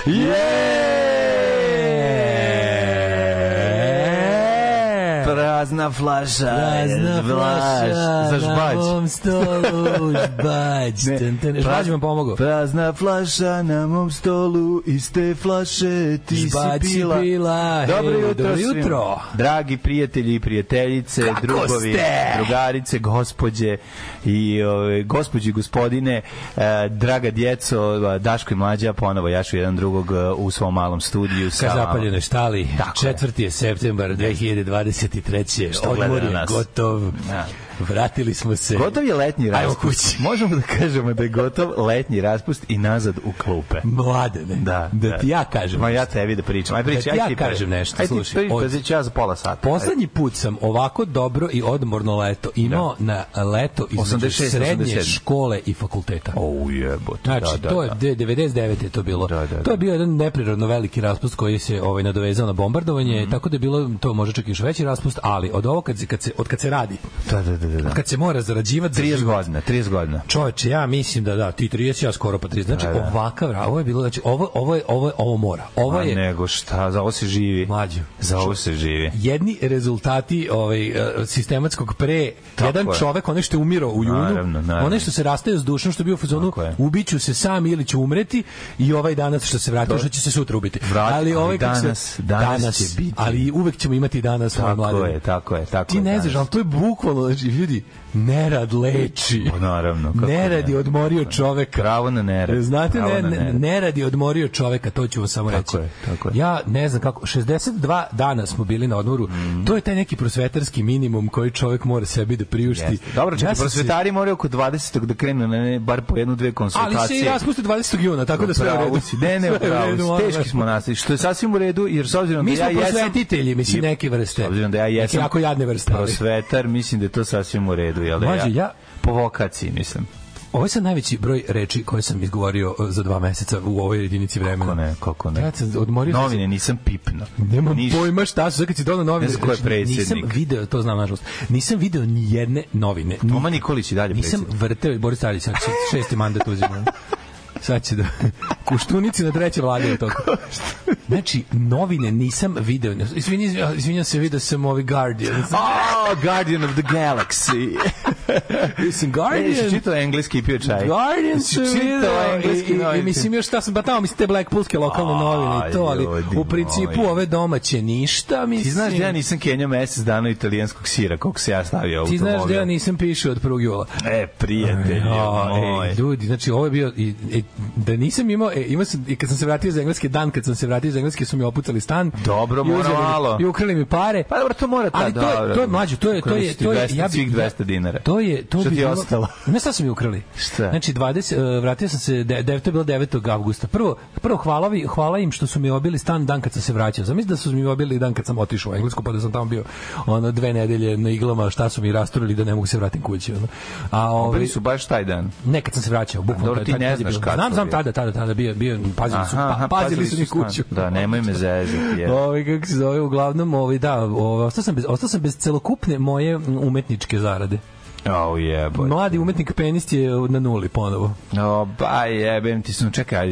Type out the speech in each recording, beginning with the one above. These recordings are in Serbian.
Je! Prazna flaša. Prazna flaša Za na žbać. mom stolu. Ne, pra- Žbać vam pomogao. Prazna flaša na mom stolu, iz te flaše ti Žbać si pila. pila, Dobro jutro, dobro jutro. Dragi prijatelji i prijateljice, Kako drugovi, ste? drugarice, gospođe i ove, gospođi, gospodine, e, draga djeco, Daško i Mlađa, ponovo jašu jedan drugog e, u svom malom studiju. Ka zapaljenoj štali, Tako je. 4. je septembar 2023. Što Odmor je gotov. Da. Vratili smo se. Gotov je letnji Ajmo raspust. kući. Možemo da kažemo da je gotov letnji raspust i nazad u klupe. Mladene, Da, da ti ja kažem. Ma ja tebi da pričam. Aj Da pričaj, ti aj ja ti prvi. kažem nešto, Aj ti slušaj, prvi, od- pa znači ja za pola sata. Poslednji put sam ovako dobro i odmorno leto imao na leto između 86, srednje 87. škole i fakulteta. O jebote. Znači, da, da, to je da. de- 99 je to bilo. Da, da, da. To je bio jedan neprirodno veliki raspust koji se ovaj nadovezao na bombardovanje, Mhm. tako da je bilo to može čak i još veći raspust, ali od ovo kad se kad se od kad se radi, Da, da, da, da. da. kad se mora zarađivati za 30 život. godina, 30 godina. Čoveče, ja mislim da da, ti 30, ja skoro pa 30. Znači, Da, da. ovakav, ovo je bilo, znači, ovo, ovo, je, ovo, je, ovo mora. Ovo Ma je nego šta, za ovo se živi. Mlađo. Za ovo se živi. jedni rezultati ovaj eh, sistematskog pre Tako jedan je. čovek onaj što je umirao u junu Naravno, naravno. onaj što se rastaje s dušom što je bio u fazonu ubiću se sam ili ću umreti i ovaj danas što se vratio što će se sutra ubiti Vrat- ali ovaj kako se- danas- danas će biti. ali uvek ćemo imati danas Tako mlade je, tako je, tako ti je. ne znaš danas. ali to je bukvalno znači ljudi nerad leči Pa naravno, kako nerad ne. je odmorio čoveka Pravo na nerad. Znate, ne, na ne, nerad. nerad je odmorio čoveka, to ću vam samo Tako reći. je, tako je. Ja ne znam kako, 62 dana smo bili na odmoru, Mhm. to je taj neki prosvetarski minimum koji čovek mora sebi da priušti. Jeste. Dobro, čekaj, Ja prosvetari moraju oko 20. da krenu na ne, bar po jednu, dve Ali konsultacije. se i raspuste 20. juna, tako da sve u redu. si. Ne, ne, Sve u pravo redu, si. moram Teški smo nastali, što je sasvim u redu, jer s obzirom Mi da smo ja jesam... prosvetitelji, mislim, neke vrste. S obzirom da ja jesam... Neke jako jadne vrste, ali- Prosvetar, mislim da je to sasvim u redu, jel da Mlađe, ja- Po vokaciji, mislim. Ovo je sad najveći broj reči koje sam izgovorio uh, za dva meseca u ovoj jedinici vremena. Kako ne, kako ne. Ja sam odmorio Novine nisam pipno. Nemam Ništa. pojma šta su, sad kad si donao novine. Ne znam ko je znači, predsjednik. Nisam video, to znam nažalost, nisam video ni jedne novine. Toma Nikolić i dalje Nisam predsjednik. vrteo, Boris Tadić, šesti mandat uzima. Sad će da... Kuštunici na treće vlade je to. Znači, novine nisam video. Izvinjam, izvinjam se, video sam ovi Guardian. Oh, Guardian of the Galaxy. Mislim, Guardian... si čitao engleski i pio čaj. Guardian se video engleski i, i, mislim još šta sam pa tamo mislim te Blackpoolske lokalne novine i to, ali u principu ove domaće ništa, mislim. Ti znaš da ja nisam kenjao mesec dana italijanskog sira, koliko se ja stavio u Ti znaš da automobil. ja nisam pišao od 1. jula. E, prijatelju Ja, moj. ej, ljudi, znači ovo je bio i, i, da nisam imao, e, imao sam, i kad sam se vratio iz engleske dan, kad sam se vratio iz engleske su mi opucali stan. Dobro, mora uzeli malo. I ukrali mi pare. Pa dobro, to mora ta, Ali to je, dobro. to je mlađe, to je, to je, to je, 200, ja bi, svih 200 dinara. To je, to Što bi ti bilo- ostalo? Ne, šta su mi ukrali? Šta? Znači, 20, uh, vratio sam se, de, de, to je bilo 9. avgusta. Prvo, prvo hvala, hvala im što su mi obili stan dan kad sam se vraćao. Zamisli da su mi obili dan kad sam otišao u Englesku, pa da sam tamo bio ono, dve nedelje na iglama, šta su mi rasturili da ne mogu se vratim kući. Ono. A, ovaj, Bili su baš taj dan. Ne, kad sam se vraćao, bukvalno. dobro, ti ne znaš bilo. Znam, znam tada, tada, tada bio, bio pazili su, pa, pazili su mi kuću. Da, nemoj me zezati. je. Ovaj kako se zove, uglavnom, ovaj da, ovaj ostao sam bez ostao sam bez celokupne moje umetničke zarade. Au jebote. Mladi umetnik penis je na nuli ponovo. O, ba jebem ti sam, čekaj.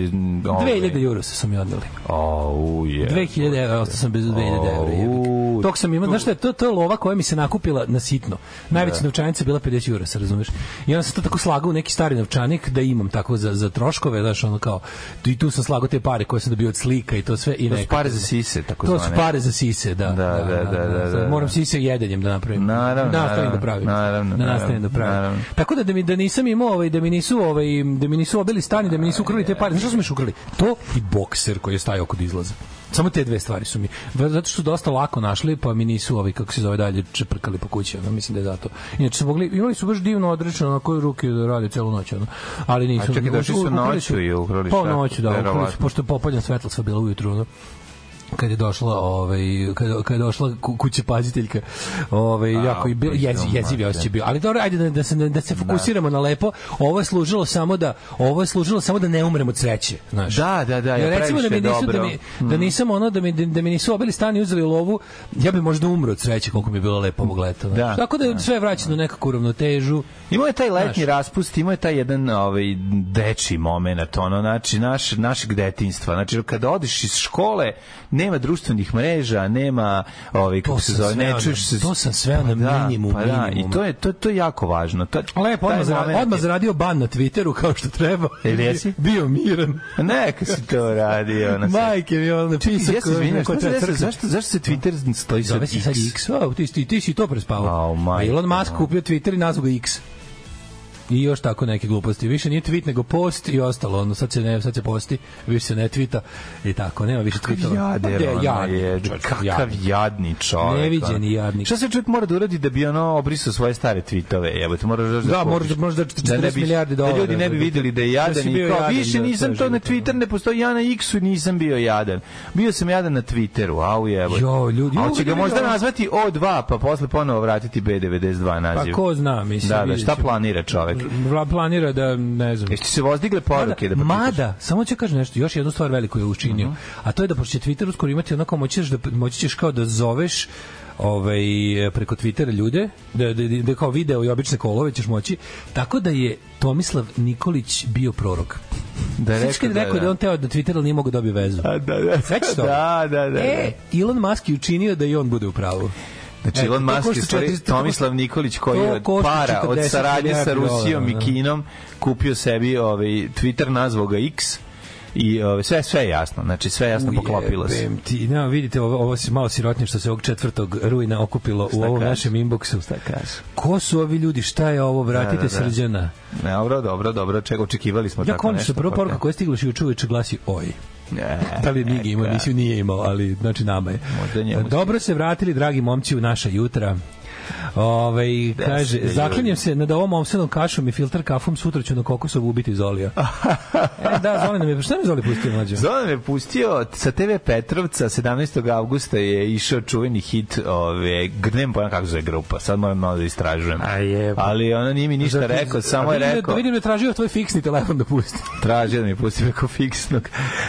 ovaj. 2000 euro su mi odneli. Au je. 2000 evra, ostao sam bez 2000 evra. jebote. Au. Tog sam imao, znaš šta je, to, to je lova koja mi se nakupila na sitno. Najveća novčanica je bila 50 eura, se razumeš. I onda sam to tako slagao u neki stari novčanik da imam tako za, za troškove, znaš, ono kao, i tu sam slagao te pare koje sam dobio od slika i to sve. I To su pare za sise, tako To su zvane. pare za sise, da. Da, da, da, da, da. Moram sise jedenjem da napravim. Naravno, da naravno, da pravim. naravno, da da naravno, pravim. naravno. Tako da da mi da nisam imao ovaj da mi nisu ovaj da mi nisu obili stan i da mi nisu ukrali te pare. Znaš šta su mi ukrali? To i bokser koji je stajao kod izlaza. Samo te dve stvari su mi. Zato što su dosta lako našli, pa mi nisu ovi, kako se zove dalje, čeprkali po kući. Ono, mislim da je zato. Inače su mogli, imali su baš divno odrečeno na koju ruke da rade celu noć. Ono. Ali nisu. A čekaj, došli su ukrali noću i ukrali Pa šta? noću, da. Ukrali su, pošto je popoljan svetlo sva bila ujutru. Ono kad je došla ovaj kad kad je došla ku- kuće paziteljka ovaj jako je bio jezi, mate. osjećaj bio ali dobro ajde da, da se da se fokusiramo na lepo ovo je služilo samo da ovo je služilo samo da ne umrem od sreće znaš Da, da, da, Jer ja recimo da mi nisu da dobro. mi da nisam ono da mi da mi nisu obili stan i uzeli lovu ja bih možda umro od sreće koliko mi je bilo lepo ovog leta. Da, tako da je sve vraćeno u nekakvu ravnotežu Imao je taj letnji Znaš. raspust, imao je taj jedan ovaj deči momenat, ono znači naš našeg detinjstva. Znači kada odiš iz škole, nema društvenih mreža, nema ovaj kako se zove, ne čuješ se. to sam sveo na da, minimum, Pa da, minimum. i to je to to je jako važno. To, Lepo, odmah, momenat odmah zaradio ban na Twitteru kao što treba. Jel jesi? Bio miran. Neka si to radio na Majke mi on napisao Ja se desilo? crkva. Zašto, zašto se Twitter stoji sa X? X. O, ti, ti, ti si to prespavao. Au, majke A Elon Musk kupio Twitter i nazvao ga X. I još tako neke gluposti. Više nije tweet nego post i ostalo. Ono, sad se ne, sad se posti, više se ne tvita i tako. Nema više. Jader, Pa gde ono jadni, je, čovječe, kakav jadni. čovjek. Neviđeni jadnik. Šta se čovjek mora da uradi da bi ono obrisao svoje stare tweetove? Jebote, moraš da Da, kupiš. možda- možda 40 bi- milijardi dolara. Da ljudi ne bi videli da je Da jadan i kao, više da, nisam to je na Twitter, ne postoji, ja na X-u nisam bio jadan. Bio sam jadan na Twitteru, au jebote. Jo, ljudi, A hoće ga možda nazvati O2, pa posle ponovo vratiti B92 Pa naziv. ko zna, mislim. Da, da, šta planira čovjek? Vla- planira da, ne znam. Jeste se vozdigle poruke da Mada, pročitaš? mada, samo ću kažem nešto, još jednu stvar veliku je učinio, Mhm. a to je da pošto će Twitter uskoro imati onako moći ćeš da moći ćeš kao da zoveš ovaj preko Twittera ljude da, da, da, da kao video i obične kolove ćeš moći tako da je Tomislav Nikolić bio prorok Da je kad je rekao da, je on teo da Twitter ali nije mogao da dobije vezu A, da, da. Sećaš to? Da, da, da. E, Elon Musk je učinio da i on bude u pravu. Znači, E, Elon Musk je stvari 400 Tomislav Nikolić koji je od para, od 40 saradnje sa Rusijom i da. Kinom kupio sebi ovaj, Twitter, nazvao ga X i ovaj, sve, sve je jasno. Znači, sve jasno poklopilo se. Ti, no, vidite, ovo, ovo se malo sirotnije što se ovog četvrtog rujna okupilo u ovom kažeš? našem inboxu. Šta kaže? Ko su ovi ljudi? Šta je ovo? Vratite Da, da, da. srđana. Dobro, dobro, dobro. Čega očekivali smo Ja tako nešto. što prva pa poruka koja je stigla još uveče glasi oj. Ne, Da li Nigi imao, emisiju nije imao, ali znači nama je. Dobro se vratili, dragi momci, u naša jutra. Ove, kaže, zaklinjem se nad ovom omsenom kašom i filter kafom, sutra ću na kokosovu ubiti Zolija. e, da, Zoli nam je, šta mi Zoli pustio mlađe? Zoran me pustio sa TV Petrovca 17. avgusta je išao čuveni hit ove grnem pojma kako zove grupa sad moram malo da istražujem A jebo. ali ona nije mi ništa Zato- rekao samo je da- rekao Vidim da je tražio tvoj fiksni telefon da pusti. tražio da mi pusti preko fiksnog.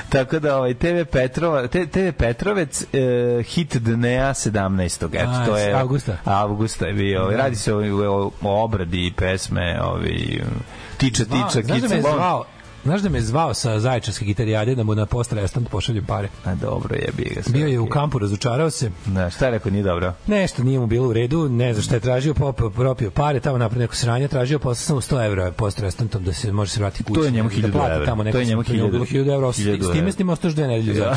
Tako da ovaj TV Petrova, TV Petrovec e, hit dnea 17. Eto to je avgusta. Avgusta bio. Ovaj, radi se o, o, o obradi pesme, ovi tiča tiča Znaš da me zvao, Znaš da me je zvao sa zaječarske gitarijade da mu na post-restant pošaljem pare. A dobro je bi ga. sve, Bio je u kampu, razočarao se. Da, šta je rekao, nije dobro. Nešto nije mu bilo u redu, ne znam šta je tražio, popio, propio pare, tamo napravio neko sranje, tražio posle samo 100 evra post restantom da se može se vratiti kući. To je njemu da 1000 plati evra. Tamo neko, To je njemu bilo 1000 1000 evra. S 1000 time s tim ostaš dve nedelje Ja.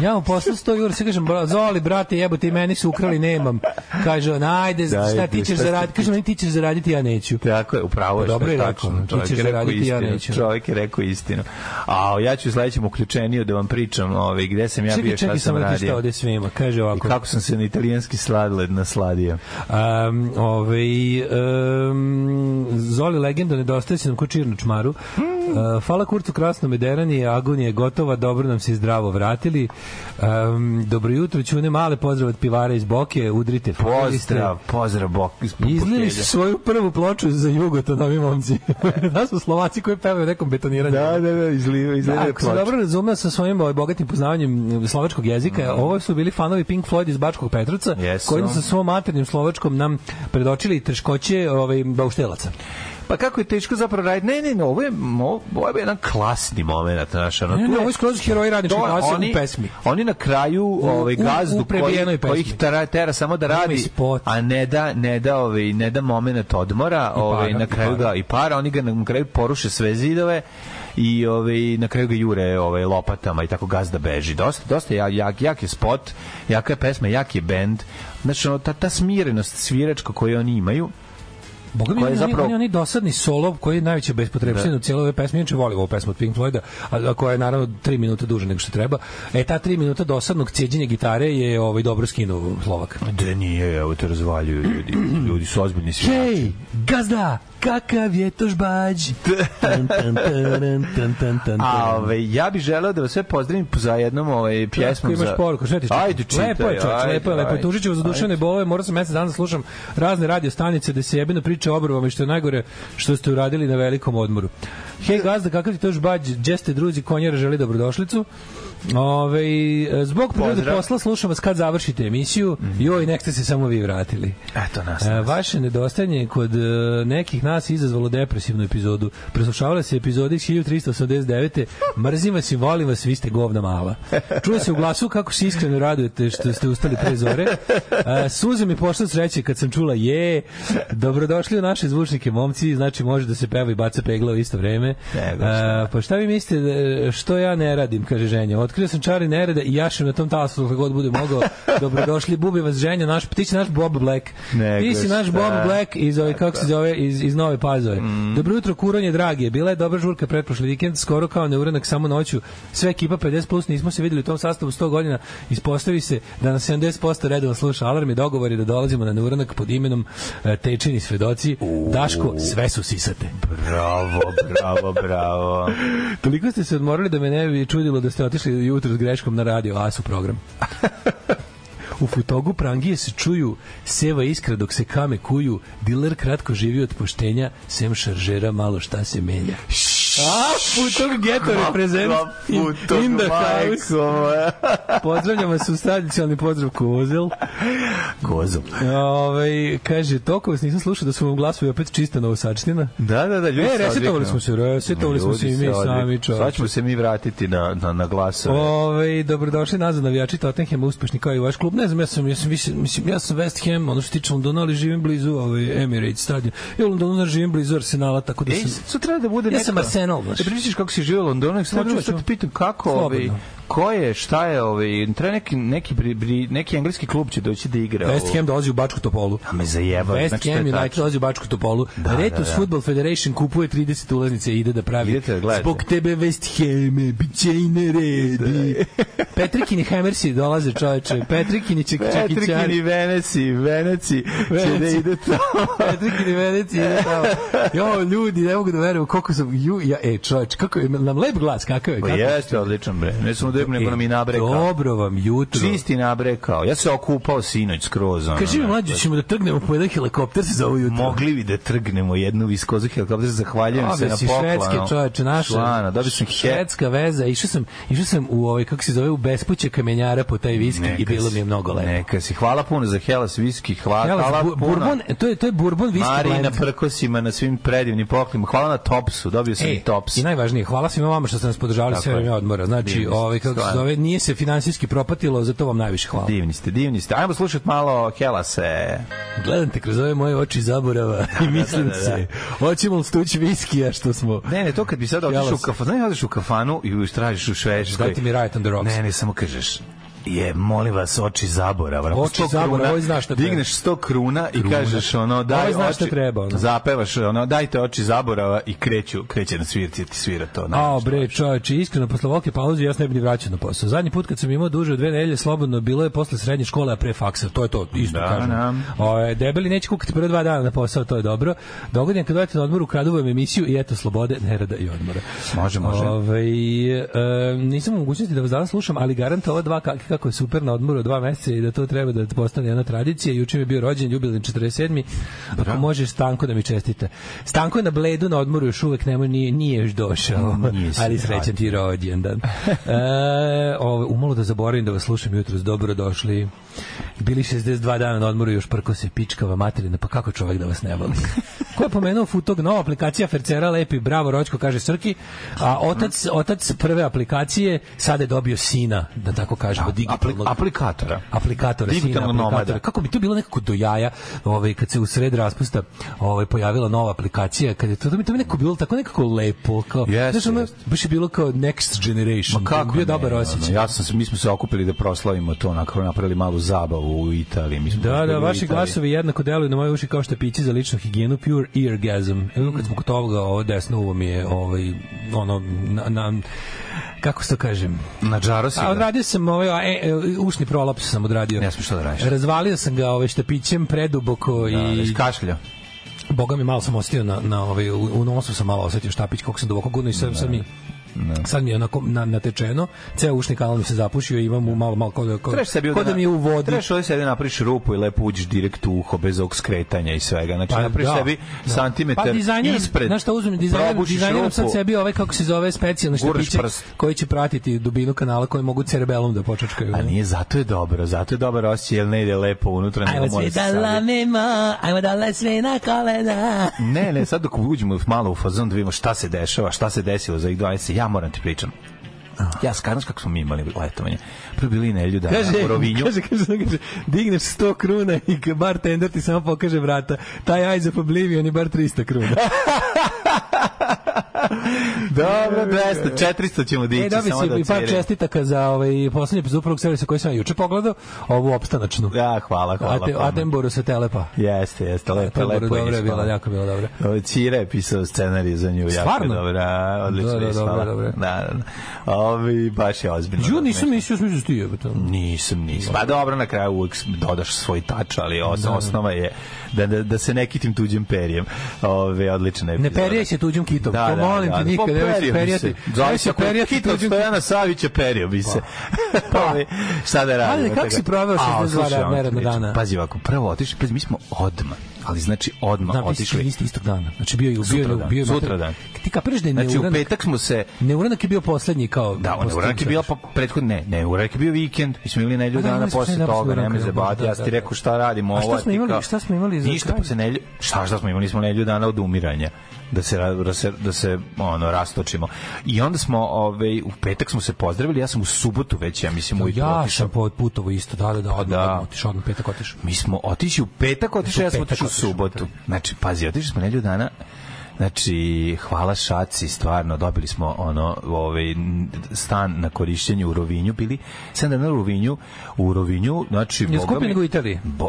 Ja mu posle 100 evra, se kažem, bra, Zoli, brate, jebote, i meni su ukrali, nemam. Kaže on, ajde, Da, šta ti ćeš zaraditi? ti- Kaže, meni ti ćeš zaraditi, ja neću. Tako je, upravo je dobro je rekao, ti ćeš zaraditi, ja neću. Čovjek je rekao istinu. A ja ću u sledećem uključeniju da vam pričam ovaj, gde sam ja bio, Čekaj, šta čekaj, sam da šta radio. ovde svima. Kaže I ovako. kako sam se na italijanski sladled nasladio. Um, ovaj, um, Zoli legenda nedostaje se nam ko čir na čmaru. Uh, hvala Kurcu Krasno Mederani, agonija je gotova, dobro nam se i zdravo vratili. Um, dobro jutro, ćune male pozdrav od pivara iz Boke, udrite. Pozdrav, pozdrav Bok. iz Izlili svoju prvu ploču za Jugoton, ovi momci. da su Slovaci koji pevaju nekom betoniranju. Da, da, da, izliva, izliva Da, ako se dobro razumeo sa svojim ovaj, bogatim poznavanjem slovačkog jezika, ovo su bili fanovi Pink Floyd iz Bačkog Petrovca, Jesu. koji sa svom maternim slovačkom nam predočili teškoće ovaj, bauštelaca. Pa kako je teško zapravo raditi? Ne, ne, ne, ovo je, ovo je jedan klasni moment, znaš, ono, Ne, ne, je- ovo je skroz heroj radničke To, klase oni, u pesmi. Oni na kraju ovaj u- gazdu u prebijenoj koji, koji ih tera, tera samo da radi, a ne da ne da ovaj ne da momenat odmora, ovaj na kraju ga i para, oni ga na kraju poruše sve zidove i ovaj na kraju ga jure ovaj lopatama i tako gazda beži. Dosta dosta jak jak, jak je spot, jaka je pesma, jak je bend. Znači ono, ta ta smirenost sviračka koju oni imaju Boga mi, koja je zapravo... oni, oni dosadni solo koji je najveća bespotrebština u cijeloj ove pesme. Inače volim ovu pesmu od Pink Floyda, a, a koja je naravno 3 minuta duže nego što treba. E, ta 3 minuta dosadnog cijeđenja gitare je ovaj dobro skinuo Slovak. Da nije, evo te razvaljuju ljudi. Ljudi su ozbiljni svi. Hej, gazda, kakav je to žbađ? A ove, ja bih želeo da vas sve pozdravim za jednom ovaj, pjesmom. Kako imaš za... poruku, šta ti čitam? Ajde, čitaj. Lepo je, čovječ, lepo je, lepo je. Tužit ću za duševne bolove, morao sam mesec dana da slušam razne radio stanice da se jebeno priče o obrvama i što je najgore što ste uradili na velikom odmoru. Hej gazda, kakav ti to žbađ, gdje ste druzi, konjera želi dobrodošlicu. Ove, zbog prirode Pozdrav. posla slušam vas kad završite emisiju. Joj, nek ste se samo vi vratili. Eto nas. E, nas. vaše nedostajanje kod e, nekih nas izazvalo depresivnu epizodu. Preslušavala se epizode iz 1389. Mrzim vas i volim vas, vi ste govna mala. Čuje se u glasu kako se iskreno radujete što ste ustali pre zore. E, suze mi pošla sreće kad sam čula je. Dobrodošli u naše zvučnike, momci. Znači može da se peva i baca pegla u isto vreme. Nego E, pa šta vi mislite što ja ne radim, kaže ženja. Otkrio sam čari nereda i jašem na tom talasu kako god bude mogao. Dobrodošli, bubi vas ženja, naš, ti si naš Bob Black. Nego ti si naš? Bob Black iz ove, kako se zove, iz, iz Nove Pazove. Dobro jutro, kuronje dragi. Bila je dobra žurka pretprošli vikend, skoro kao neuranak samo noću. Sve ekipa 50 plus, nismo se videli u tom sastavu 100 godina. Ispostavi se da na 70% redova sluša alarm i dogovor je da dolazimo na neuranak pod imenom e, Tečini svedoci. Daško, sve su sisate. Bravo, bravo, bravo. Toliko ste se odmorili da me ne bi čudilo da ste otišli jutro s greškom na radio Asu program. U futogu prangije se čuju, seva iskra dok se kame kuju, diler kratko živi od poštenja, sem šaržera malo šta se menja. A, futog geto reprezent in, in the house. Pozdravljam vas u tradicionalni pozdrav Kozel. Kozo. Ove, kaže, toliko vas nisam slušao da su vam glasovi opet čista novosačnina. Da, da, da, ljudi E, se resetovali smo se, resetovali smo se i mi sami, čoveče. Sad ćemo se mi vratiti na, na, na glasove. Ove, dobrodošli nazad navijači Tottenhama, uspešni kao i vaš klub. Ne znam, ja sam, ja sam, mislim, ja sam West Ham, ono što tiče Londona, ali živim blizu ovaj, Emirates stadion. Ja u Londonu živim blizu Arsenala, tako da Ej, sam... sad treba da bude Ja neko... sam Arsenal, znaš. Da pričaš kako si živio u Londonu, sad sad te pitam kako, ovaj, ko je, šta je, ovaj, treba neki, neki, bri, neki engleski klub će doći da igra. West. Ham dolazi u Bačku Topolu. A me zajeba, West znači Ham United tačno. dolazi u Bačku Topolu. Da, Retus da, da. Football Federation kupuje 30 ulaznice i ide da pravi. Idete da gledate. Zbog tebe West Ham, bit će i neredi. Petrikini Hammersi dolaze čoveče. Petrikini će Petrikini čekićari. Veneci, Veneci, će da ide tamo. Petrikini Veneci ide tamo. Jo, ljudi, ne mogu da verujem koliko sam... Ju, ja, e, čoveč, kako je, nam lep glas, kakav je? Pa kakav je? jeste odličan bre. Ne je nego nam i nabrekao. Dobro vam jutro. Čisti nabrekao. Ja se okupao sinoć skroz. ono, Kaži mi, mlađe, ćemo da trgnemo po jedan helikopter za ovo jutro. Mogli bi da trgnemo jednu viskozu helikopter, zahvaljujem se na poklonu. švedske čoveče, naše. Stvarno, dobio sam. Švedska veza, išao sam, išao sam u ovaj kako se zove u bespuće kamenjara po taj viski i bilo si, mi je mnogo lepo. Neka si. Hvala puno za Hellas viski. Hvala, Hvala, hvala bu, bourbon, to je to je bourbon viski Mari na blend. prkosima, na svim predivnim poklima. Hvala na Topsu, dobio sam i Tops. I najvažnije, hvala svima vama što ste nas podržavali sve vreme odmora. Znači, ovaj kako se zove, nije se finansijski propatilo, zato vam najviše hvala. Divni ste, divni ste. Ajmo slušati malo Hellase. Gledam te kroz ove moje oči zaborava i mislim da, da, da. se, hoćemo li stući viskija što smo... Ne, ne, to kad bi sad otišao u kafanu, znaš, odeš u kafanu i tražiš u Švedskoj. Dajte mi Riot on the Rocks. Ne, ne, samo kažeš je, molim vas, oči zaborava. Oči 100 zaborava, kruna, ovaj zna šta treba. Digneš 100 kruna i kažeš ono, daj Ovaj zna šta oči, treba, ono. zapevaš ono, dajte oči zaborava i kreću, kreće na svirci, ti svira to. A, znaš, bre, znaš. čoveče, iskreno, posle volke pauze ja se ne bi ni vraćao na posao. Zadnji put kad sam imao duže od dve nedelje slobodno, bilo je posle srednje škole, a pre faksa. To je to, isto Da, kažem. da. O, debeli neće kukati prve dva dana na posao, to je dobro. Dogodin kad dojete na odmoru, kradujem emisiju i eto, slobode, nerada i odmora. Može, može. Ove, e, nisam u mogućnosti da vas danas slušam, ali garant ova dva kak, kako je super na odmoru dva meseca i da to treba da postane jedna tradicija. Juče mi je bio rođen, jubilan 47. Ako možeš Stanko da mi čestite. Stanko je na bledu na odmoru još uvek nemoj, nije, nije još došao. Nije ali srećan ti rođendan. E, ove, umalo da zaboravim da vas slušam jutros. Dobro došli. Bili 62 dana na odmoru još prko se pičkava materina. Pa kako čovek da vas ne voli? Ko je pomenuo Futog? Nova aplikacija Fercera lepi, bravo Ročko, kaže Srki. A otac, otac prve aplikacije sada je dobio sina, da tako kažemo, digitalnog aplikatora. aplikatora, Digitalnog aplikatora. Kako bi to bilo nekako do jaja, ovaj kad se u sred raspusta ovaj pojavila nova aplikacija, kad je to to mi to mi nekako bilo tako nekako lepo, kao Jeste, znaš, ono, jeste. baš je bilo kao next generation. Ma kako bio ne, dobar osjećaj. Ja sam se, mi smo se okupili da proslavimo to, onako napravili malu zabavu u Italiji. Mi smo Da, da, vaši glasovi jednako deluju na moje uši kao štapići za ličnu higijenu, pure eargasm. Evo kad smo kod ovoga, ovo desno uvo mi je, ovaj, ono, na, na kako se to kažem? Na džaro si A ga. odradio sam ovaj e, ušni prolaps sam odradio. Ne smiješ to da radiš. Razvalio sam ga ovaj štapićem preduboko Da, i i kašlja. Boga mi malo sam ostio na, na ovaj, u, nosu sam malo osetio štapić koliko sam duboko gurno i sad, sad mi sad mi je onako na, natečeno, ceo ušni kanal mi se zapušio i imam malo, malo kod, kod, sebi kod da mi je u vodi. Trebaš ovdje sebi napraviš rupu i lepo uđeš direkt u uho bez ovog skretanja i svega. Znači Pa napraviš da, sebi da. santimetar pa dizajniram, ispred. Znaš šta uzmem, dizajniram, probušiš dizajniram sad sebi ovaj, kako se zove, specijalni štapiće koji će pratiti dubinu kanala koji mogu cerebelom da počačkaju. A nije, zato je dobro, zato je dobar osjećaj, jer ne ide lepo unutra. Ajmo se da ajmo da sve na kolena. Ne, ne, sad dok uđemo malo u fazon da vidimo šta se dešava, šta se desilo za ih 20, ja moram ti pričam. Ja skanaš kako smo mi imali letovanje. Prvo bili nelju da Kaže, u Rovinju. kaže, kaže, kaže, digneš 100 kruna i bartender ti samo pokaže vrata. Taj Eyes of Oblivion je bar 300 kruna. Dobro, 200, 400 ćemo E, dići dobi samo si da i par čestitaka za ovaj poslednji epizod prvog servisa koji sam juče pogledao, ovu opstanačnu. Ja, hvala, hvala. Ate. Atenboru se telepa. Jeste, jeste, lepo, Atenboru lepo dobro je bila, jako bila dobra. Ovo, Cira je pisao scenarij za nju, jako Stvarno? je dobra, odlično Da, da, je dobro, dobro. Da, da, da. Ovi, baš je ozbiljno. Ju, nisam mislio, smislio ti jebote. Nisam, nisam. Pa dobro, na kraju uvijek dodaš svoj tač, ali os, osnova je da, da, da se ne kitim tuđim perijem. Ove, odlična Ne epizoda. perijaj se tuđim kitom. Da, to da, molim da, te da. nikad, Pa nemoj se perijati. se. Je perijati kitom Stojana Savića perio bi se. Ove, šta da radimo? Ali kako si proveo A, 62 slušaj, ono ti neradna pričam. dana? Pazi ovako, prvo otišli, pazi, mi smo odmah, ali znači odmah Da, otišli. vi ste istog dana. Znači bio je bio Sutradan, bio je sutradan. Ti kapiraš da je Znači, u neuranak. petak smo se Neuranak je bio poslednji kao Da, on Uranak je bila po prethodni, ne, ne, Uranak je bio vikend, mi smo imali nedlju A da, dana posle toga, nema Uranka, zabavati, da, ja ti da. rekao šta radimo A šta ovo. smo imali- šta smo imali za Ništa, kraj? posle nedlju, šta, šta smo imali, smo nedlju dana od umiranja da se da se da se ono rastočimo. I onda smo ovaj u petak smo se pozdravili, ja sam u subotu već ja mislim ujutru Ja otišao. sam po putovo isto, da, da, da, odmah, Da. otišao, odmah petak otišao. Mi smo otišli u petak, otišli, ja sam otišao u otišao, subotu. Znači, pazi, otišli smo nedlju dana, Znači, hvala Šaci, stvarno, dobili smo ono, ovaj, stan na korišćenju u Rovinju, bili 7 dana u Rovinju, u Rovinju, znači, Je mi- nego u Italiji? Bo,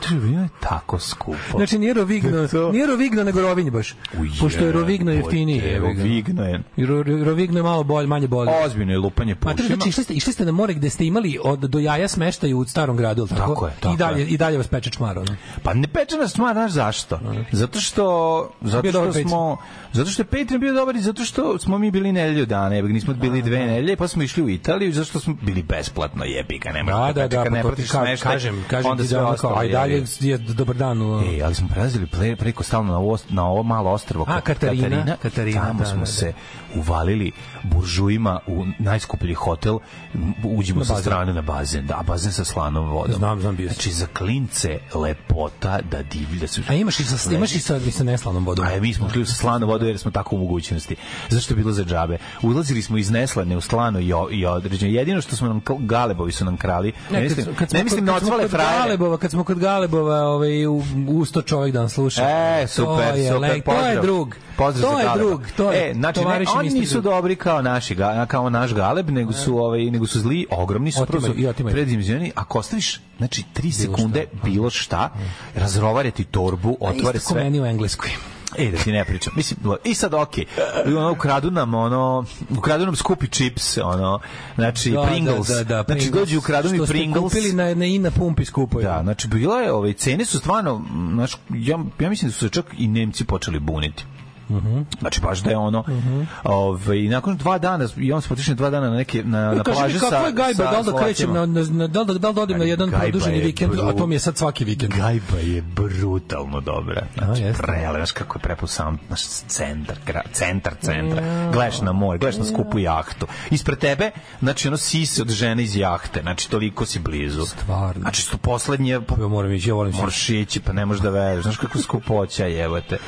Znači, Rovinju je tako skupo. Znači nije Rovigno, To- nije Rovigno nego Rovinj baš. Pošto je Rovigno jeftinije. Ga. Rovigno je, Ro- Ro- Rovigno je malo bolje, manje bolje. ozbiljno je lupanje Ma pušima. znači, išli ste, išli ste na more gde ste imali od do jaja smeštaju u starom gradu, tako? Tako je, tako I dalje je. i dalje vas peče čmar, ono. Pa ne pečena stvar, znaš zašto? Zato što zato što smo zato što je Patreon bio dobar i zato što smo mi bili nedelju dana, jebi ga, nismo bili dve nedelje, pa smo išli u Italiju zato što smo bili besplatno, jebi ga, ne Da, možeš da, da, kad ne pa to ti platiš ka- smeštaj, kažem, kažem onda sve da, ostalo, kao, a i dalje je dobar dan. u- E, ali smo prelazili pre, preko stalno na ovo, na ovo malo ostrvo A, kod Katarina, Katarina, tamo da, smo da, da. se uvalili buržujima u najskuplji hotel, uđemo sa strane na bazen, da, bazen sa slanom vodom. Znam, znam, bio. Znači, za klince lepota da divlja su. A imaš i sa imaš i sa i sa neslanom vodom. A mi smo šli sa slanu vodu jer smo tako u mogućnosti. Zašto je bilo za džabe? Ulazili smo iz neslane u slano i, i određeno. Jedino što smo nam, galebovi su nam krali. Ne, mislim, ne mislim na kad ocvale frajere. Galebova, kad smo kod Galebova, ovaj u usto čovjek da nas sluša. E, super, super, lek- to je pozdrav. drug. Pozdrav to je drug, to je e, znači, ne, oni nisu dobri kao naši, kao naš Galeb, nego su, ovaj, nego su zli, ogromni su, Otimaju, prvo su i otimaju. predimenzionirani. Ako ostaviš, znači, tri sekunde, bilo šta, razrovare ti torbu, isto ko sve. meni u engleskoj. E, da ti ne pričam. Mislim, i sad okej. Ono, ukradu nam, ono, ukradu nam skupi čips, ono, znači, Pringles. Da, da, da, znači, Pringles. dođu ukradu mi Što ste Pringles. kupili na, na i na pumpi skupo. Da, znači, bilo je, ove, cene su stvarno, znaš, ja, ja mislim da su se čak i Nemci počeli buniti. Mhm. Znači baš da je ono ovaj i nakon dva dana i on smo otišli dva dana na neke na na plaži sa kako je gajba, da li da krećem na, na, na, da li da, da odem na jedan produženi vikend, a to mi je sad svaki vikend. Gajba je brutalno dobra. Znači, A, prele, kako je prepun sam, znaš, centar, gra, centar centra. Gledaš na more, gledaš na skupu jahtu. Ispred tebe, znači, ono sise od žene iz jahte, znači, toliko si blizu. Stvarno. Znači, što poslednje, pa, Ja moram ići, ja volim se. Moraš ići, pa ne možeš da veruješ. Znaš kako skupoća jebote.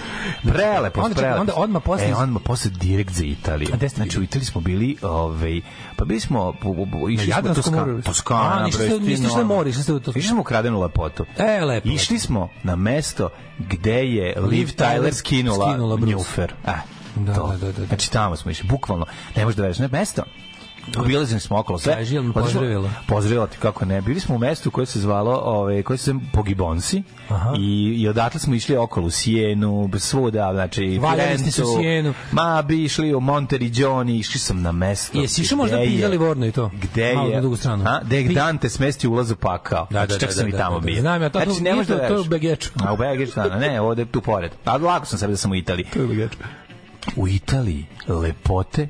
Prelepo, Onda čekaj, prelepo. onda odmah posle- E, odmah posle direkt za Italiju. A Znači, u? Italiji smo bili, ovaj, pa bili smo, po- po- po- išli smo Toskana. moru? Toskana, bre, niste išli na more, išli ste u Toskanu. Išli smo u kradenu lepotu. E, lepo. Išli smo na mesto gde je Liv Tyler skinula, skinula. Njufer. E, Da, to. da, da, da. Znači, tamo smo išli, bukvalno. Ne možeš da veriš, ne, mesto. Obilazili smo okolo sve. Kaži, jel smo- pozdravila? Pozdravila ti kako ne. Bili smo u mestu koje se zvalo, ovaj, koje se zove Pogibonsi Aha. i, i odatle smo išli okolo u Sijenu, svuda, znači Valjali ste u. Sijenu. Ma, bi išli u Monteriggioni, išli sam na mesto. Jesi išao možda pizdali Vorno i to? Gde Malo je? na drugu stranu. A, gde je Dante smesti ulaz u pakao. Da, da, znači, čak da, sam da, i da, tamo da, bio. znam ja, to- znači, ne da to- to je u Begeču. A u Begeču, da, ne, ovde tu pored. A lako sam sebe da sam u Italiji. To je Begeču. U Italiji lepote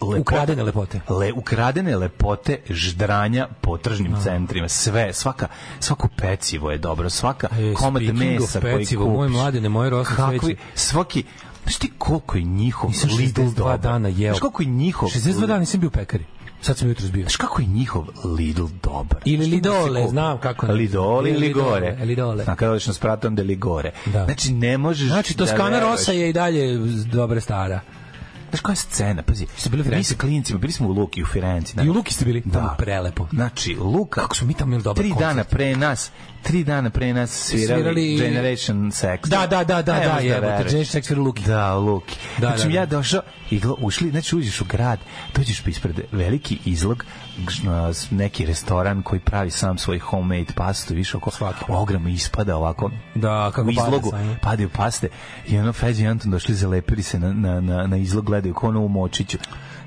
lepote, Ukradene lepote. Le, ukradene lepote ždranja po tržnim centrima. Sve, svaka, svako pecivo je dobro, svaka E, komad mesa koji pecivo, kupiš. moj mladene, moje rosno Kakvi, svaki, znaš ti koliko je njihov Nisam Lidl 62 dobar? dana jeo. Znaš koliko je njihov 62 dana nisam bio u pekari. Sad sam jutro zbio. Znaš kako je njihov Lidl dobar? Ili da Lidole, znam kako ne. Lidole ili Ili Ligore. Lidole, Lidole. A kada odeš na spratom da Ligore. Da. Znači, ne možeš Znači, da Toskana veruješ. Rosa je i dalje dobra stara. Znaš koja je scena? Pazi, Ste bili u mi Firenci? sa klinicima, bili smo u Luki, u Firenci. I u Luki ste bili? Da. Tamo prelepo. Znači, Luka... Kako su mi tamo imali dobar Tri koncert. dana pre nas, tri dana pre nas svirali, Svirali- Generation Sex. Da, da, da, da, Ne da, jebote, veruješ. Generation Sex svira u Luki. Da, Luki. Da, znači, da, da. ja došao i ušli, znači uđeš u grad, dođeš ispred veliki izlog, neki restoran koji pravi sam svoj homemade pastu, više oko Svaki. ograma ispada ovako. Da, kako u izlogu padaju paste i ono Feđi i Anton došli zalepili se na, na, na, na izlog, gledaju ono u močiću.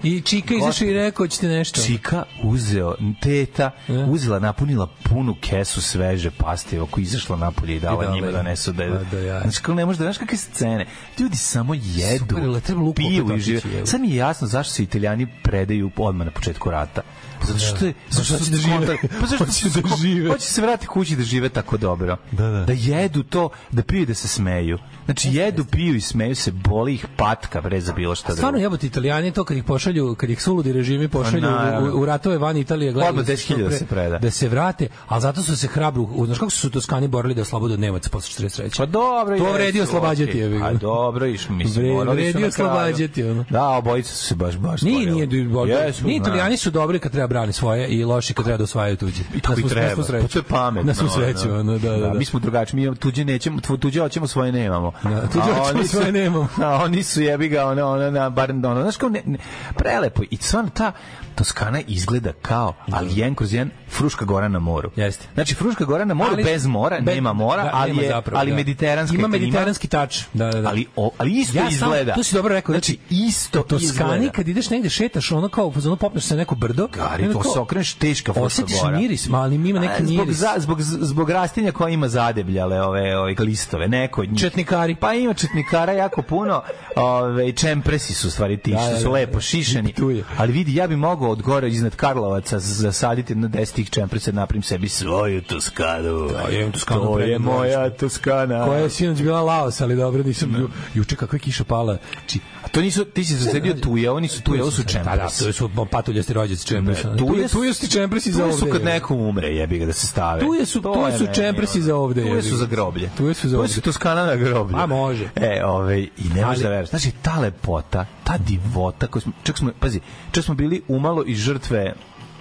I Čika izašao i rekao, ćete nešto. Čika uzeo, teta, E. uzela, napunila punu kesu sveže paste, oko izašla napolje i dala I dala njima im. da nesu da A, da, ja. Znači, kako ne možeš da znaš kakve scene. Ljudi samo jedu, Super, treba piju i žive. Sad mi je jasno zašto se italijani predaju odmah na početku rata. Zato što je, zato što su da žive. Pa zašto Hoće da žive. Hoće se vratiti kući da žive tako dobro. Da, da. Da jedu to, da piju i da se smeju. Znači, jedu, piju i smeju se, boli ih patka, bre, za bilo šta Stvarno jebote Italijani to kad ih pošalju, kad ih suludi režimi pošalju Pa u, u ratove van Italije, gledaju Odmah da se 10.000 što se pre- preda. Da se vrate, ali zato su se hrabro, znaš kako su Toskani borili da oslobode od Nemaca posle 43. Pa dobro, To vredi oslobađati, okej. jebi ga. A dobro, iš, mislim, Vre- vredi oslobađati, ono. Da, obojica su se baš, baš Nije, stvorili. nije, Jesu, znam. Italijani su dobri kad treba brani svoje i loši kad treba da osvajaju tuđe. I tako Na i svu- na treba. svu sreću. Pa to je pametno. Na svu sreću, ono, da, da, da. Mi smo drugačiji, mi tuđe nećemo, tuđe hoćemo, svoje nemamo. Da, hoćemo, oni su- nemamo. A oni su jebi ga, ono, ono, na, bar, ono, znaš kao, ne, ne, prelepo. I stvarno ta Toskana izgleda kao, ali jedan kroz jedan, Fruška gora na moru. Jeste. Znači, Fruška gora na moru Ali- bez mora, be- nema mora, da, ali je, zapravo, ali da. mediteranska Ima mediteranski tač. Da, da, da. Ali, o, ali isto Ja sam- izgleda. to si dobro rekao, Znači, isto u Toskani izgleda. kad ideš negde šetaš ono kao ono popneš se na neko brdo Gari, to se okreneš teška Fruška osjetiš gora. miris ma, ali ima neki zbog, miris za, zbog, zbog rastinja koja ima zadebljale ove, ove listove, neko od njih. Četnikari. Pa ima četnikara jako puno, ove, čempresi su stvari ti, Da, što da, su da. lepo šišeni. Ali vidi, ja bi mogao od gore iznad Karlovaca zasaditi na 10 tih čempresa, da napravim sebi svoju Toskanu. Da, ja imam Toskanu To je moja. Toskana. koja je sinoć bila Laos, ali dobro, nisam ju, juče kakva je kiša pala. Či, A to nisu, ti si zasedio tuje, oni su tuje, ovo su Da, da, čempresi. to su patuljasti rođaci čempresi. Tu tuje je su- ti čempresi za Tuje ovde. su kad je. neko umre, jebi ga da se stave. Tuje su- tuje je su čempresi za ovde, Tuje su za groblje. Tuje su za Tuje ovde. su Toskana na groblju. A, može. E, ovaj, i ne možeš Ali- da veruješ. Znači, ta lepota, ta divota, koju smo, čak smo, pazi, čak smo bili umalo i žrtve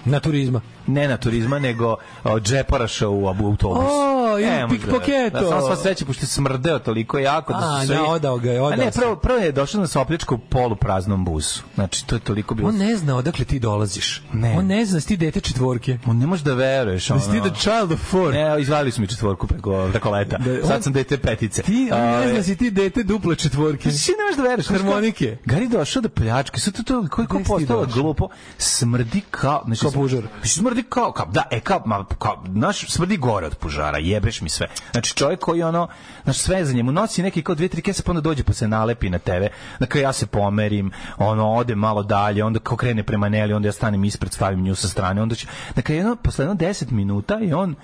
Na turizma. Ne na turizma, nego o, u autobusu. O, Ne, da pikpoketo. veruješ. Da, samo sva sreća, pošto je smrdeo toliko jako da A, su svi... da, odao ga je, A odao ne, se. prvo, prvo je došao na sopljačku polu praznom busu. Znači, to je toliko bilo... On ne zna odakle ti dolaziš. Ne. On ne zna da si ti dete četvorke. On ne može da veruješ. Da si ti ono. the child of four. Ne, izvalili su mi četvorku preko, preko leta. Da, on- Sad sam dete petice. Ti, on ne zna da si ti dete duple četvorke. Ti ne možeš da veruješ. Harmonike. Gari došao da pljačke. Sad to, to si ti postalo glupo. Smrdi kao... Znači, Kao pužar. Smrdi kao, kao, da, e, kao, ma, kao, naš, smrdi gore od pužara, jebeš mi sve. Znači, čovjek koji ono, znaš, sve za njemu nosi neki kao dvije, tri kese, pa onda dođe pa se nalepi na tebe. Dakle, ja se pomerim, ono, ode malo dalje, onda kao krene prema Neli, onda ja stanem ispred, stavim nju sa strane, onda će, dakle, jedno, posle jedno 10 minuta i on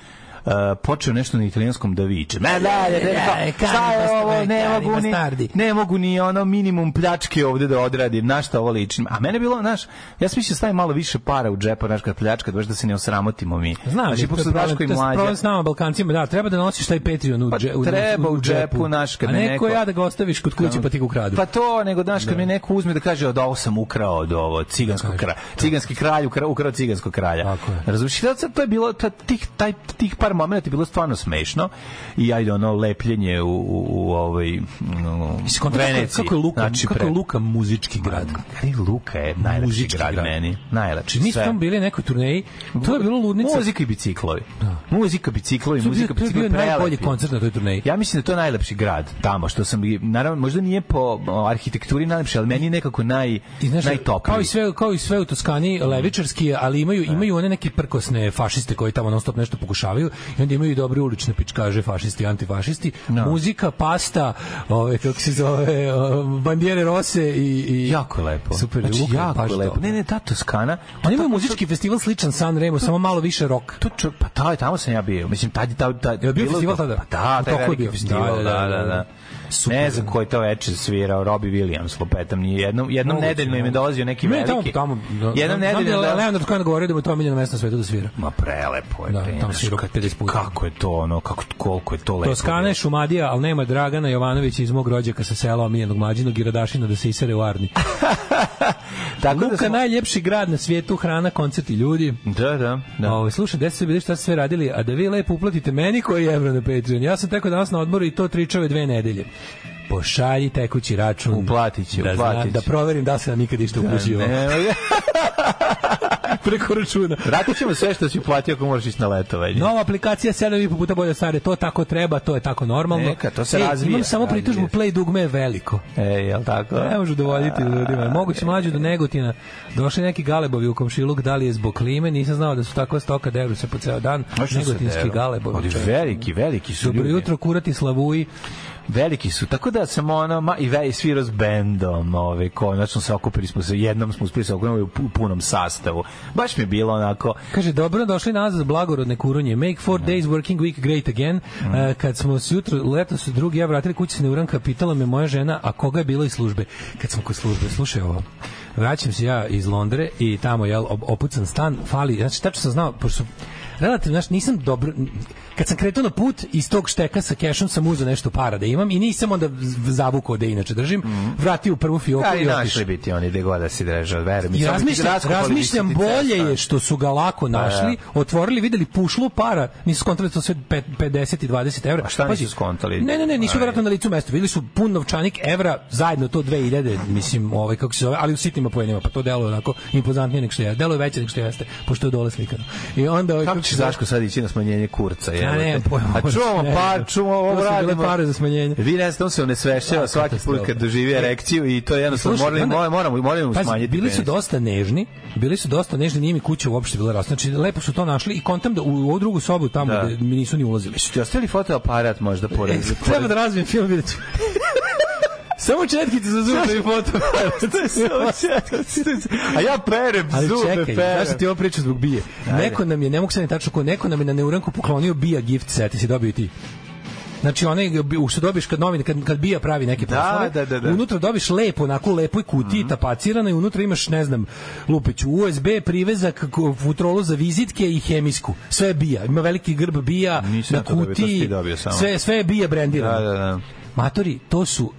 uh, počeo nešto na italijanskom da viče. Me dalje, ne, E, kao, šta je ovo, ne mogu ni, ne mogu ni ono minimum pljačke ovde da odradim, na šta ovo ličim. A mene bilo, znaš, ja sam mislio da stavim malo više para u džepa, znaš, kad pljačka, da se ne osramotimo mi. Znam, znači, pošto Daško i je problem mlađa. s nama Balkancima, da, treba da nosiš taj Patreon u, Pa dže, u, treba u džepu, znaš, kad a neko, ja da ga ostaviš kod kuće pa ti ga ukradu. Pa to, nego daš kad mi neko uzme da kaže od ovo sam ukrao od ovo ciganskog kralja. Ciganski kralj ukrao, ukrao ciganskog kralja. Razumiješ? To je bilo tih taj tih par momenata je bilo stvarno smešno i ajde ono lepljenje u u, u ovaj u kako, Veneciji. kako je Luka, Znači, kako je Luka muzički grad. Ari Luka je najlepši Muzički grad, grad. meni. Najlepši. Mi smo bili na nekoj turneji, to je bilo ludnica. Muzika i biciklovi. Muzika, biciklovi, je muzika, to je bio biciklovi. najbolji prelepi. koncert na toj turneji. Ja mislim da je to najlepši grad tamo što sam naravno možda nije po arhitekturi najlepši, ali meni je nekako naj I znaš, najtopliji. kao i sve kao i sve u Toskani levičarski, ali imaju imaju one neke prkosne fašiste koji tamo non stop nešto pokušavaju i onda imaju dobre ulične pičkaže fašisti, antifašisti. Muzika, pasta, ove kako se zove, bandiere rose i i jako je lepo. Super, znači, Luka je jako je lepo. Ne, ne, ta Toskana. Oni imaju muzički festival sličan San Remo, samo malo više rock. To čo, pa taj, tamo sam ja bio. Mislim, tad, tad, tad, Jel bio festival tada? Pa da, taj je veliki bio. festival, da, da, da. Da. Super. Ne znam ko je to veče svirao, Robbie Williams, lupetam, nije jednom, jednom Moguće, nedeljno im je dolazio neki Ne, tamo, veliki. tamo, da, jednom znam nedeljno da dolazio- Leonard Cohen govorio da mu je to omiljeno mesto na svetu da svira. Ma prelepo je. Da, bre, tamo kad- 50 puta. Kako je to ono, kako, koliko je to lepo. Toskana je Šumadija, ali nema Dragana Jovanovića iz mog rođaka sa sela omiljenog mlađinog i Radašina da se isere u Arni. Tako da Luka, smo- najljepši grad na svijetu, hrana, koncerti, ljudi. Da, da, da. Ovo, slušaj, gde ste bili, šta ste sve radili, a da vi lepo uplatite meni koji je evro na Patreon. Ja sam teko danas na odboru i to tričave dve nedelje. Pošalji tekući račun. Uplatit ću, da, uplatit ću. da proverim da se nam nikad išta upućio. Ne, Preko računa. Vratit ćemo sve što si platio ako moraš ići na letovanje. Nova aplikacija 7,5 puta bolje stare, to tako treba, to je tako normalno. Neka, to se Ej, razvija, Imam samo razvija pritužbu, play dugme je veliko. E, jel tako? Ne može dovoljiti ljudima. Moguće mlađu do Negotina. Došli neki galebovi u komšiluk, da li je zbog klime, nisam znao da su takva stoka, deru se po ceo dan. Negotinski galebovi. Veliki, veliki su Dobro ljudi. jutro, kurati slavuji. Veliki su, tako da sam ono, ma, i ve, svirao s bendom, ove, konačno se okupili smo se, jednom smo uspili se okupili u pu- punom sastavu. Baš mi je bilo onako, Kaže, dobro, došli nazad blagorodne kurunje. Make four days working week great again. E, kad smo se jutro, leto su drugi, ja vratili kući se neuranka, pitala me moja žena, a koga je bilo iz službe? Kad smo kod službe, slušaj ovo. Vraćam se ja iz Londre i tamo je opucan stan, fali, znači tačno sam znao, pošto relativno, znaš, nisam dobro, kad sam kretao na put iz tog šteka sa kešom sam uzeo nešto para da imam i nisam onda zavukao da inače držim, vratio u prvu fioku i našli otišao. biti oni gde god da si drežao, verujem. I razmišljam, bi razmišljam bolje cesta. je što su ga lako našli, otvorili, videli pušlu para, nisu skontali to sve pe- 50 i 20 evra. A šta nisu Pazi, skontali? Ne, ne, ne, nisu verovatno na licu mesta. Videli su pun novčanik evra, zajedno to 2000, mislim, ovaj kako se zove, ali u sitnim poenima, pa to deluje onako impozantnije nego što je. Deluje veće nego što jeste, pošto je dole slikano. I onda ovaj, Kako će zove- Zaško sad ići na smanjenje kurca? Ja nemam pojma. A čuvamo Ne, par, ne. čuvamo ovo radimo. pare za smanjenje. Vi ne on se onesvešćava Da, svaki put kad doživi erekciju i to je jednostavno morali, moramo, moramo, smanjiti bili su dosta nežni, bili su dosta nežni, nije mi kuća uopšte bila rasna. Znači, lepo su to našli i kontam da u ovu drugu sobu tamo Da. da. mi nisu ni ulazili. Su ti ostavili fotoaparat možda pored? E, Treba da razvijem film, vidjet ću. Samo četkice za zube i foto. A ja perem Ali zube, čekaj, perem. zašto ti ovo pričam zbog bije? Neko nam je, ne mogu sad ni tačno ko, neko nam je na neuranku poklonio bija gift set, i si dobio i ti. Znači onaj što dobiš kad novine kad kad bija pravi neke Da, proslave, da, da, da. unutra dobiš lepo onako lepoj kutiji tapacirano i unutra imaš ne znam lupić USB privezak futrolu za vizitke i hemijsku. Sve je bija. Ima veliki grb bija Nisam na kutiji. Sve sve je bija brendirano. Da, da, da. Matori, to su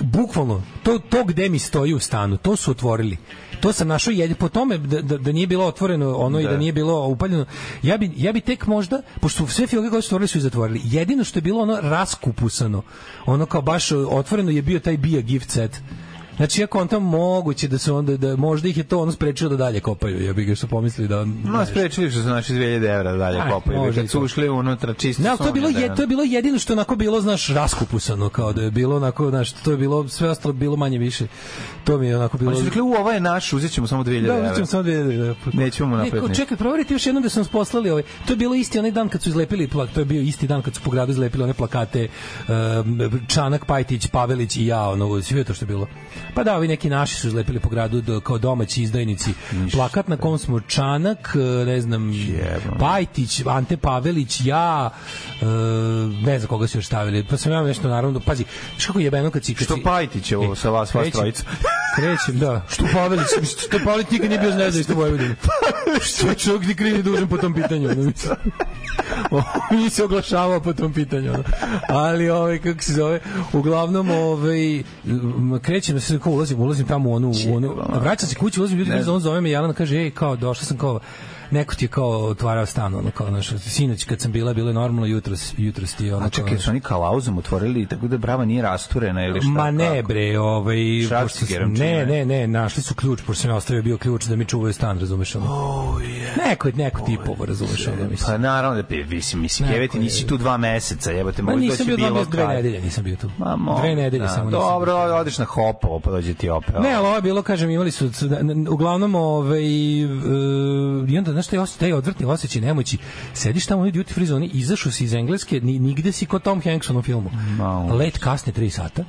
bukvalno to to gde mi stoji u stanu, to su otvorili. To sam našao jedi po tome da, da, da nije bilo otvoreno ono i da Da. nije bilo upaljeno. Ja bi ja bi tek možda pošto sve fioke koje su otvorili su i zatvorili. Jedino što je bilo ono raskupusano, ono kao baš otvoreno je bio taj bija gift set. Znači ja kontam moguće da se onda da možda ih je to ono sprečilo da dalje kopaju. Ja bih ga što pomislili da No, sprečili što su naši 2000 evra dalje Aj, kopaju. Kad su ušli unutra čisto Ne, to je bilo je, to je bilo jedino što onako bilo, znaš, raskupusano, kao da je bilo onako, znaš, to je bilo, sve ostalo bilo manje više. To mi je onako bilo... Su rekli, u, ovo je naš, uzet ćemo samo 2000 Da, evra. uzet samo dve, da, Nećemo mu Ne, kao, ništa. Čekaj, proverite još jednom da sam poslali ovaj. To je bilo isti onaj dan kad su izlepili plak, to je bio isti dan kad su po gradu izlepili one plakate Čanak, Pajtić, Pavelić i ja, ono, vidio to što je bilo. Pa da, ovi neki naši su izlepili po gradu do, kao domaći izdajnici. Plakat na kom smo Čanak, e, ne znam, Jebem. Pajtić, Ante Pavelić, ja, e, ne znam koga su još stavili. Pa sam ja nešto naravno, pazi, što kako jebeno kad si... Kad Što si- Pajtić ovo sa vas, vas trojica? Krećem, da. Što Pavelić, što Pavelić nikad nije bio nezavisno u Vojvodini. Što je čovjek ni kriv ni dužan po tom pitanju. mislim. Nije se oglašavao po tom pitanju. ono. Ali, ovaj, kako se zove, uglavnom, ovaj, krećem, se kao ulazim, ulazim tamo u onu, u onu vraćam se kući, ulazim, ljudi, on zove me, Jelena kaže, ej, kao, došla sam kao, neko ti je kao otvarao stan, ono, kao, znaš, sinoć kad sam bila, bilo je normalno, jutros, jutros ti je ono, A čekaj, su oni kalauzom otvorili, tako da brava nije rasturena ili šta? Ma ne kako? bre, ovaj pošto ne, ne, ne, našli su ključ, pošto sam ja ostavio bio ključ da mi čuvaju stan, razumeš ono. Oh, yeah. Neko neko tipovo, razumeš ono, mislim. Pa naravno da mislim, mislim, Neko keveti, je- nisi tu dva meseca, jebote, Ma mogu nisam doći bio dva bilo mjeseca, dve kad. nedelje nisam bio tu. Ma, mo, Dve nedelje da, samo nisam. Dobro, bio. odeš na hopovo, pa dođe ti opet. Ne, ali ovo je bilo, kažem, imali su, na- uglavnom, ovaj, e, i onda, znaš, taj, osjećaj, taj odvrtni osjećaj nemoći, sediš tamo u duty free zoni, izašao si iz Engleske, ni, nigde si kod Tom Hanks u filmu. Malo. Let kasne 3 sata,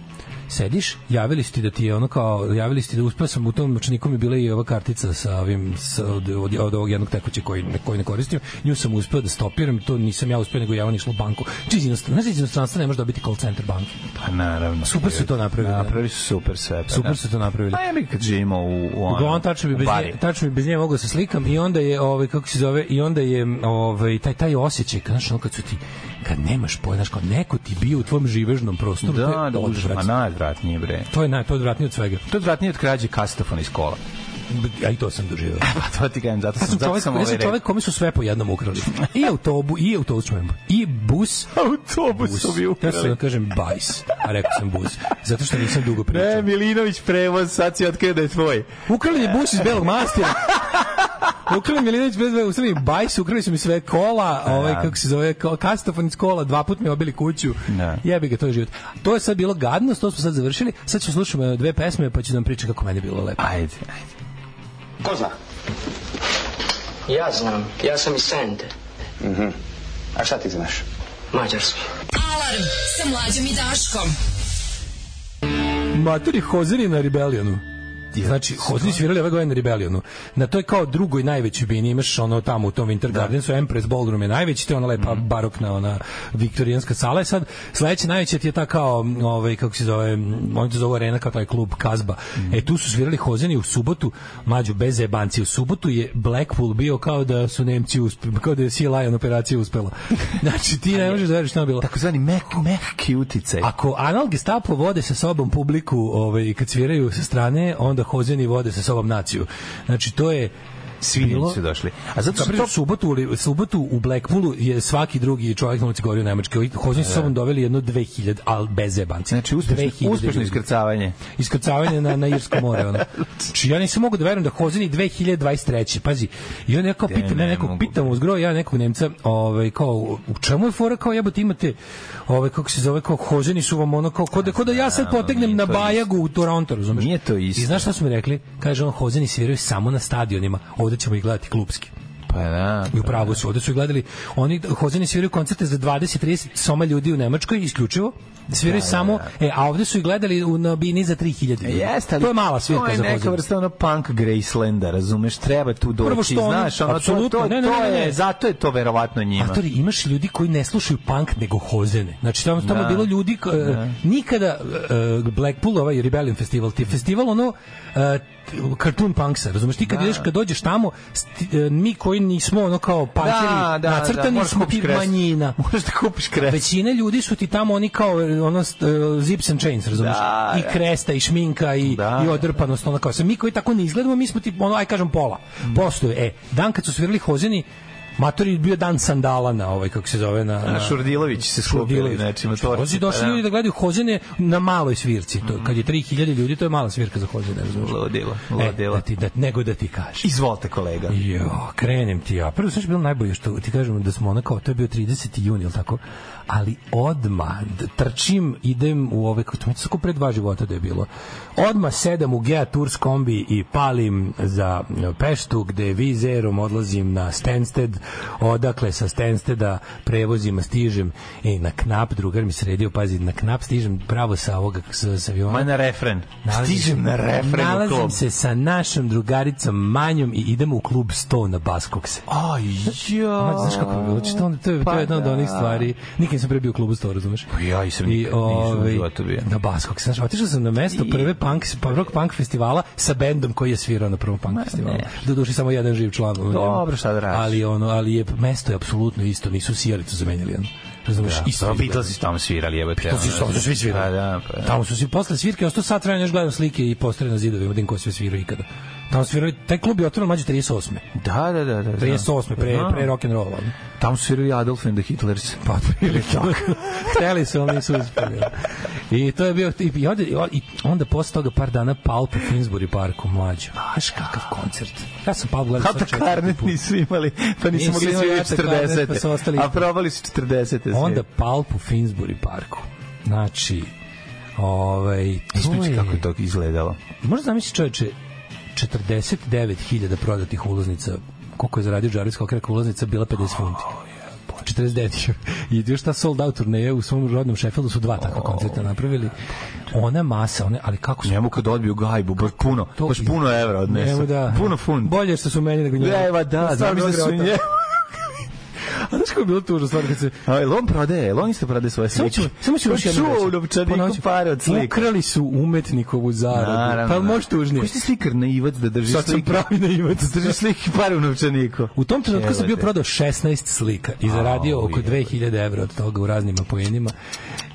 sediš, javili su ti da ti je ono kao, javili su ti da uspeo sam u tom novčaniku mi bila i ova kartica sa ovim, sa, od, od, od ovog jednog tekuće koji, ne, koji ne koristim, nju sam uspeo da stopiram, to nisam ja uspeo, nego ja on išlo u banku. Či iz inostranstva, znaš, iz inostranstva ne može dobiti call center banke. Pa naravno. Super su to napravili, da. Napravili su super sve. Pa, Super da. su to napravili. Pa ja mi kad živimo u, u ono, Uglavnom tačno bi bez nje, tačno bi bez nje da se slikam i onda je ovaj kako se zove i onda je ovaj taj taj osjećaj znaš ono kad su ti kad nemaš pojma kao neko ti bio u tvom živežnom prostoru to Da, je da, odvratno. najodvratnije, bre. to je naj to je odvratnije od svega To je odvratnije od krađe kastofona iz kola. a i to sam doživeo Pa to ti kažem, zato Ja sam, sam zato čovjek, sam ja ovaj sam rekao. čovjek kome su sve po jednom ukrali. I autobu, i autobus čujem. I bus, Autobus bus. su bi Ja sam da ukrali. kažem bajs, a rekao sam bus. Zato što nisam dugo Ne, pričao. Milinović prevoz, sad si otkrio da je tvoj. Ukrali je bus iz Belog mastira. Ukrali Milinović bez veze, ukrali bajs, ukrali su mi sve kola, ovaj kako se zove, kastofon iz kola, dva puta mi obili kuću. Da. Jebi ga, to je život. To je sad bilo gadno, to smo sad završili. Sad ćemo slušati dve pesme, pa ću nam pričati kako meni bilo lepo. Ajde, ajde. Ko zna? Ja znam, ja sam iz Sente, A šta ti znaš? mađarski. Alarm sa mlađom i Daškom. Matori Hozeri na Rebellionu. Znači, Hozeri svirali ove godine na Rebellionu. Na toj kao drugoj najvećoj bini imaš ono tamo u tom Winter Gardensu, Empress Ballroom je najveći, to je ona lepa barokna, ona viktorijanska sala. I sad, sledeća najveća ti je ta kao, ovaj, kako se zove, oni to zove arena kao taj klub Kazba. E, tu su svirali Hozeni u subotu, mađu bez jebanci. U subotu je Blackpool bio kao da su Nemci uspeli, kao da je Sea Lion operacija uspela. Znači, ti ne možeš da veriš šta je bilo. Takozvani mek, mehki uticaj. Ako anal gestapo vode sa sobom publiku ovaj, kad sviraju sa strane, onda hozeni vode sa sobom naciju. Znači, to je Svi bilo- su došli. A zato što što subotu, u- subotu u Blackpoolu je svaki drugi čovjek na ulici govorio u Nemačkoj. Hozeni sa sobom doveli jedno 2000, ali bez jebanci. Znači, uspešno, 2000 uspešno iskrcavanje. iskrcavanje na, na Irsko more. Ono. Znači, ja nisam mogu da verujem da Hozeni 2023. Pazi, i on neko pita, ne, ne nekog pitam uzgro, ja nekog Nemca, ovaj, kao, u čemu je fora, kao jebote imate, ovaj, kako se zove, kao Hozeni su vam ono, kao, ko da, ko da ja sad potegnem na to. Bajagu u Toronto, razumeš? Nije to isto. I znaš šta su mi rekli? Kaže on, Hozeni sviraju samo na stadionima, ovde ćemo ih gledati klubski. Pa da. I u pravu su, ovde su gledali, oni Hozeni sviraju koncerte za 20-30 soma ljudi u Nemačkoj, isključivo, sviraju samo, e, a ovde su ih gledali u, na bini za 3000 ljudi. Jeste, ali to je mala svirka To je za neka Hozeni. vrsta ono punk Gracelanda, razumeš? Treba tu doći, Prvo što oni- znaš, ono, to, to, ne, ne, to je, zato je to verovatno njima. Matori, imaš ljudi koji ne slušaju punk nego hozene. Znači tamo tamo Da. bilo ljudi e, nikada uh, Blackpool ovaj Rebellion festival, ti festival ono uh, cartoon punksa, razumeš ti kad ideš kad dođeš tamo sti, e, mi koji nismo ono kao punkeri Da, da, nacrtani da, smo ti kres. manjina. Možeš da kupiš kres. Većina ljudi su ti tamo oni kao ono uh, zips and chains, razumeš? Da, I da. kresta i šminka i Da. i odrpanost ono kao. Sad mi koji tako ne izgledamo, mi smo ti ono aj kažem pola. Postoje. E, dan kad su svirali Hozeni Matori je bio dan sandala na ovaj kako se zove na, A Šurdilović se Šurdilović. znači, na Znači, torci, Hozi došli pa da. ljudi da gledaju Hozene na maloj svirci. To, kad je 3000 ljudi, to je mala svirka za Hozene, razumiješ? Ludilo, E, ludilo. da ti, da, nego da ti kažem. Izvolite kolega. Jo, krenem ti ja. Prvo sve bilo najbolje što ti kažem da smo ono kao to je bio 30. jun, ili tako? Ali odma trčim, idem u ove to mi tako pre dva života da je bilo. Odma sedam u Gea Tours kombi i palim za e, Peštu gde vizerom odlazim na Stansted odakle sa Stensteda prevozima stižem e, na knap, drugar mi sredio, pazi, na knap stižem pravo sa ovoga, sa, sa aviona. Ma na refren. Nalazim Stižem na refren u Nalazim klub. se sa našom drugaricom Manjom i idemo u klub 100 na Baskokse. Aj, jo. Ma, znaš kako je bilo? Znači, to, to, je, to Pa je jedna od onih da. stvari. Nikad nisam pre bio u klubu 100, razumeš? Pa ja i sam I, nikad nisam u ovaj, bio. Na Baskog. Znaš, otišao sam na mesto prve punk, prvog punk festivala sa bendom koji je svirao na prvom punk festivalu. Do duše samo jedan živ član. Dobro, šta da radiš? Ali, ono, ali je, mesto je apsolutno isto. Nisu sijalicu zamenjali. Ono. Razumeš? Da, isto pa. Beatlesi su tamo svirali, jebote. Beatlesi su tamo svi svirali. Pa da, pa da. Tamo su svi posle svirke, ostao sat vremena još gledam slike i postare na zidovima, vidim ko sve svirao ikada. Tamo svirali, taj klub je otvoren mlađe 38. Da, da, da, da. da. 38. pre, Znam. pre rock and roll. Tamo su svirali Adolf and the Hitlers. Pa otprilike. Hteli su, ali nisu uspeli. I to je bio i, onda, i onda posle toga par dana Pulp u Finsbury parku mlađo. Znaš kakav koncert. Ja sam Pulp gledao Hata sad četvrti put. nisu imali, pa nisu mogli svirati Hata Karnet, pa su 40. ostali- A probali su 40. Onda Pulp u Finsbury parku. Znači, ovaj, Ispričaj kako je to izgledalo. možda zamisli čoveče, 49.000 prodatih ulaznica koliko je zaradio Jarvis Cocker ulaznica bila 50 funti. 49. I još ta sold out turneja u svom rodnom Sheffieldu su dva takva koncerta napravili. Ona masa, one, ali kako su... Njemu kad odbiju gajbu, baš puno, to- baš puno evra odnesu. Da. Puno funt. Bolje što su meni nego njemu. Da, eva, da, Stvarno znam da su gre nje. A znaš kako je bilo tužno stvar kad se... A jel on prodaje, jel on isto prodaje svoje Samo slike? ću, samo ću još jednu u reći. novčaniku pare od slika. Ukrali su umetnikovu zaradu. Naravno. Pa može tužnije. Koji ste slikar na Ivac da drži Sad sam slike? pravi na Ivac. Da drži slike pare u novčaniku. U tom trenutku sam bio prodao 16 slika i zaradio oko jebote. 2000 evra od toga u raznim apoenima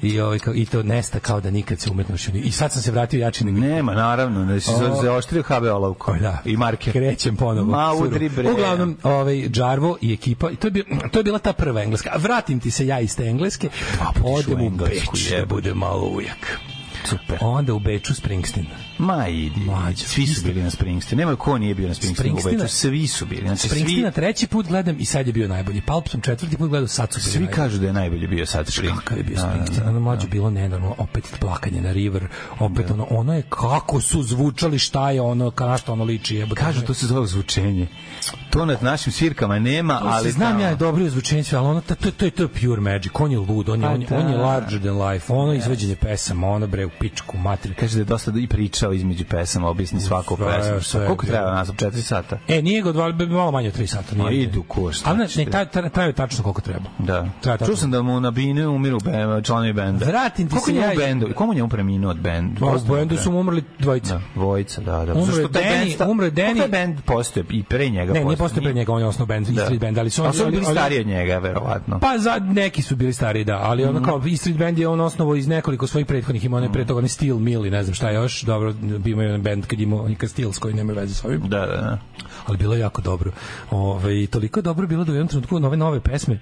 i, ovaj, kao, i to nesta kao da nikad se umetnošću I sad sam se vratio jači nego Nema, naravno, da si O. zaoštrio HB olovku. Oj, da. I marker. Krećem ponovo. Ma, Suru. udri bre. Uglavnom, ovaj, Džarvo i ekipa, i to je, bio, to je bila ta prva engleska. A vratim ti se ja iz te engleske, išao odem u Beč, da jebote. bude malo ujak. Super. Onda u Beču Springsteen. Ma idi. Mlađo. Svi su bili na Springsteen. Nema ko nije bio na Springsteen u Springsteena- Beču. Svi su bili. Znači, Springsteena svi, treći put gledam i sad je bio najbolji. Pulp sam četvrti put gledao, sad su bili svi najbolji. kažu da je najbolji bio sad Springsteen. kakav je bio Da, da, Springsteen. da. Ono mlađe bilo nenormalno, opet plakanje na River, opet ono, ono je kako su zvučali, šta je ono, na šta ono liči. Jebote. Kažu to se zove zvučenje. To nad našim svirkama nema, ali ali znam tamo- ja je dobro zvučenje ali ono to to to to je pure magic. On je lud, on je Pa on, je- on je da. larger than life. Ono izvođenje pesama, ono bre u pičku mater. Kaže da je dosta i pričao između pesama, objasni svaku pesmu. sve, Koliko treba nas? 4 sata? E, nije ga odvali, malo manje od 3 sata. Ma, Nije. idu ko, šta Ali ne, ćete? ne, taj, traju tačno koliko treba. Da. Traje. Čuo sam da mu na binu umiru članovi benda. Vratim ti se ja bendu? Komu njemu preminuo od benda? Ma, u bendu su umrli dvojica. Da, dvojica, da, da. Bend sta- umro je Danny. Taj bend postoje i pre njega Ne, nije postoje. pre njega, on je osnovno band, Da. Street Band, ali su Ali su bili stariji od njega, verovatno. Pa za neki su bili stariji, da, ali ono kao E Street Band je on osnovo iz nekoliko svojih prethodnih ima one pre toga ne Steel Mill i ne znam šta još. Dobro, imao jedan band kad imao i Steels koji nema veze s ovim. Da, da, da. ali bilo je jako dobro. Ove, toliko je dobro bilo da u jednom trenutku nove nove pesme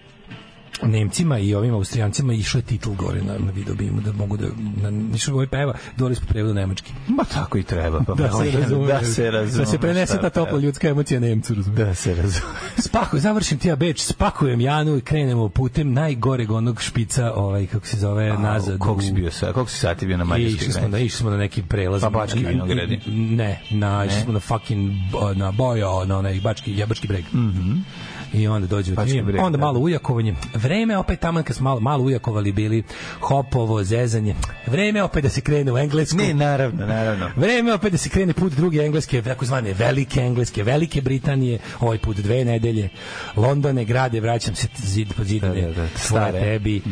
Nemcima i ovim Austrijancima išao je titl gore na, na video bimu da mogu da na, išao ovaj peva doveli smo prevodu nemački Ma tako i treba. Pa da se razume da se razume. da se prenese ta topla ljudska emocija Nemcu razume Da se razume. Spakujem, završim ti ja Beč, spakujem Janu i krenemo putem najgoreg onog špica, ovaj, kako se zove, nazad. Koliko si bio sa, koliko si sati bio na I mađarskoj išli smo, granici? na, išli smo na neki prelaz. Pa Bački vinogradi. Ne, na, išli smo na fucking, na bojo, na onaj Bački, Jabački breg. Mm I onda dođemo breg, onda da. malo ujakovanje. Vreme opet tamo kad smo malo, malo ujakovali bili, hopovo, zezanje. Vreme opet da se krene u englesku. Ne, naravno, naravno. Vreme opet da se krene put druge engleske, takozvane velike engleske, velike Britanije, ovaj put dve nedelje. Londone grade, vraćam se zid po zidane, Da, da, da, stare tebi.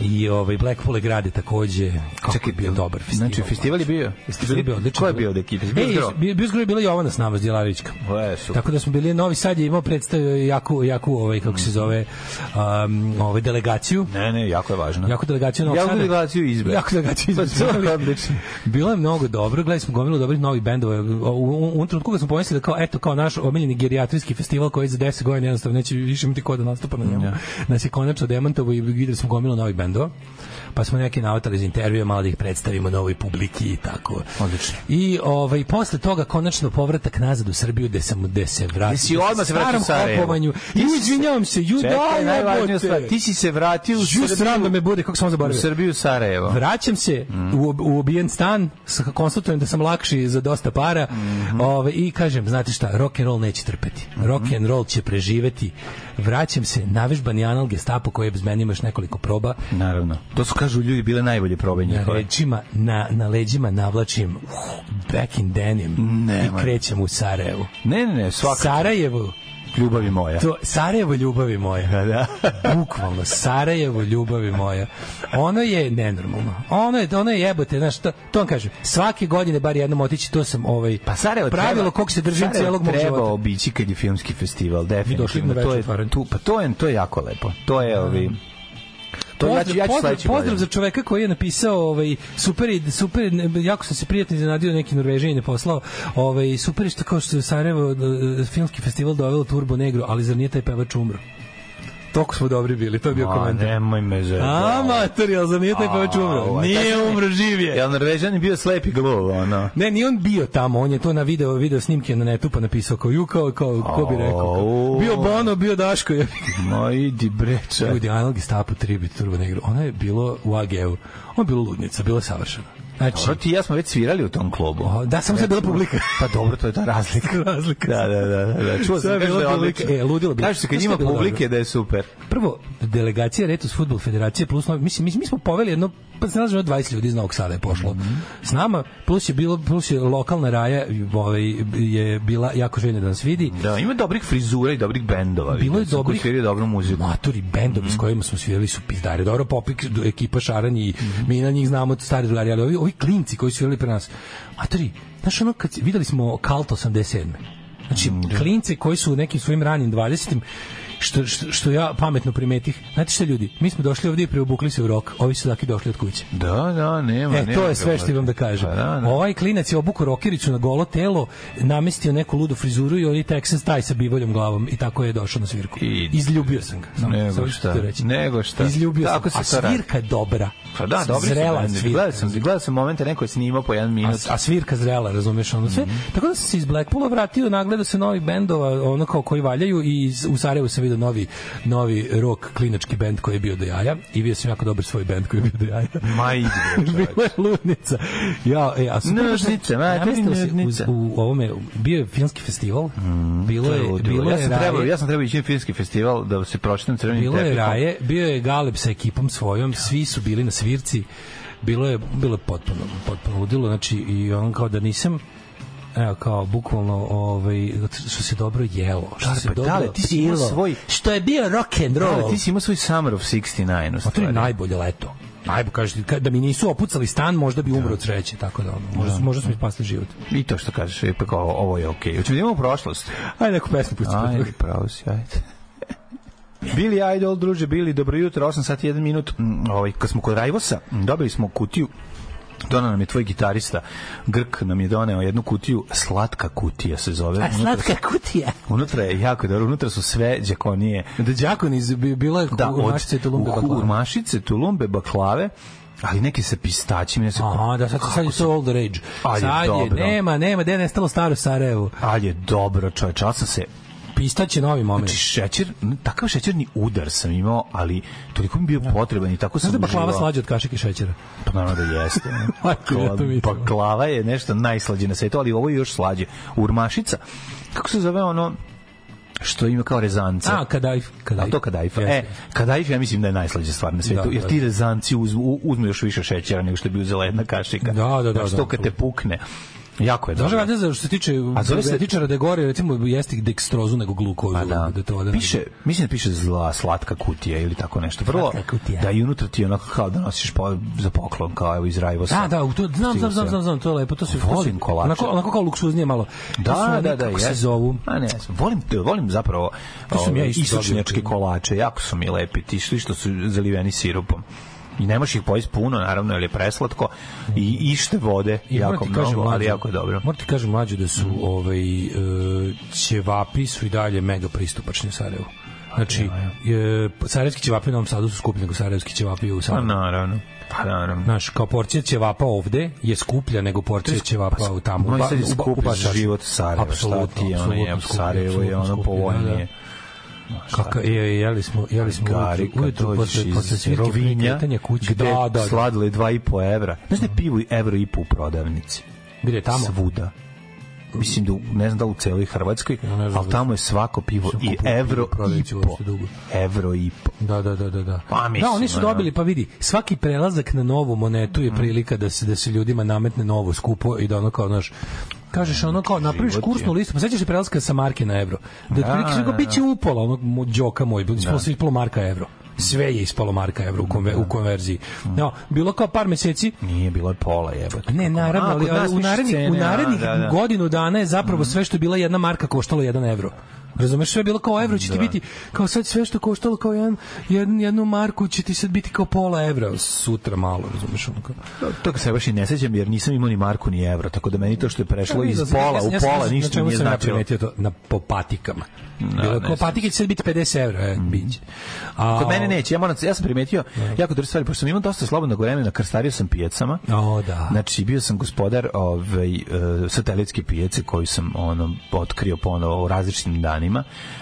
I ovaj Blackpool grade takođe. Kako Čekaj, je bio dobar festival. Znači, festival je bio? Festival je bio odličan. Ko je bio od ekipe? Bio Zgro? bio, je bila Jovana s nama, Zdjelavićka. Tako da smo bili, Novi Sad je imao predstavu jaku, jaku ovaj, kako se zove, um, ovaj, delegaciju. Ne, ne, jako je važno. Jako delegaciju Novog Jako delegaciju izbe. Jako delegaciju izbe. Bilo je mnogo dobro, gledali smo gomilu dobrih novih bendova. U, u, u trenutku kad smo pomislili da kao, eto, kao naš omiljeni gerijatrijski festival koji za 10 godina jednostavno neće više imati ko da nastupa na njemu. Ja. Nas je konačno demantovo i videli smo gomilu novih bendova. Pa smo neki navatali iz intervjua, malo da ih predstavimo novoj publiki i tako. Odlično. I ovaj, posle toga konačno povratak nazad u Srbiju gde sam gde se vrati. Jesi odmah se vratio u Sarajevo? I izvinjavam se, ju da, stvar. ti si se vratio u Ju, Srbiju. sram da me bude, kako sam u zaboravio. Srbiju, Sarajevo. Vraćam se u, u obijen stan, konstatujem da sam lakši za dosta para ove, i kažem, znate šta, rock and roll neće trpeti. Rock and roll će preživeti. Vraćam se, navežbani anal gestapo koji je bez mene imaš nekoliko proba. Naravno. To su, kažu ljudi, bile najbolje probe Na njihove. leđima, na, na leđima navlačim uh, back in denim Nemoj. i krećem u Sarajevu. Ne, ne, ne, svaka Sarajevo, ljubavi moja. to, Sarajevo ljubavi moja. Da, da. Bukvalno, Sarajevo, ljubavi moja. Ono je nenormalno. Ono je, ono je jebote, znaš, to, to vam kažem. Svake godine bar jednom otići, to sam ovaj, Pa Sarajevo pravilo treba, kog se držim Sarajevo cijelog mog treba života. obići kad je filmski festival, na definitivno. To je, tu, pa to je, to je jako lepo. To je, ovi... To Pozdrav, ja ću pozdrav, pozdrav za čoveka koji je napisao ovaj super super jako sam se prijatno iznenadio neki Norvežanin je poslao ovaj super što kao što je Sarajevo eh, filmski festival doveo Turbo Negro ali zar nije taj pevač umro Toliko smo dobri bili, to je bio komentar. nemoj me zezati. A, mater, jel zar nije taj pevač umro? Au, a Nije umro, živ je. Jel Norvežan je bio slepi gluv, ono? Ne, nije on bio tamo, on je to na video, video snimke na netu pa napisao kao ju, kao, kao, ko bi rekao. Au. Bio Bono, bio Daško. Je. Ma idi bre, čak. Ljudi, Anal Gestapo tribut Turbo Negro, ono je bilo u AG-u, ono je bilo ludnica, bilo je savršeno. Znači, Dobro, ti i ja smo već svirali u tom klubu. o, da, samo se bila publika. Pa dobro, to je ta razlika. Razlika. Da, da, da, da, da. Čuo sam da je odlično. E, ludilo bilo. Kaže se kad ima publike dobro? da je super. Prvo, delegacija Retus Futbol Federacije plus mislim, mi, mi smo poveli jedno pa se nalazi 20 ljudi iz Novog Sada je pošlo. Mhm. S nama plus je bilo plus je lokalna raja ovaj je bila jako željna da nas vidi. Da, ima dobrih frizura i dobrih bendova. Bilo je koji dobrih sviraju dobru muziku. Matori bendovi Mhm. s kojima smo svirali su pizdari. Dobro, Popik, ekipa Šaranj i Mhm. mi na njih znamo stari drugari, ali ovi, ovi klinci koji su svirali pre nas. Matori, znaš ono kad videli smo Kalt 87. Znači, Mm, klinci koji su u nekim svojim ranim 20 što, što, što ja pametno primetih. Znate šta ljudi, mi smo došli ovdje i preobukli se u rok, ovi su dakle došli od kuće. Da, da, nema. E, nema to je sve što imam da kažem. Pa, da, da. Ovaj klinac je obuku rokericu na golo telo, namestio neku ludu frizuru i oni Texas taj sa bivoljom glavom i tako je došao na svirku. I- Izljubio sam ga. Samo, Nego samo ću šta, reći. nego šta. Izljubio Tako sam. se A svirka je dobra. Pa da, dobri su zrela bendovi. svirka. Gledao sam, gledao sam momente neko je snimao po jedan A, minut. a svirka zrela, razumeš ono sve. Tako da sam se iz Blackpoola vratio, nagledao se novih bendova, ono kao koji valjaju i u Sarajevu sam vidio novi novi rock klinački bend koji je bio do jaja i vidio sam jako dobar svoj bend koji je bio do jaja. Ma ide. Bilo je ludnica. Ja, e, a super, Nožnice, ma, namestilo se nožnice. u, u ovome, bio je filmski festival, bilo To je, bilo ja je sam trebao, ja sam trebao ići na filmski festival da se pročitam crvenim bilo je tepihom. raje, bio je Galeb sa ekipom svojom, svi su bili na svirci, bilo je, bilo je potpuno, potpuno ludilo, znači i on kao da nisam, evo kao bukvalno ovaj što se dobro jelo što Dale, se pa dobro dale, ti si pilo, svoj- što je bio rock and roll Da, ti si imao svoj Summer of 69 u Pa to stvari. je najbolje leto. Najbolje kažete da mi nisu opucali stan, možda bi umro od sreće, tako da ono, možda, možda su mi spasli život. I to što kažeš, je pa kao, ovo je okej. Hoćemo da imamo prošlost. Ajde neku pesmu pusti. Ajde, pravo si, ajde. Billy Idol, druže, Billy, dobro jutro, 8 sati 1 minut. Mm, Ovaj, kad smo kod Rajvosa, dobili smo kutiju Donao nam je tvoj gitarista, Grk nam je doneo jednu kutiju, slatka kutija se zove. A Unutra slatka su- kutija. Unutra je jako dobro, unutra su sve đakonije. Da đakon iz bi- bila je Da, od mašice tulumbe baklave. urmašice, tulumbe, baklave, ali neki sa pistaćima. Ne znam, Aha, da sad, sad je to all the rage. Je sad je, dobro. nema, nema, gde je nestalo staro Sarajevo. Ali je dobro, čovječ, ali sam se Pistać je novi moment. Znači šećer, takav šećerni udar sam imao, ali toliko mi bio potreban i tako sam Znaš da baklava slađa od kašike šećera? Pa naravno da jeste. Baklava je nešto najslađe na svetu, ali ovo je još slađe. Urmašica, kako se zove ono što ima kao rezance? A, kadajf. kadajf. A to kadajfa. Jeste. E, kadajf ja mislim da je najslađa stvar na svetu, Da, jer da, ti da. rezanci uz, u- uzmu još više šećera nego što bi uzela jedna kašika. Da, da, da, Znači, da, to kad te pukne. Jako je Znaš dobro. da za što se tiče A zove se- etičara da je gore recimo jeste dekstrozu nego glukozu Pa da. da to da piše, mislim da piše zla slatka kutija ili tako nešto. Vrlo, da i unutra ti onako kao da nosiš po, za poklon, kao evo iz Rajvosa. Da, da, to znam, znam, znam, znam, znam, to je lepo, to se Volim kolače. Onako, onako kao luksuznije malo. Su Da, da, da, kako se zovu? A ne, volim, volim zapravo To sam ja ove, isto istočnjačke kolače, jako su mi lepi, ti što su zaliveni sirupom. I ne možeš ih pojesti puno, naravno, jer je preslatko. I ište vode, I jako ti kažem, mnogo, ali jako je dobro. Moram ti kažem mlađe da su ovaj, e, ćevapi su i dalje mega pristupačni u Sarajevu. Znači, je, sarajevski ćevapi u Novom Sadu su skuplji nego sarajevski ćevapi u Pa Sarajevu. naravno. Pa naravno. Znaš, kao porcija ćevapa ovde je skuplja nego porcija ćevapa u tamo. Moj ba- sad je skuplji život Sarajeva, Apsolutno, apsolutno Sarajevo je ono skuplji, povoljnije. Kaka, je, jeli smo, jeli smo Gari, ujutru, posle, posle svirke Rovinja, kretanja kuće. Da, da, da. sladilo je 2,5 evra. Znaš da je pivo i evro i po u prodavnici? Gde tamo? Svuda. Mislim da u- ne znam da u celoj Hrvatskoj, Ja ali da- tamo je svako pivo i evro i po. Evro i po. Da, da, da, da, da. Pa, mislim, da, oni su ono. dobili, pa vidi, svaki prelazak na novu monetu je prilika da se da se ljudima nametne novo skupo i da ono kao, znaš, kažeš ono kao napraviš kursnu listu, pa sećaš se prelaska sa marke na evro. Da Da, sve kao da, biće upola onog đoka moj, da. sve ispalo marka evro. Sve je ispalo marka evro u, konver, u konverziji. No, bilo kao par meseci, Nije bilo je pola jebote. Ne, naravno, ali, ali u narednih, u cene, a, narednih da, da. godinu dana je zapravo sve što je bila jedna marka koštalo 1 evro. Razumeš, sve je bilo kao evro će ti biti, kao sad sve što koštalo kao jedan, jedan, jednu marku će ti sad biti kao pola evra sutra malo, razumeš, ono kao. Toga se baš i ne sećam jer nisam imao ni marku ni evro, tako da meni to što je prešlo iz Ja pola ja u ja pola ništa nije ja značilo. primetio to na po patikama. Da, Bilo kao patike će sad biti 50 evra, e, biće. A, Kod mene neće, ja moram, ja sam primetio jako dobre stvari, pošto sam imao dosta slobodnog vremena, krstario sam pijacama. O, da. Znači, bio sam gospodar ovaj, e, satelitske pijace koju sam ono, otkrio ponovo u različitim danima.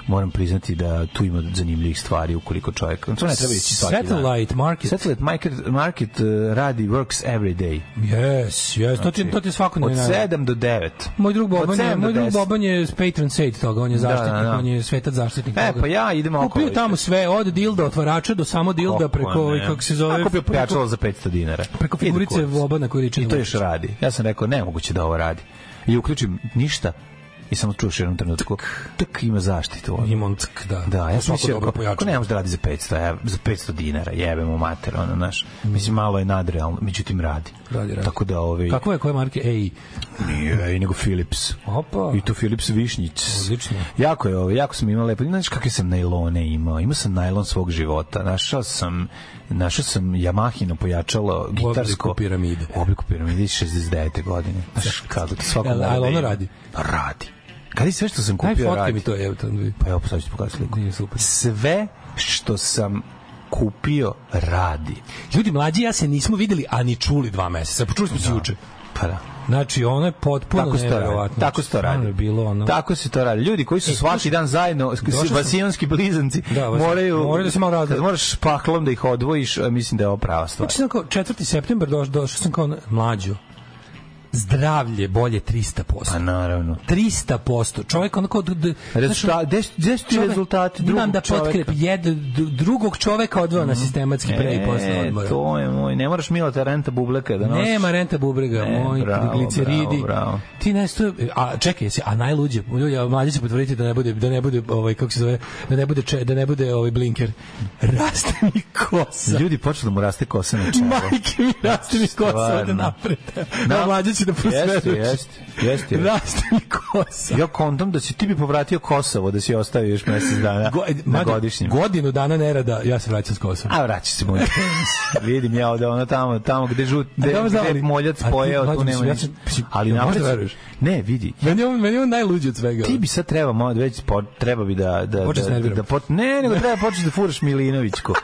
Moram priznati da tu ima zanimljivih stvari ukoliko čovjek... To ne treba ići svaki dan. Satellite market. Satellite market, market uh, radi works every day. Yes, yes, to ti, to ti svako Od 7 do 9. Moj drug Boban je, moj drug 10. Boban je patron saint toga, on je Da, zaštitnik, da, da. on je svetac zaštitnik E, toga. pa ja idem okolo. Kupio tamo sve, od dilda otvarača do samo dilda preko, ovaj, kako se zove, kupio preko, pojačalo za 500 dinara. preko figurice. Bobana koji riče. I to još radi. Ja sam rekao, nemoguće da ovo radi. I uključim ništa i samo čuš jednom trenutku, tak ima zaštitu. ono. Ima on ck, da. Da, ja sam mislio, dobro ako, pojačalo. ako ne može da radi za 500, ev, za 500 dinara, jebemo mater, ono, znaš. Mislim, malo je nadrealno, međutim radi. Radi, radi. Tako da, ovi, Kako je, koje marke? Ej, nije, i nego Philips. Opa. I to Philips Višnjić. Odlično. Jako je ovo, jako sam imao lepo. Znaš kakve sam najlone imao? Imao sam najlon svog života. Našao sam našao sam Yamahino pojačalo gitarsko obliku piramide. U obliku piramide iz 69. godine. Znaš kako to svako jel da ono radi? Radi. Kad je sve što sam Aj, kupio fotke radi? mi to, evo, to. Pa evo, sad ću ti pokazati sliku. Nije super. Sve što sam kupio radi. Ljudi mlađi ja se nismo videli, a ni čuli dva meseca. Počuli smo se juče. Pa da. Znači, ono je potpuno Tako to radi. neverovatno. Tako se to radi. je bilo ono... Tako se to radi. Ljudi koji su E, svaki dan zajedno, došao sam- blizanci, Da, vas- moraju, moraju da se malo. Kad moraš paklom da ih odvojiš, mislim da je ovo prava stvar. Znači sam kao 4. septembar došao, došao sam kao mlađo. Zdravlje bolje 300%. Pa naravno. 300%. Čovjek Rezulta, gde su- ti rezultati Imam drugog da čoveka? potkrep jed, drugog čoveka odveo na sistematski pre i posle odmora. to je moj. Ne moraš Milata Renta bubleka da nosiš. Nema renta bubrega, Ne, moj bravo, gliceridi. bravo, bravo. Ti ne sto, a čekaj, jesi, a najluđe, ljudi, a mlađe će potvrditi da ne bude da ne bude ovaj kako se zove, da ne bude če, da ne bude ovaj blinker. Raste mi kosa. Ljudi počeli da mu raste kosa na čelo. Majke mi raste mi kosa Stvarno. napred. Da. Da, mlađe će da Jeste, prosvedoči. jeste, jeste. Raste mi kosa. Ja kontam da si ti bi povratio Kosovo da si ostavio još mesec dana Go, na godišnjem. Godinu dana nerada, ja se vraćam s kosom. A vraća se moj penis. Vidim ja ovde ono tamo, tamo gde žut, gde, gde moljac pojeo, tu nema ništa. Ali veruješ? Ne, vidi. Meni on, meni on najluđi od svega. Ti bi sad treba malo već treba bi da da da, da, da pot, ne, nego treba početi da furaš Milinovićku.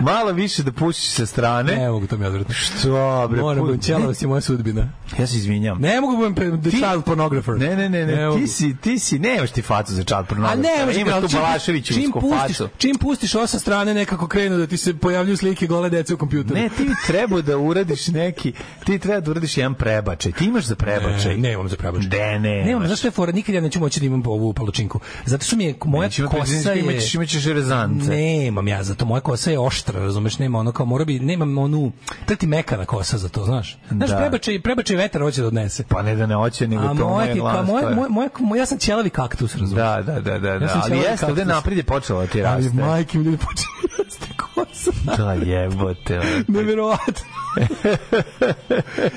Malo više da pušiš sa strane. Ne mogu to mi odvratno. Što bre? Moram, ćelavost je moja sudbina. Ja se izvinjam. Ne mogu budem pre- the child pornographer. Ne, ne, ne, ne, mogu. ti si, ti si, nemaš ti facu za čad A pornografija. ne, može Imaš tu Balaševiću čim pustiš, facu. čim pustiš ova sa strane nekako krenu da ti se pojavljuju slike gole dece u kompjuteru. Ne, ti treba da uradiš neki, ti treba da uradiš jedan prebačaj. Ti imaš za prebačaj. Ne, nemam za prebačaj. De, ne. Nemam, znaš što je fora, nikad ja neću moći da imam ovu palačinku. Zato što mi je moja Nećemo kosa je... Imaćeš, imaćeš rezance. Nemam ja, zato moja kosa je oštra, razumeš, nema ono kao mora bi, nemam onu, treba ti mekana kosa za to, znaš. Znaš, Da. prebačaj, prebačaj vetar hoće da odnese. Pa ne da ne hoće, nego A to moja, je glavna moja, moja, moja, moja, ja sam ćelavi kaktus. Da, da, da, da, da. sam ali jeste, ovde naprijed je počelo da ti Ali raste. majke mi ljudi počinju da raste kosa. Da, jebote. Neverovatno.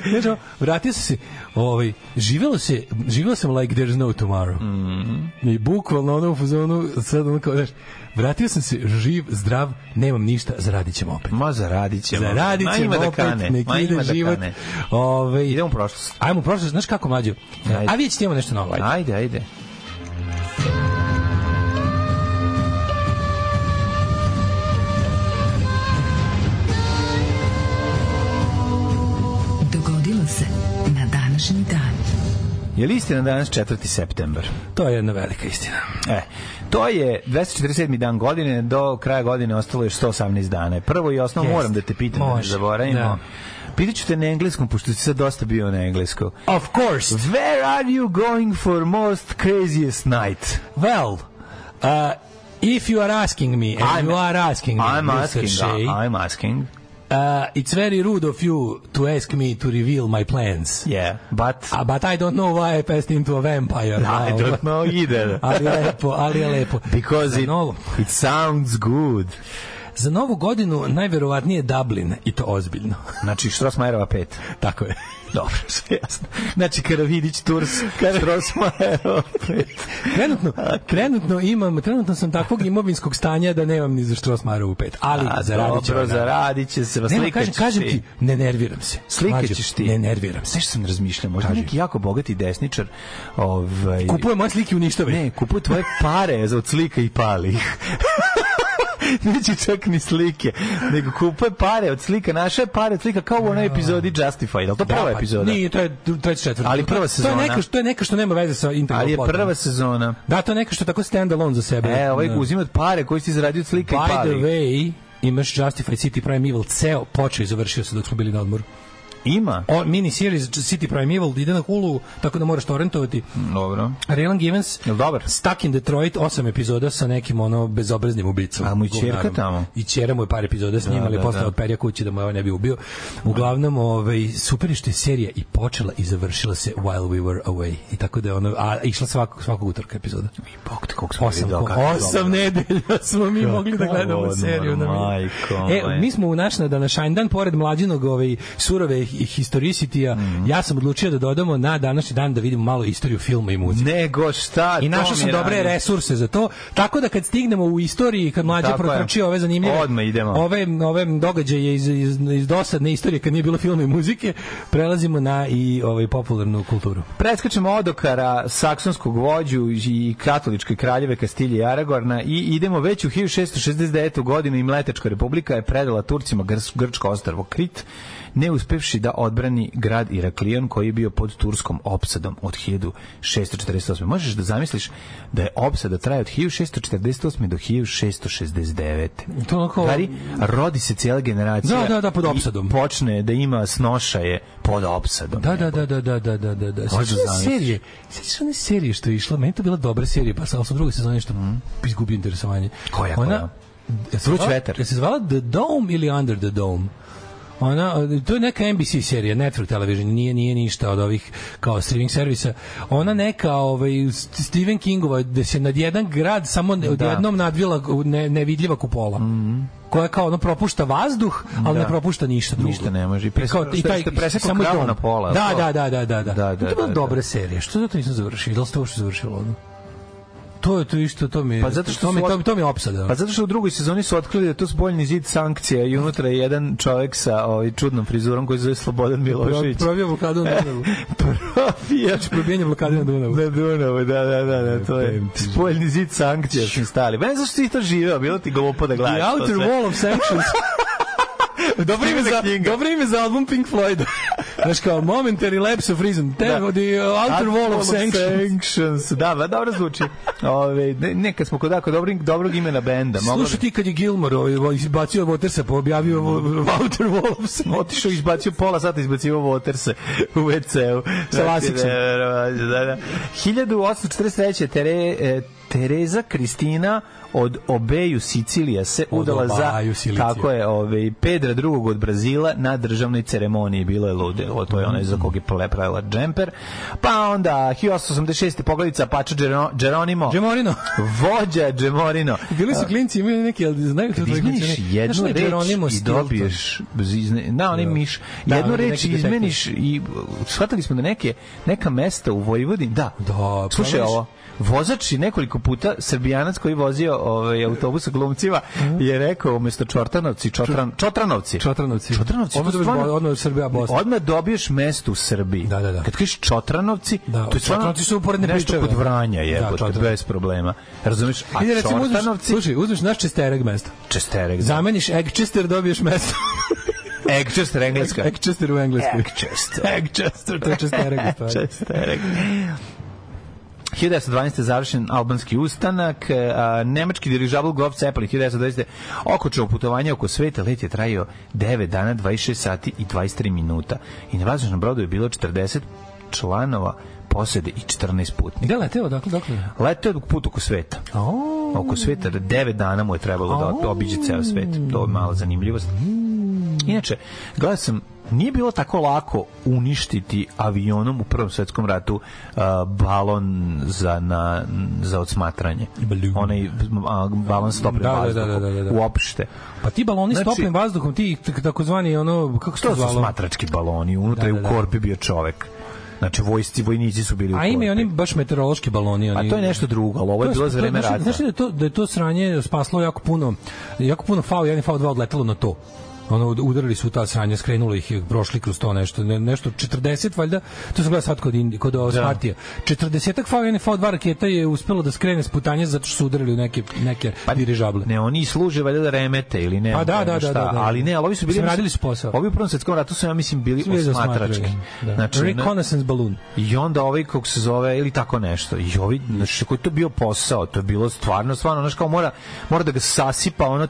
znači, vratio sam se, ovaj, živelo se, živelo sam like there's no tomorrow. Mm. I bukvalno ono u fazonu, sad ono kao, znaš, vratio sam se živ, zdrav, nemam ništa, zaradit ćemo opet. Ma zaradit ćemo. Zaradit ćemo ima da opet, kane. nek ide da život. kane. Ove, Idemo u prošlost. Ajmo u prošlost, znaš kako mlađo? Ajde. A vidjet ćete imamo nešto novo. Ajde. Ajde, ajde. Dogodilo se na današnji dan. Je li istina danas 4. septembar? To je jedna velika istina. E, to je 247. dan godine, do kraja godine ostalo je 118 dana. Prvo i osnovno Jest. moram da te pitam, da ne Može. zaboravimo. Da. Pitaću te na engleskom, pošto si sad dosta bio na engleskom. Of course. Where are you going for most craziest night? Well, uh, if you are asking me, and I'm- you are asking me, I'm Mr. asking, Shea, I'm asking. Uh, it's very rude of you to ask me to reveal my plans. Yeah, but Uh, but I don't know why I passed into a vampire. I now. don't know either. ali je lepo, ali je lepo. Because it, it sounds good. Za novu godinu najverovatnije Dublin i to ozbiljno. Znači, Štrosmajerova 5. Tako je. Dobro, sve jasno. Znači, Karavidić, Turs, Štrosmajerova 5. Trenutno, trenutno imam, trenutno sam takvog imovinskog stanja da nemam ni za što smaru u pet. Ali A, zaradit ću. dobro, zaradit će se, Nema, slikaćeš kažem, kažem ti. ne nerviram se. Slikaćeš ti. Ne nerviram se. Znaš što sam razmišljao? Možda Kaži. neki jako bogati desničar ovaj, Kupuje moje slike u ništave. Ne, kupuje tvoje pare za od slika i pali. Neće čak ni slike, nego kupuje pare od slika, naše pare od slika kao u onoj epizodi Justified, ali to prva pa, epizoda? Nije, to je treća četvrta. Ali prva To sezona. je neka, što, to je neka što nema veze sa integralnom Ali je plotom. prva sezona. Da, to je neka što je tako stand alone za sebe. E, ovaj Da. uzima od pare koji si zaradio od slika i By pali the way, imaš Justified City Prime Evil, ceo počeo i završio se dok smo bili na odmoru. Ima? O, mini series City Prime Evil ide na Hulu, tako da moraš torrentovati. Dobro. Raylan Givens, Jel dobar? Stuck in Detroit, osam epizoda sa nekim ono bezobraznim ubicom. A mu i Govnarom. tamo? I ćera mu je par epizoda s njim, Da, ali da, posle da. odperja kući da mu ovaj ne bi ubio. Uglavnom, ovaj, super je što je serija i počela i završila se while we were away. I tako da je ono, a išla svakog, svakog utorka epizoda. Bog te, koliko smo Osam, kako je osam nedelja smo mi mogli da gledamo odmor, seriju. Na majko e, mi smo u naš na današnji dan, pored mlađinog ovaj, surove hi- historicitija, Mhm. ja sam odlučio da dodamo na današnji dan da vidimo malo istoriju filma i muzike. Nego šta? I našao sam dobre radi. resurse za to, tako da kad stignemo u istoriji, kad mlađe protrči ove zanimljive, Odmah idemo. ove, ove događaje iz, iz, iz dosadne istorije kad nije bilo filma i muzike, prelazimo na i ovaj popularnu kulturu. Preskačemo odokara saksonskog vođu i katoličke kraljeve Kastilje i Aragorna i idemo već u 1669. godinu i Mletečka republika je predala Turcima Grčko ostrvo Krit, ne uspevši da odbrani grad Iraklion koji je bio pod turskom opsadom od 1648. Možeš da zamisliš da je opsada traje od 1648. do 1669. To onako... Rodi se cijela generacija. Da, da, da, pod opsadom. počne da ima snošaje pod opsadom. Da, da, da, da, da, da, da, da. da. Serije? Sećaš se one serije što je išla? Meni to bila dobra serija, pa sa u drugoj sezoni što mm. izgubio interesovanje. Koja, koja? Ona, koja? Vruć vetar. Je se zvala The Dome ili Under the Dome? Ona, to je neka NBC serija, Network Television, nije nije ništa od ovih kao streaming servisa. Ona neka ovaj Stephen Kingova gde se nad jedan grad samo odjednom nadvila ne, nevidljiva kupola. koja je kao ono propušta vazduh, ali Da. ne propušta ništa drugo. Ništa ne može. Pres- kao, i taj, ste presekao samo kravu na pola, Da, to? da, da, da, da, da. Da, da, to je bila da, dobra da. serija. Što zato nisam završio? Da li ste uopšte završilo? Ono? To je to isto, to mi Pa zato što to mi, to, mi- to mi je opsada. Pa zato što u drugoj sezoni su otkrili da je to spoljni zid sankcija i unutra je jedan čovjek sa ovaj čudnom frizurom koji se zove Slobodan Milošević. Probio blokadu na Dunavu. Profija. Probijanje blokade na Dunavu. Na Dunavu, da, da, da, da, to je ti spoljni zid sankcija su stali. Znam zašto si to živeo, bilo ti glupo da The gledaš. to Outer. Wall of Sanctions. dobro ime, za, dobro ime za album Pink Floyd. Znaš kao Momentary Lapse of Reason. Te, Da. The Outer Wall of Sanctions. Sanctions. Da, ba, dobro zvuči. Ove, ne, kad smo kod, kod dobrog, dobrog imena benda. moglo Slušaj ti kad je Gilmore ovaj, izbacio Watersa, pa objavio Outer Wall of Sanctions. otišao izbacio pola sata izbacio Waterse u WC-u. Sa Lasicom. Da, da. 1843. Tere, e, Tereza Kristina od Obeju Sicilija se udala za tako je, ovaj Pedra drugog od Brazila na državnoj ceremoniji bilo je ludilo, to je onaj za kog je pravila džemper. Pa onda 1886. poglavica Pača Gero- Geronimo, Gemorino. vođa Džemorino. Bili su klinci, imali neki, ali znaju kako Kad izmeniš jednu reč i dobiješ na onaj Da. miš Da, jednu reč izmeniš i shvatili smo da neke neka mesta u Vojvodini da Da, slušaj pogledaš- ovo vozač je nekoliko puta srbijanac koji vozio ovaj autobus sa glumcima je rekao umesto Čortanovci Čotran Čotranovci Čotranovci. Čotranovci Odmah stvarno- odmah Srbija, Bosna. odmah dobiješ mesto u Srbiji Da, da, da. kad kažeš Čotranovci Da, to je Čotranovci su uporedne nešto pričave. kod Vranja je Da, bez problema razumeš a Ide, recimo, Čortanovci slušaj, uzmeš naš čestereg mesto. Česterek da. Zameniš Eggchester, dobiješ mesto. Egchester, engleska. Egchester u Engleskoj. Egchester. Egchester, to je čestereg. Čestereg. 1912. završen albanski ustanak, a, nemački dirižabl Grof Zeppelin 1920. okočao putovanje oko sveta, let je trajao 9 dana, 26 sati i 23 minuta. I na vazdušnom brodu je bilo 40 članova posede i 14 putnika. Gde leteo, dakle, dakle? Leteo je put oko sveta. O, Oko sveta, 9 dana mu je trebalo da obiđe ceo svet. To je mala zanimljivost. Inače, gledao sam nije bilo tako lako uništiti avionom u Prvom svetskom ratu uh, balon za na za odsmatranje. Balon. Onaj a, balon s toplim Da, da, vazduhom. da, da, da, da. Uopšte. Pa ti baloni s Znači- toplim vazduhom, ti takozvani ono, kako se to To su zvalo? smatrački baloni, unutra Da, je da, u da. korpi bio čovek. Znači, vojsci, vojnici su bili u A ima i oni baš meteorološki baloni. Oni, to je nešto drugo, ali ovo je To bilo za vreme rata. Znaš li da je to, da je to sranje spaslo jako puno, jako puno V1 i V2 odletelo na to ono udarili su ta sranja, skrenulo ih je, prošli kroz to nešto, ne, nešto 40 valjda, to sam gledao sad kod, Indi, kod da. Smartija. 40 V1 i V2 raketa je uspelo da skrene s putanje zato što su udarili u neke, neke dirižable. Ne, oni služe valjda da remete ili ne. Pa da, da, da, da, da. Ali ne, ali ovi su bili Mislim, radili su posao. Ovi u Prvom svetskom ratu su ja mislim bili Svi osmatrački. Da. Znači, Reconnaissance balloon. I onda ovaj kako se zove ili tako nešto. I ovi znači koji to bio posao, to je bilo stvarno stvarno znači kao mora mora da ga sasipa ono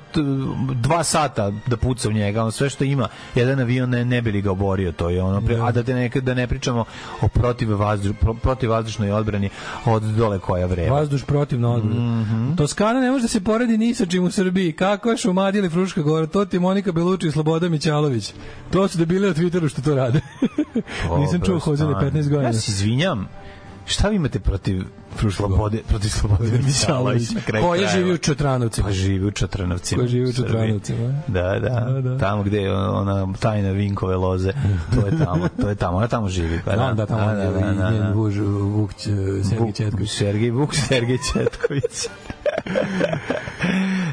dva sata da puca u njega, ono sve što ima. Jedan avion ne, ne bi li ga oborio, to je ono. pre- A da te nekad da ne pričamo o protiv vazduš, protivvazdušnoj odbrani od dole koja vreba. Vazduš protiv na odbranu. Mhm. Toskana ne može da se poredi ni sa čim u Srbiji. Kako je Šumadija ili Fruška Gora? To ti Monika Beluči i Sloboda Mićalović. To su debili na Twitteru što to rade. Nisam čuo Hozene 15 godina. Ja se izvinjam. Šta vi imate protiv slobode, protiv slobode Mićalović? na kraju Ko je krajeva? živi u Četranovcima? Pa živi u Četrnovcima. Ko živi u. Četranovcima? Da, da, Da, da. Tamo gde je ona tajna Vinkove loze, to je tamo, to je tamo, ona tamo živi. Pa Da, da, tamo da, da, da, da. muž Vuk Vuk- Četković. Sergej Vuk, Sergej Četković.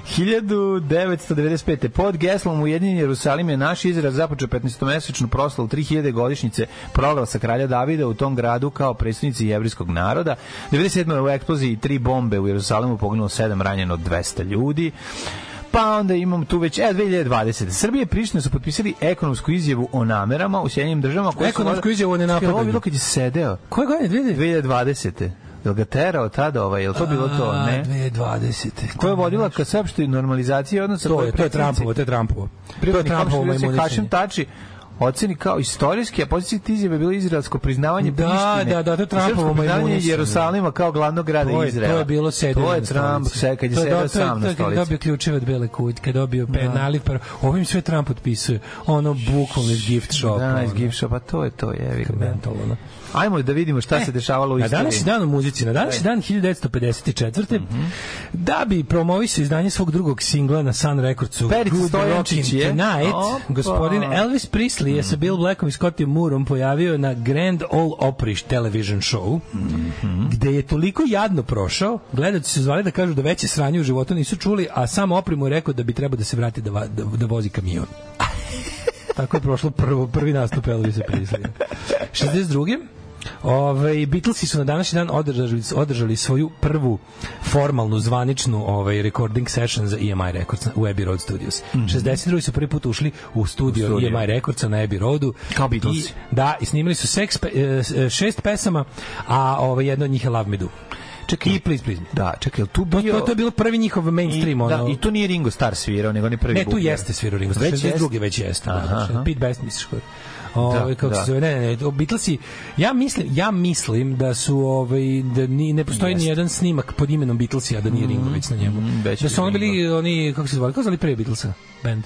1995. Pod geslom Ujedinjen Jerusalim je naš izraz započeo 15-mesečnu proslavu 3000 godišnjice proglasa kralja Davida u tom gradu kao predstavnici jevrijskog naroda. 97. u eksploziji tri bombe u Jerusalimu poginulo 7 ranjeno 200 ljudi. Pa onda imam tu već, e, 2020. Srbije i Priština su potpisali ekonomsku izjavu o namerama u Sjedinjenim državama. koje su- Ekonomsku izjavu o nenapadanju. Ovo je bilo kad je sedeo. Koje godine? 2000? 2020. Jel ga terao tada ovaj, jel to bilo to, ne? 2020. Ko je vodila ka sveopštoj normalizaciji odnosa To je, to je Trumpovo, to je Trumpovo. To je Trumpovo komšija Hašim majmunisanje. Tači oceni kao istorijski, a pozicija te izjave je bilo izraelsko priznavanje Da, Prištine. da, da, je srpsko Trumpovo priznavanje. Jerusalima kao glavnog grada To je, Izraela. to je bilo sedenje To je Trump, stolici. se, kad je sedeo je- sam na je kad je stolici. dobio ključeve od bele kuće, kad je dobio pe, naliv, par, ovim sve Trump potpisuje. Ono, bukvalno iz gift shop. Da, iz gift shopa, to je to, ga. Mentalno, ono. Ajmo da vidimo šta se dešavalo u Na istoriji. današnji dan u muzici, na današnji dan 1954. Da bi promovisao izdanje svog drugog singla na Sun Recordsu Perica Good Stojančić je. Tonight, Opa. gospodin Elvis Presley je sa Bill Blackom i Scottie Moorom pojavio na Grand Ole Opry television show, gde je toliko jadno prošao, gledalci su zvali da kažu da veće sranje u životu nisu čuli, a sam Opry mu je rekao da bi trebao da se vrati da, va- da, da vozi kamion. Tako je prošlo prvo, prvi nastup Elvisa Presley. 62. Ove, Beatlesi su na današnji dan održali, održali svoju prvu formalnu, zvaničnu ovaj, recording session za EMI Records u Abbey Road Studios. 62. su prvi put ušli u studio, U studio. EMI Recordsa na Abbey Roadu. Kao Beatlesi. I, da, i snimili su seks, pe, e, šest pesama, a ovaj, jedna od njih je Love Me Do. Čekaj, I Please Please Me. Da, čekaj, tu To, bio... to, to je bilo prvi njihov mainstream. I, ono, da, I to nije Ringo Starr svirao, nego ni prvi Ne, tu bubnjar. jeste svirao Ringo Starr. Već 62. jeste? već jeste. Aha, Aha, aha. Pete Best misliš kod. Ove, kako da. se zove, ne, ne, ne, Beatlesi, ja mislim, ja mislim da su ovaj da ni ne postoji ni jedan snimak pod imenom Beatlesi a da nije Ringo već na njemu. Mm, da su oni bili oni kako se zvali, kako se zvali pre Beatlesa band?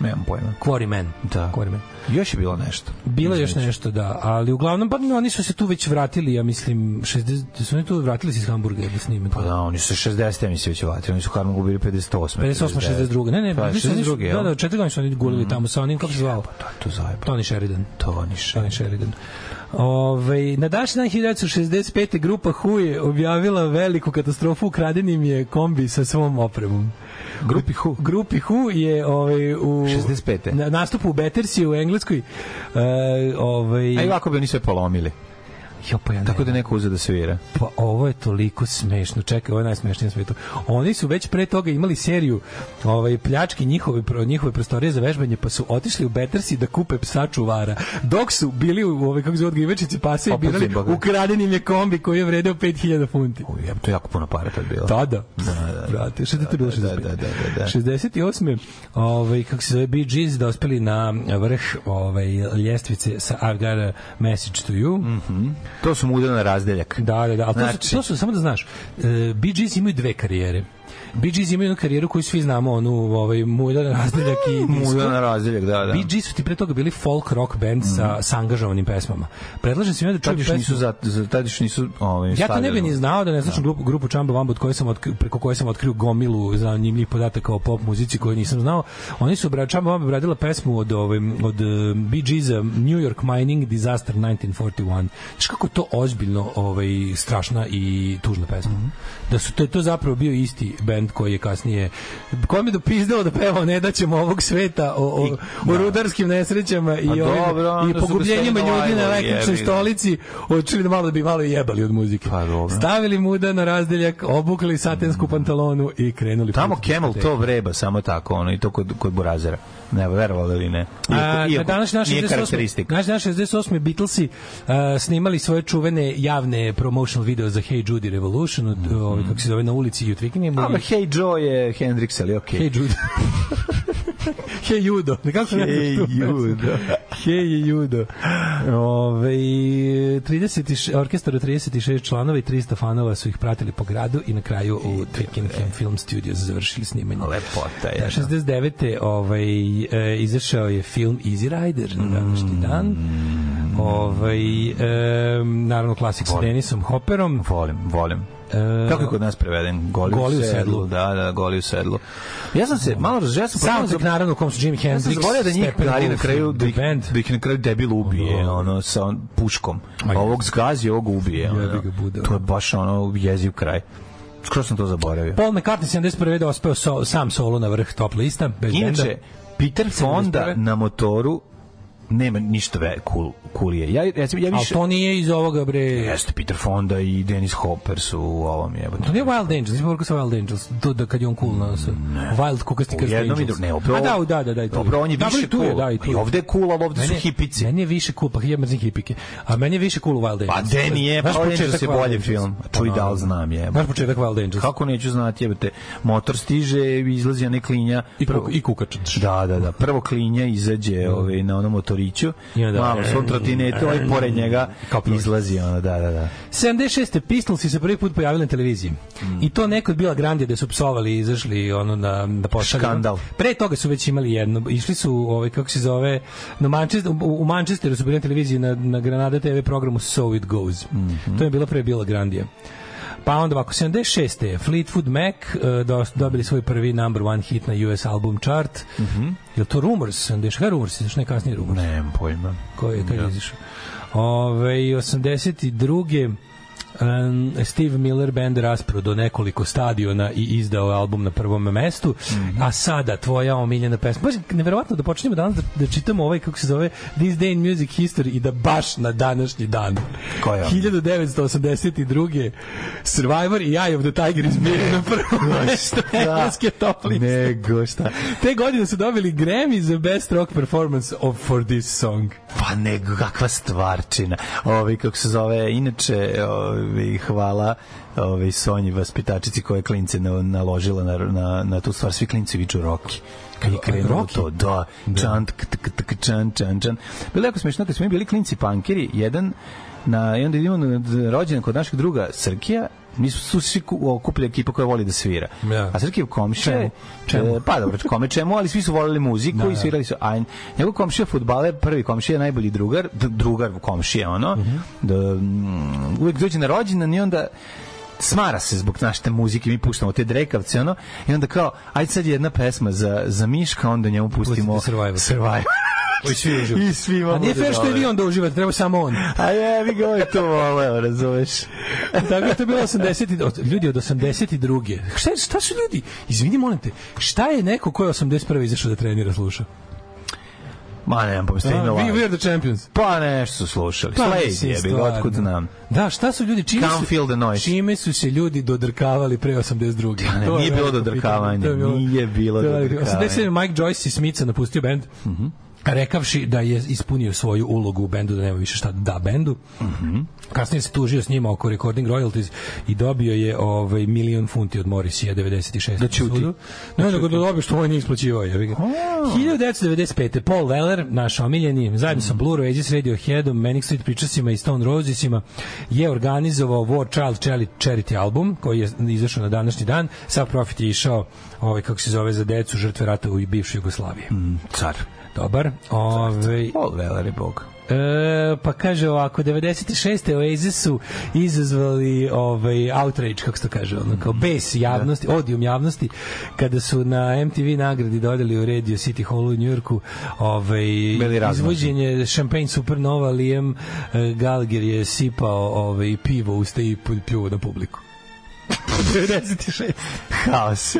Nemam pojma. Quarry Man. Da. Quarry Man. Još je bilo nešto. Bilo je još nešto, da, ali uglavnom pa oni su se tu već vratili, ja mislim, 60 su oni tu vratili se iz Hamburga da snime. Pa da, oni su 60. emisije već vratili, oni su Harman gubili 58. 58 62. Ne, ne, Pa, bili su oni- 62. Da, da, četiri godine su oni gulili tamo sa onim kako se zvao. To je to zajebano. Tony Sheridan. Tony Tony Sheridan. Ove, na današnji dan 1965. grupa Who je objavila veliku katastrofu, ukraden im je kombi sa svom opremom. Grupi Who? Grupi Who je ovaj, u 65.. na nastupu u Battersea u Engleskoj uh, ovaj, A i ovako bi oni sve polomili. Jo, pa ja Tako da je neko uzeo da svira. Pa ovo je toliko smešno. Čekaj, ovo je najsmešnije na svetu. Oni su već pre toga imali seriju ovaj pljački njihove njihove prostorije za vežbanje, pa su otišli u Betersi da kupe psa čuvara. Dok su bili u ovaj kako se zove odgajivačici pasa i birali ukraden im je kombi koji je vredeo 5000 funti. Uj, ja, to je jako puno para tad bilo. Tada. Da, da, Brate, šta je to bilo da, da, da, da, da. 68. Ovaj kako se zove Bee Gees dospeli na vrh ovaj ljestvice sa I've got a message to you. To su muda na razdeljak. Da, da, da, ali to, Znači- su, to su, samo da znaš, uh, Bee Gees imaju dve karijere. Bee Gees imaju jednu karijeru koju svi znamo, onu ovaj, muljan razdeljak i disco. Muda na razdeljak, da, da. Bee Gees su ti pre toga bili folk rock band sa, sa angažovanim pesmama. Predlažem svima da čuju pesmu. nisu, za, za, tad još nisu ovaj, Ja to ne bih ni znao da ne slušam grupu, grupu Chamba Wamba koje sam otkrio, preko koje sam otkrio gomilu zanimljivih podataka o pop muzici koju nisam znao. Oni su bra Chamba Wamba obradila pesmu od ovaj od uh, Bee Geesa New York Mining Disaster 1941. Znaš kako to ozbiljno ovaj strašna i tužna pesma. Da su to to zapravo bio isti bend koji je kasnije ko mi dopizdao da peva ne da ćemo ovog sveta o, o, o rudarskim nesrećama i Pa ovim, dobro, onda i pogubljenjima ljudi na električnoj stolici odčili da malo da bi malo jebali od muzike. Pa dobro. Stavili muda na razdeljak, obukli satensku pantalonu i krenuli. Tamo Camel to vreba samo tako, ono, i to kod, kod Burazera. Ne, verovali ili ne. A, na danas naš nije 68. karakteristika. Naš naš 68. Beatlesi uh, snimali svoje čuvene javne promotional video za Hey Judy Revolution, od, Mhm. ovaj, kako se zove na ulici i u Twickenhamu. Ali Hey Joe je Hendrix, ali okej. Hey Judo. hey Judo. Nekako sam Hey tu pesmu. Judo. Judo. Ove, 30, orkestar od 36 članova i 300 fanova su ih pratili po gradu i na kraju u Twickenham Film Studios završili snimanje. Lepota je. Da, 69. Ovaj, e, izašao je film Easy Rider na današnji dan. Ovaj, e, naravno klasik sa Denisom Hopperom. Volim, volim. E, Kako je kod nas preveden? Goli, Goli u sedlu. sedlu. Da, da, goli u sedlu. Ja sam se malo razželio, ja sam Soundtrack naravno u kom su Jimi Ja sam Hendrix, zaboravio da njih gari na kraju da ih, da ih na kraju debil ubije Da. ono sa on, puškom. Ma je. Ovog zgazi, ovog ubije. Ono. Bude, To je baš ono jeziv kraj. Skoro sam to zaboravio. Paul McCartney 71. dospeo so, sam solo na vrh top lista, bez. Inače, Peter Fonda 71. na motoru nema ništa ve cool, coolije. Ja, recimo, ja više... to nije iz ovoga, bre... Jeste, Peter Fonda i Dennis Hopper su u ovom jebote. To nije Wild Angels, rekao sa Wild Angels, to da kad je on cool na sa Wild kukasti i Angels. drugom. Ne, upravo, A da, da, da, da, je. Upravo on je Da, više tu je, cool. Da, i tu I je. ovde je cool, ali ovde su je- hipici. Meni je više cool, pa ja mrzim hipike. A meni je više cool Wild Angels. Pa Danny je, pa Angels je Wild bolji film. Čuj, Pa, da li znam, je. Znaš početak Wild Angels? Kako neću znati, jebate, motor stiže, izlazi one klinja. I, kukač. Da, da, da. Prvo klinja izađe ovaj, na onom motoriću, I onda- malo svom trotinetu, ovaj pored njega izlazi, ono, da, da, da. 76. Pistolsi se prvi put pojavili na televiziji. I to nekod bila Grandija da su psovali i izašli ono na na pošalju. Škandal. Pre toga su već imali jedno. Išli su ovaj kako se zove na Manchester, u, u Manchesteru su bili na televiziji na, na Granada TV programu So It Goes. To je bila pre bila Grandija. Pa onda ovako, 76. Fleetwood Mac uh, dobili svoj prvi number one hit na US album chart. Mm -hmm. Je to Rumors? 76. Kaj je Rumors? Još ne kasnije Rumors? Nemam pojma. Koji je kad je izašao? Ove, 82. Um, Steve Miller band raspro do nekoliko stadiona i izdao album na prvom mestu. A sada tvoja omiljena pesma. Baš neverovatno da počnemo danas da, da čitamo ovaj kako se zove This Day in Music History i da baš na današnji dan. Koja? 1982. Survivor i Eye of the Tiger izbili na prvo mesto engleske top liste. Nego šta? Te godine su dobili Grammy za Best Rock Performance of for this song. Pa nego, kakva stvarčina. Ovi, kako se zove, inače, ovi, hvala ovi, Sonji, vaspitačici koja je klince na, naložila na, na, na tu stvar. Svi klinci viču Roki. Kad je krenulo to, da, čan, tk, tk, čan, čan, čan. Bilo je jako smešno kad smo mi bili klinci pankeri, jedan na, i onda idemo na rođendan kod našeg druga Srkija, mi su, su svi ku- okupili ekipa koja voli da svira. Ja. A Srkijev komšija, Čemu? Čemu? pa dobro, kome čemu, ali svi su voleli muziku Da, i da. svirali su. A njegov komšija fudbaler, prvi komšija, najbolji drugar, drugar komšija, ono, Mhm. da, mm, uvek dođe na rođendan i onda smara se zbog naše te muzike, mi puštamo te drekavce, ono, i onda kao, ajde sad jedna pesma za, za Miška, onda njemu pustimo Pustite Survivor. Survivor. I svi uživaju. I svi A nije fair što i vi onda uživate, treba samo on. A je, vi ga ovaj to voleo, razumeš? Tako da je to bilo 80 i- od, ljudi od 82. Šta, šta su ljudi? Izvini, molim te, šta je neko ko je 81. izašao da trenira sluša? Ma nemam pa A, Staying we, Alive. we are the champions. Pa nešto su slušali. Pa, Slade je, bi stvarno. otkud znam. Da, šta su ljudi, čime Can't su, the noise. čime su se ljudi dodrkavali pre 82. ne, To je nije bilo veliko dodrkavanja, pitanje. To je nije bilo dodrkavanja. 87. Mike Joyce iz Smica napustio bend. Mhm. Rekavši da je ispunio svoju ulogu u bendu, da nema više šta da bendu. Mhm. Kasnije se tužio s njima oko recording royalties i dobio je ovaj milion funti od Morrisija 96. Da ćuti. sudu. Ne, nego da dobije što on nije isplaćivao. ga. 1995. Paul Weller, naš omiljeni, zajedno sa Blue Oasis Radioheadom, Manic Street Preachersima i Stone Rosesima, je organizovao War Child Charity- album, koji je izašao na današnji dan. Sav profit je išao, ovaj, kako se zove, za decu žrtve rata u bivšoj Jugoslaviji. Car. Dobar. Ove, Paul Weller je bog. E, pa kaže ovako 96. Oasis su izazvali ovaj outrage kako se to kaže ono kao bes javnosti odium javnosti kada su na MTV nagradi dodali u Radio City Hall u Njujorku ovaj izvođenje Champagne Supernova Liam eh, Gallagher je sipao ovaj pivo u usta i pljuo na publiku 96 Haos.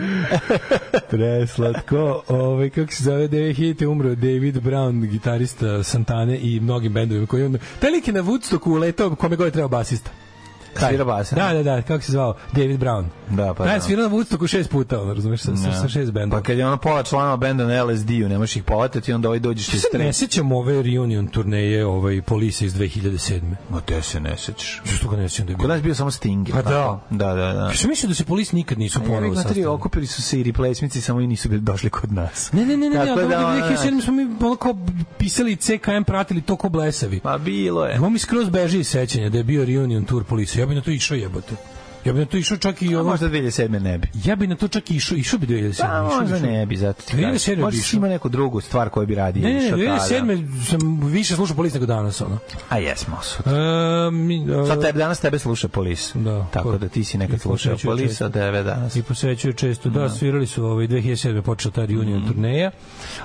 Preslatko. Ovaj kako se zove 2000 umro David Brown, gitarista Santane i mnogim bendovima koji on taj lik je na Woodstocku uletao kome god je trebao basista. Taj. Svira basa? Da, da, da, kako se zvao? David Brown. Da, pa Da, da. je svirao na Woodstocku šest puta, ono, razumeš, sa, sa, sa šest bendova. Pa kad je ono pola članova benda na LSD-u, ne možeš ih povatati, onda ovaj dođeš Ja iz se ne tre. sećam ove reunion turneje ovaj, Polisa iz 2007. Ma te se ne sećaš. Zašto ga ne sećam da je Kod bilo? nas bio samo Sting. Pa da. tako? Da, da, da. Što mislim da se Polis nikad nisu Ja ponovo sastavili? okupili su se i replacements samo i nisu bili došli kod nas. Ne, ne, ne, ne, ne, da, da, ono, 2007 smo mi ono kao pisali CKM, pratili to ko blesavi. Ma bilo je. Evo mi skroz beži iz sećanja da je bio reunion tour policije. Ja bi na to išao jebote. Ja bi na to išao čak i A ono... možda 2007. ne bi. Ja bi na to čak i išao, išao bi 2007. Pa možda išao ne bi, zato ti 2007 kažem. Možda si ima neku drugu stvar koju bi radio. Ne, ne, ne, išao tada. 2007. sam više slušao polis nego danas, ono. A jesmo su. Mi, e, Sad tebe, danas tebe sluša polis. Da. Tako da ti si nekad slušao polis, a tebe danas. I posvećuje često. Da, svirali su ovaj 2007. počela ta reunion Mhm. turneja.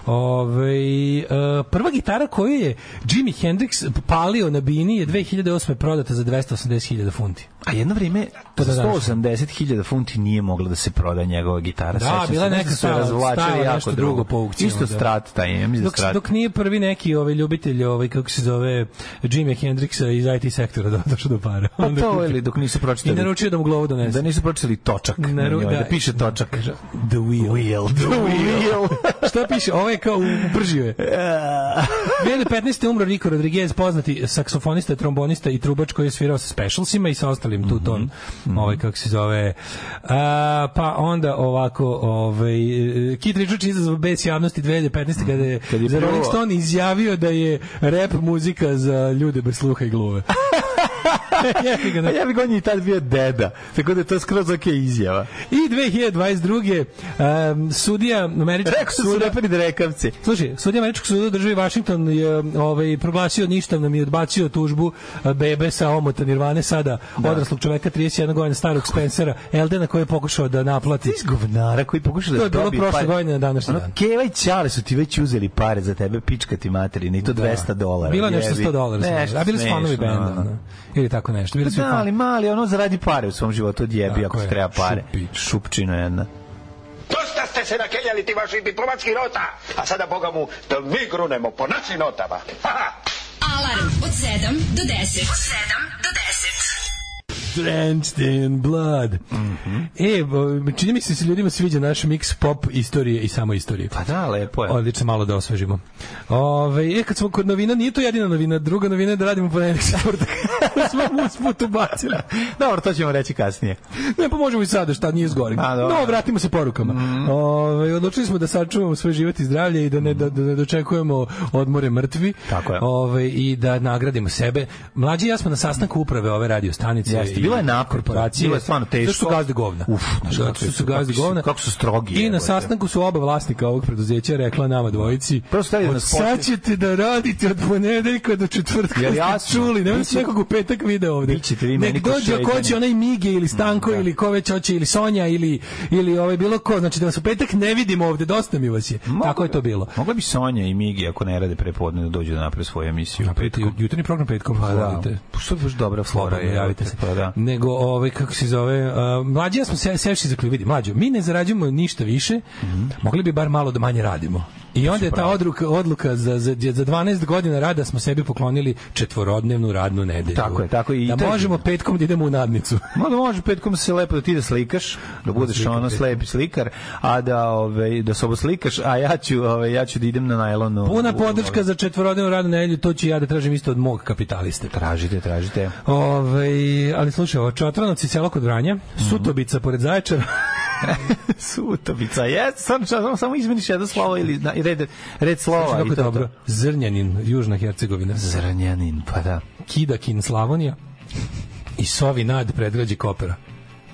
Ovaj e, prva gitara koju je Jimi Hendrix palio na bini je 2008. prodata za 280.000 funti. A jedno vrijeme Pa za da, da. 180.000 funti nije mogla da se proda njegova gitara. Da, Sećam se, bila nešto neka razvlačili stara jako drugo. po aukcijama, Isto da. strat taj, ja mislim da Dok, strat. dok nije prvi neki ovaj ljubitelj ovaj kako se zove Jimi Hendrixa iz IT sektora da došao do para. Pa to ili dok nisu I pročitali. naručio da mu glavu donese. Da nisu pročitali točak. na Naru- njoj, da- da piše točak. Kaže, The wheel. Wheel, the wheel. Šta piše? Ovo je kao upržio je. 2015. umro Rico Rodriguez, poznati saksofonista, trombonista i trubač koji je svirao sa Specialsima i sa ostalim tu ton, ovaj, kako se zove. A, pa onda ovako, ovaj, Kit Richards izazvao bes javnosti 2015. kada je, Kad je za Rolling Stone izjavio da je rap muzika za ljude bez sluha i gluve. Ja bih on je i tad bio deda. Tako da je to skroz ok izjava. I 2022. Um, sudija američkog Rekao su suda reperi drekavci. Slušaj, sudija američkog suda državi Washington je ovaj proglasio ništavnom i odbacio tužbu a, bebe sa omota Nirvane sada odraslog čoveka 31 godina starog Spencera Eldena koji je pokušao da naplati. Iz govnara koji pokušao da To je bilo dobije prošle pare. godine na današnji dan. Keva i Ćale su ti već uzeli pare za tebe, pička ti materina i to 200 dolara. Bilo nešto jebi. 100 dolara. Nešto a bili su fanovi benda. Ili tako nešto. Bili su Da, ali mali, ono zaradi pare u svom životu, odjebi Tako ako je, treba pare. šupić. Šupčino jedna. Dosta ste se nakeljali ti vaših diplomatskih nota, a sada, boga mu, da mi grunemo po našim notama. Ha, ha. Alarm od 7 do 10. Od 7 do 10. Drenched in blood. Mhm. E, bo, čini mi se da se ljudima sviđa naš mix pop istorije i samo istorije. Pa da, lepo je. Odlično, malo da osvežimo. Ove, e, kad smo kod novina, nije to jedina novina, druga novina je da radimo ponedeljak četvrtak. smo usput ubacili. Dobro, to ćemo reći kasnije. Ne, pa možemo i sada, šta nije zgori. A, dobro. No, vratimo se porukama. Ove, odlučili smo da sačuvamo svoj život i zdravlje i da ne, da, da ne dočekujemo odmore mrtvi. Tako je. Ove, I da nagradimo sebe. Mlađi ja smo na sastanku uprave ove radio stanice. Jeste, i bilo je naporno. korporacije. Bilo je stvarno teško. Zašto su gazde govna? Uf, znaš Zato kako što su- gazde govna. kako su strogi, I na sastanku su oba vlasnika ovog preduzeća rekla nama dvojici. Da od nas sad ćete da radite od ponedeljka do četvrtka. Jel Ste jasno? Čuli, Biće- se nekog u petak video ovde. Bićete vi meni ko dođe šeđani. hoće onaj Mige ili Stanko da. ili ko već hoće ili Sonja ili ili ovaj bilo ko, znači da vas u petak ne vidimo ovde, dosta mi vas je. Tako je to bilo. Mogla bi Sonja i Migi, ako ne rade prepodne, da dođu da naprave svoju emisiju. Napravite ju- jutarnji program petkom, Pa da. Pa što je baš dobra flora je. javite se. Pa da. Nego ovaj kako se zove uh, mlađi ja smo se sevši za vidi mlađo mi ne zarađujemo ništa više mogli bi bar malo da manje radimo I onda je ta odluka, odluka za, za, za 12 godina rada smo sebi poklonili četvorodnevnu radnu nedelju. Tako je, tako je. I Da to je- možemo petkom da idemo u nadnicu. Ma da može petkom se lepo da ti da slikaš, da budeš slikam ono slepi slikar, a da ove da se slikaš, a ja ću ove ja ću da idem na najlonu. Puna podrška za četvorodnevnu radnu nedelju, to ću ja da tražim isto od mog kapitaliste. Tražite, tražite. Ove, ali slušaj, ovo Čotranoci selo kod Vranja, Mhm. Sutobica pored Zaječara, Sutovica, jes, samo, samo, samo izmeniš jedno slovo ili na, red, red slova. kako i to dobro, to. Zrnjanin, Južna Hercegovina, Zranjanin, pa da. Kidakin, Slavonija i Sovinad, predgrađe Kopera.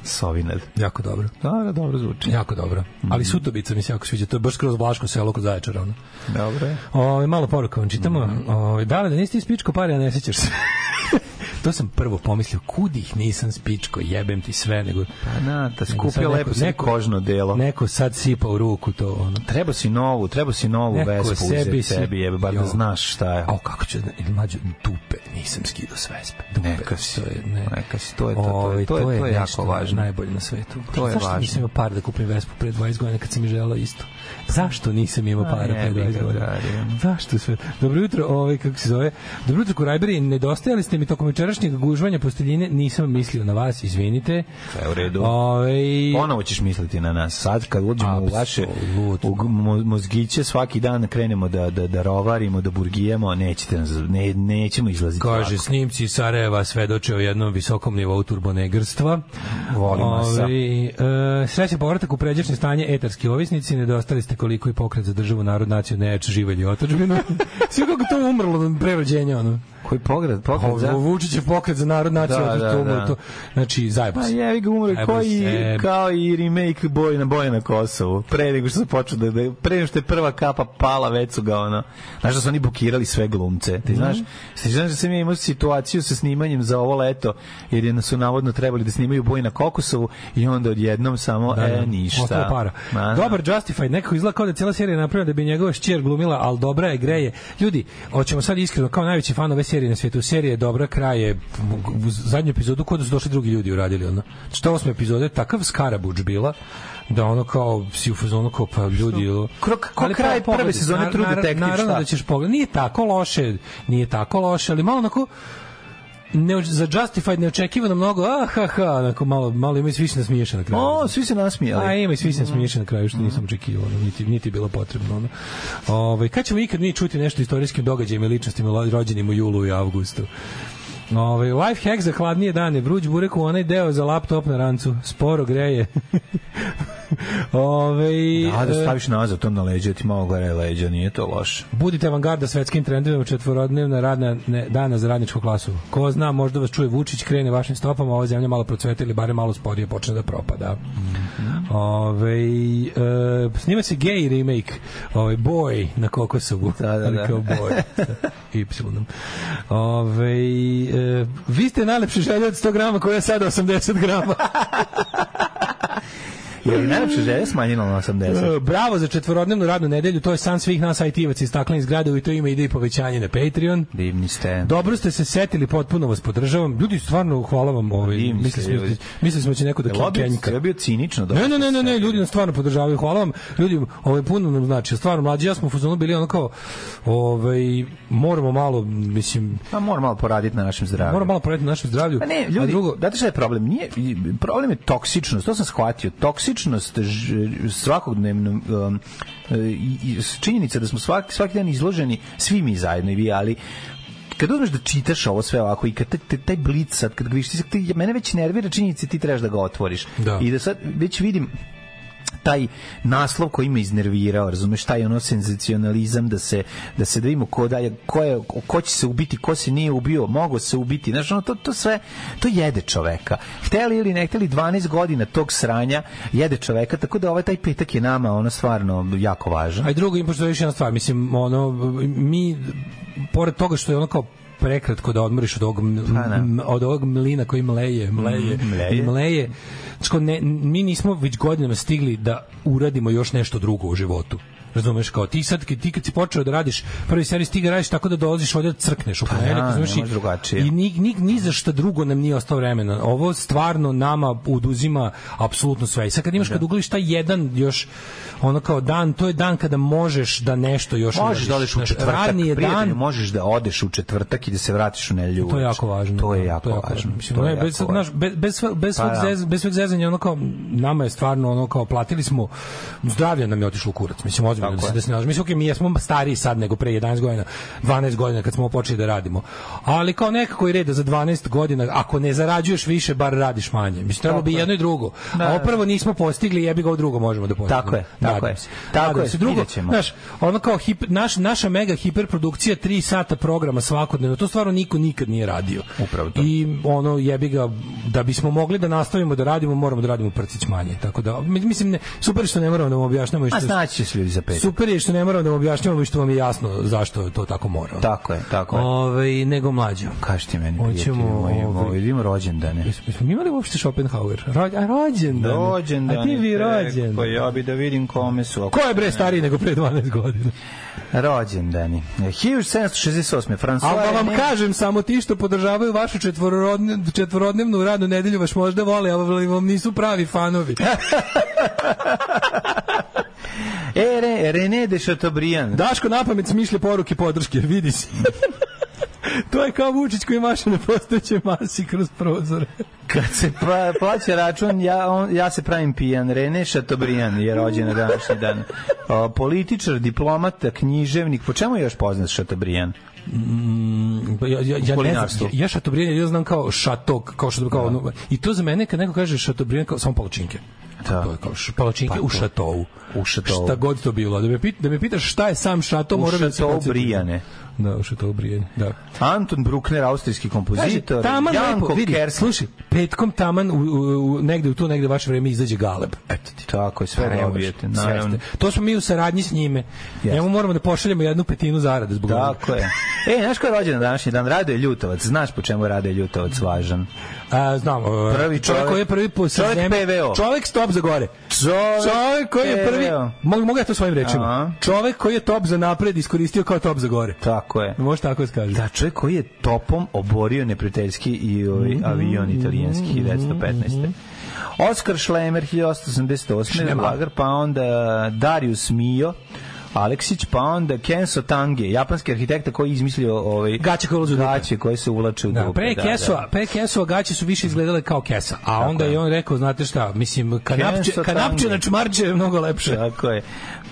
Sovinad. Jako dobro. Dobro, dobro zvuči. Jako dobro. Ali Sutobica mi se jako sviđa. To je baš kroz Vlaško selo kod Zaječara. Ono. Dobro je. Ove, malo poruka vam čitamo. Mhm. Ove, da li da nisi ti spičko pare, a ne sećaš se? to sam prvo pomislio, kud ih nisam spičko, jebem ti sve, nego... Pa na, da nego skupio lepo neko, kožno delo. Neko sad sipa u ruku to, ono. Treba si novu, treba si novu Neko vespu sebi uzeti si- sebi, jebe, bar da znaš šta je. A kako ću, da- mlađo, dupe, nisam skidao s vespe. Dupe, Neka si, to je, ne. neka si, to je to, to je- Ovaj, to je- to je jako nešto važno. Najbolje na svetu. To je Zašto važno. nisam imao par da kupim vespu pre 20 godina kad sam mi želao isto? Zašto nisam imao para pre jebi 20 ga, godina? dragi. Zašto sve? Dobro jutro, ovaj kako se zove? Dobro jutro Kurajberi, nedostajali ste mi tokom večerašnjeg gužvanja posteljine, nisam mislio na vas, izvinite. Sve u redu. Ovaj Ponovo ćeš misliti na nas. Sad kad uđemo u vaše u mozgiće, svaki dan krenemo da, da, da rovarimo, da burgijemo, nećete, nas- ne, nećemo izlaziti Kaže, lako. snimci Sarajeva svedoče o jednom visokom nivou turbonegrstva. Volim masa. Ovaj, e, sreće povratak u pređašnje stanje etarski ovisnici, nedostali ste koliko i pokret za državu, narod, naciju, neč, živelj i otačbinu. Sve kako to umrlo od prerođenja, ono. Koji pokret, pokret za... Ovo Vučićev pokret za narod, naciju, Da, da, to da. to. Znači, zajebo Pa se. jevi ga umre Zajebo kao i, remake Boj na boje na Kosovu. Pre nego što se počeo da, da pre nego što je prva kapa pala, već su ga ono. Znaš da su oni blokirali sve glumce. Ti znaš, Mhm. ti znaš da sam ja imao situaciju sa snimanjem za ovo leto, jer je su navodno trebali da snimaju boj na Kokosovu i onda odjednom samo, Da, da. e, ništa. Ostalo para. Ma, da. Dobar Justified, nekako izgleda kao da je cijela serija napravljena da bi njegova šćer glumila, ali dobra je, greje. Ljudi, hoćemo sad iskreno, kao najveći fan ove serije na svijetu, serija je dobra, kraj je, u zadnju epizodu kod su došli drugi ljudi uradili, ono. Što osme epizode, takav skarabuč bila, da ono kao si u fazonu kao pa ljudi ono. Kro- ko Ali kraj prvo prve sezone True Detective, naravno šta? da ćeš pogledati nije tako loše nije tako loše ali malo onako ne, za Justified neočekivano mnogo, ah, ha, ha, onako malo, malo ima i svi se nasmiješe na kraju. O, svi se nasmijali. A ima i svi se smiješe na kraju što nisam očekivao, ono, niti niti bilo potrebno ono. Ovaj kad ćemo ikad mi čuti nešto o istorijskim događajima i ličnostima rođenim u julu i avgustu. Ovaj life hack za hladnije dane, vruć burek u onaj deo za laptop na rancu, sporo greje. Ovaj Da, da e, staviš nazad to na leđa, ti malo gore leđa, nije to loše. Budite avangarda svetskim trendovima četvorodnevna radna ne, dana za radničku klasu. Ko zna, možda vas čuje Vučić, krene vašim stopama, ova zemlja malo procveta ili bare malo sporije počne da propada. Ove, e, snima se gay remake, ovaj boy na Kokosovu. Da, da, da. kao boy. y. Ove, e, vi ste najlepši želje od 100 grama koja je sada 80 grama. Je li najlepše želje smanjeno na 80? E, Bravo za četvorodnevnu radnu nedelju, to je san svih nas IT-evaca iz staklenih zgrada, i to ima ide i povećanje na Patreon. Divni ste. Dobro ste se setili, potpuno vas podržavam. Ljudi, stvarno, hvala vam. Ovaj, ste smo, da će neko da kenjka. jel bio cinično? da Ne, ne, ne, ne, ne, ljudi nas stvarno podržavaju. Hvala vam. Ljudi, ovaj puno nam znači. Stvarno mlađi ja smo u fazonu bili ono kao ovaj moramo malo, mislim, Pa mora malo poraditi na našem zdravlju. moramo malo poraditi na našem zdravlju. Pa ne, A ljudi, drugo, znate šta je problem? Nije, problem je toksičnost, to sam shvatio. Toksičnost ž, svakodnevno um, činjenica da smo svaki, svaki dan izloženi, svi mi zajedno i vi, ali kad uzmeš da čitaš ovo sve ovako i kad te, taj blic sad, kad ga vidiš, ti, mene već nervira činjenica ti trebaš da ga otvoriš. Da. I da sad već vidim taj naslov koji me iznervirao, razumeš, taj ono senzacionalizam da se da se da vidimo ko da je ko je ko će se ubiti, ko se nije ubio, mogo se ubiti. Znaš, ono, to to sve to jede čoveka. Hteli ili ne hteli 12 godina tog sranja jede čoveka, tako da ovaj taj petak je nama ono stvarno jako važan. a i drugo im pošto je još jedna stvar, mislim, ono mi pored toga što je ono kao prekratko da odmoriš od ovog, Pa, da. od ovog mlina koji mleje, mleje, Mm, mleje. i mleje. Znači, ne, mi nismo već godinama stigli da uradimo još nešto drugo u životu. Razumeš kao ti sad ti kad si počeo da radiš prvi servis ti ga radiš tako da dolaziš ovde da crkneš u ponedjeljak, ja, razumeš? ne i- drugačije. I ni, ni, ni za šta drugo nam nije ostao vremena. Ovo stvarno nama uduzima apsolutno sve. I sad kad imaš kad ugliš taj jedan još ono kao dan, to je dan kada možeš da nešto još Možeš da odeš u četvrtak, radni je dan, možeš da odeš u četvrtak i da se vratiš u nedelju To je jako važno. To je da, jako važno. Mislim, To je bez, jako važno. bez, bez, bez, Pa svog da. zez, bez svog zezanja, ono kao, nama je stvarno ono kao, platili smo, zdravlje nam je otišlo u kurac, mislim, ozbiljno, da Tako se, da se. Mislim, mi jesmo stariji sad nego pre 11 godina, 12 godina kad smo počeli da radimo. Ali kao nekako i reda za 12 godina, ako ne zarađuješ više, bar radiš manje. Mislim, trebalo bi je. jedno i drugo. Da, A ovo da. prvo nismo postigli, jebi ga drugo možemo da postignemo. Tako je, tako je. Tako je. Drugo, znaš, ono kao hip, naš, naša mega hiperprodukcija 3 sata programa svakodnevno, to stvarno niko nikad nije radio. Upravo to. I ono jebi ga da bismo mogli da nastavimo da radimo, moramo da radimo prcić manje. Tako da mi- mislim ne, super što ne moramo da vam objašnjavamo A što će se ljudi za pet. Super je što ne moramo da vam objašnjavamo i što vam je jasno zašto to tako mora. Tako je, tako je. Ovaj nego mlađo. Kaži ti meni, Hoćemo, prijatelju moj, ovaj- ovaj, vidimo rođendane. Jesmo mi imali uopšte Schopenhauer? Rođ, a rođendan. Rođendane. A ti bi tek, rođendan. Pa ja bi da vidim kome su. Ko je bre stariji nego pre 12 godina? Rođendani. 1768. François Ali da vam kažem, samo ti što podržavaju vašu četvorodne- četvorodnevnu radnu nedelju vas možda vole, ali vam nisu pravi fanovi. E, Re, René de Chateaubriand. Daško na pamet smišlja poruke podrške, vidi se. to je kao Vučić koji maše na postojećoj masi kroz prozore. Kad se pa, plaća račun, ja, on, ja se pravim pijan. René Chateaubriand je rođen na današnji dan. O, političar, diplomata, književnik. Po čemu je još poznat Chateaubriand? Pa ja, ja, ja, ne znam, ja, ja Šatobrijan, ja znam kao šatok, kao što kao, ono, i to za mene kad neko kaže Šatobrijan kao samo palačinke. Da. To je kao palačinke Pa u to. šatovu. U šatovu. Šta god to bilo. Da me, pit, da me pitaš šta je sam šato, U moram da se Chateaubrijane. Da, u Šatobrijan, da. Anton Bruckner, austrijski kompozitor. taman Janko lepo, vidi, slušaj, petkom taman u, u, u, negde u to negde vaše vreme izađe Galeb. Eto ti. Tako je, sve dobijete, naravno. To smo mi u saradnji s njime. Jeste. Njemu moramo da pošaljemo jednu petinu zarade zbog. Tako je. E, znaš ko je rođen na današnji dan? Radoje Ljutovac. Znaš po čemu je Radoje Ljutovac važan? A, znam, prvi čovjek čovjek- koji je prvi po čovjek zemlje- PVO. Čovjek stop za gore. Čovjek koji je prvi, mogu, mogu ja to svojim rečima. Aha. Čovjek koji je top za napred iskoristio kao top za gore. Tako je. Može tako da se kaže. Da, čovjek koji je topom oborio neprijateljski i ovaj avion italijanski 1915. Oskar Schlemmer 1888. Schlemmer. Lagar, pa onda Darius Mio Aleksić, pa onda Kenso Tange, japanski arhitekta koji je izmislio ovaj Gaće koje ulaze dupe. gaće koje se uvlače u Da, dupe. pre Kesova, pre Kesova gaće su više izgledale kao kesa, a onda je. on rekao, znate šta, mislim, kanapče, kanapče na čmarče je mnogo lepše. Tako je.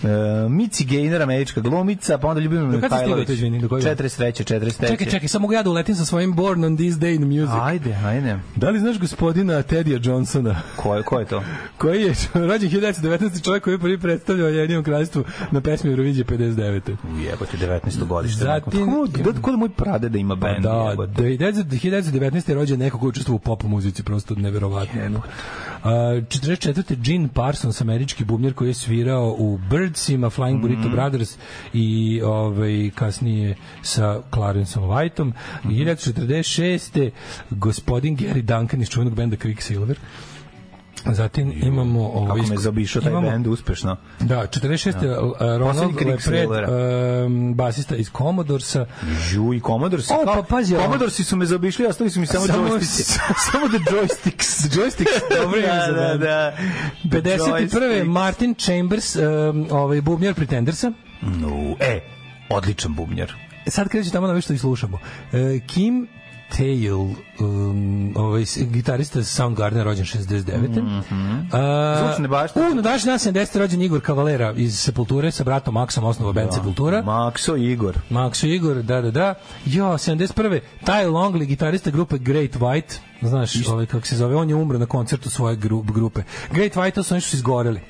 E, Mici Gaynor, američka glumica, pa onda Ljubimir Mihajlović. do kojeg? 43. 43. Čekaj, čekaj, samo mogu ja da uletim sa svojim Born on this day in music. Ajde, ajde. Da li znaš gospodina Teddya Johnsona? Ko je, ko je to? koji je rođen 1919. čovjek koji je prvi predstavljao Jedinom kraljstvu na pesmi Eurovizije 59. Jebote, 19. godište. Zatim- Zatim... Kod moj prade da ima Pa band? da, jebote? 1919. je rođen neko ko učestvuje u pop muzici, prosto neverovatno. ono. A, 44. Gene Parsons, američki bubnjar koji je svirao u Birdsima, Flying Burrito Mhm. Brothers i ovaj, kasnije sa Clarenceom Whiteom. Mhm. 1946. gospodin Gary Duncan iz čuvenog benda Quicksilver. Zatim imamo ovo Kako me isko- zaobišao taj imamo- bend uspešno. Da, 46. Ja. Ronald Poslednji krik Lepred, um, basista iz Commodoresa. Žu i Commodoresi. O, pa pazi. Commodoresi su me zaobišli, ostali su mi samo, Samo- joysticki. samo the joysticks. joysticks, dobro da, da, da. 51. Joysticks. Martin Chambers, um, ovaj bubnjar Pretendersa. No, e, odličan bubnjar. Sad kreće tamo na što i slušamo. E, Kim Tail, um, ovaj, gitarista Soundgarden, rođen 69. Mm -hmm. Zvučne bašte. U, na današnji dan 70. rođen Igor Kavalera iz Sepulture sa bratom Maksom, osnovao band Sepultura. Makso Igor. Maxo Igor, da, da, da. Jo, 71. Ty Longley, gitarista grupe Great White, znaš, ovaj, kako se zove, on je umro na koncertu svoje gru, grupe. Great White, to su oni što su izgoreli.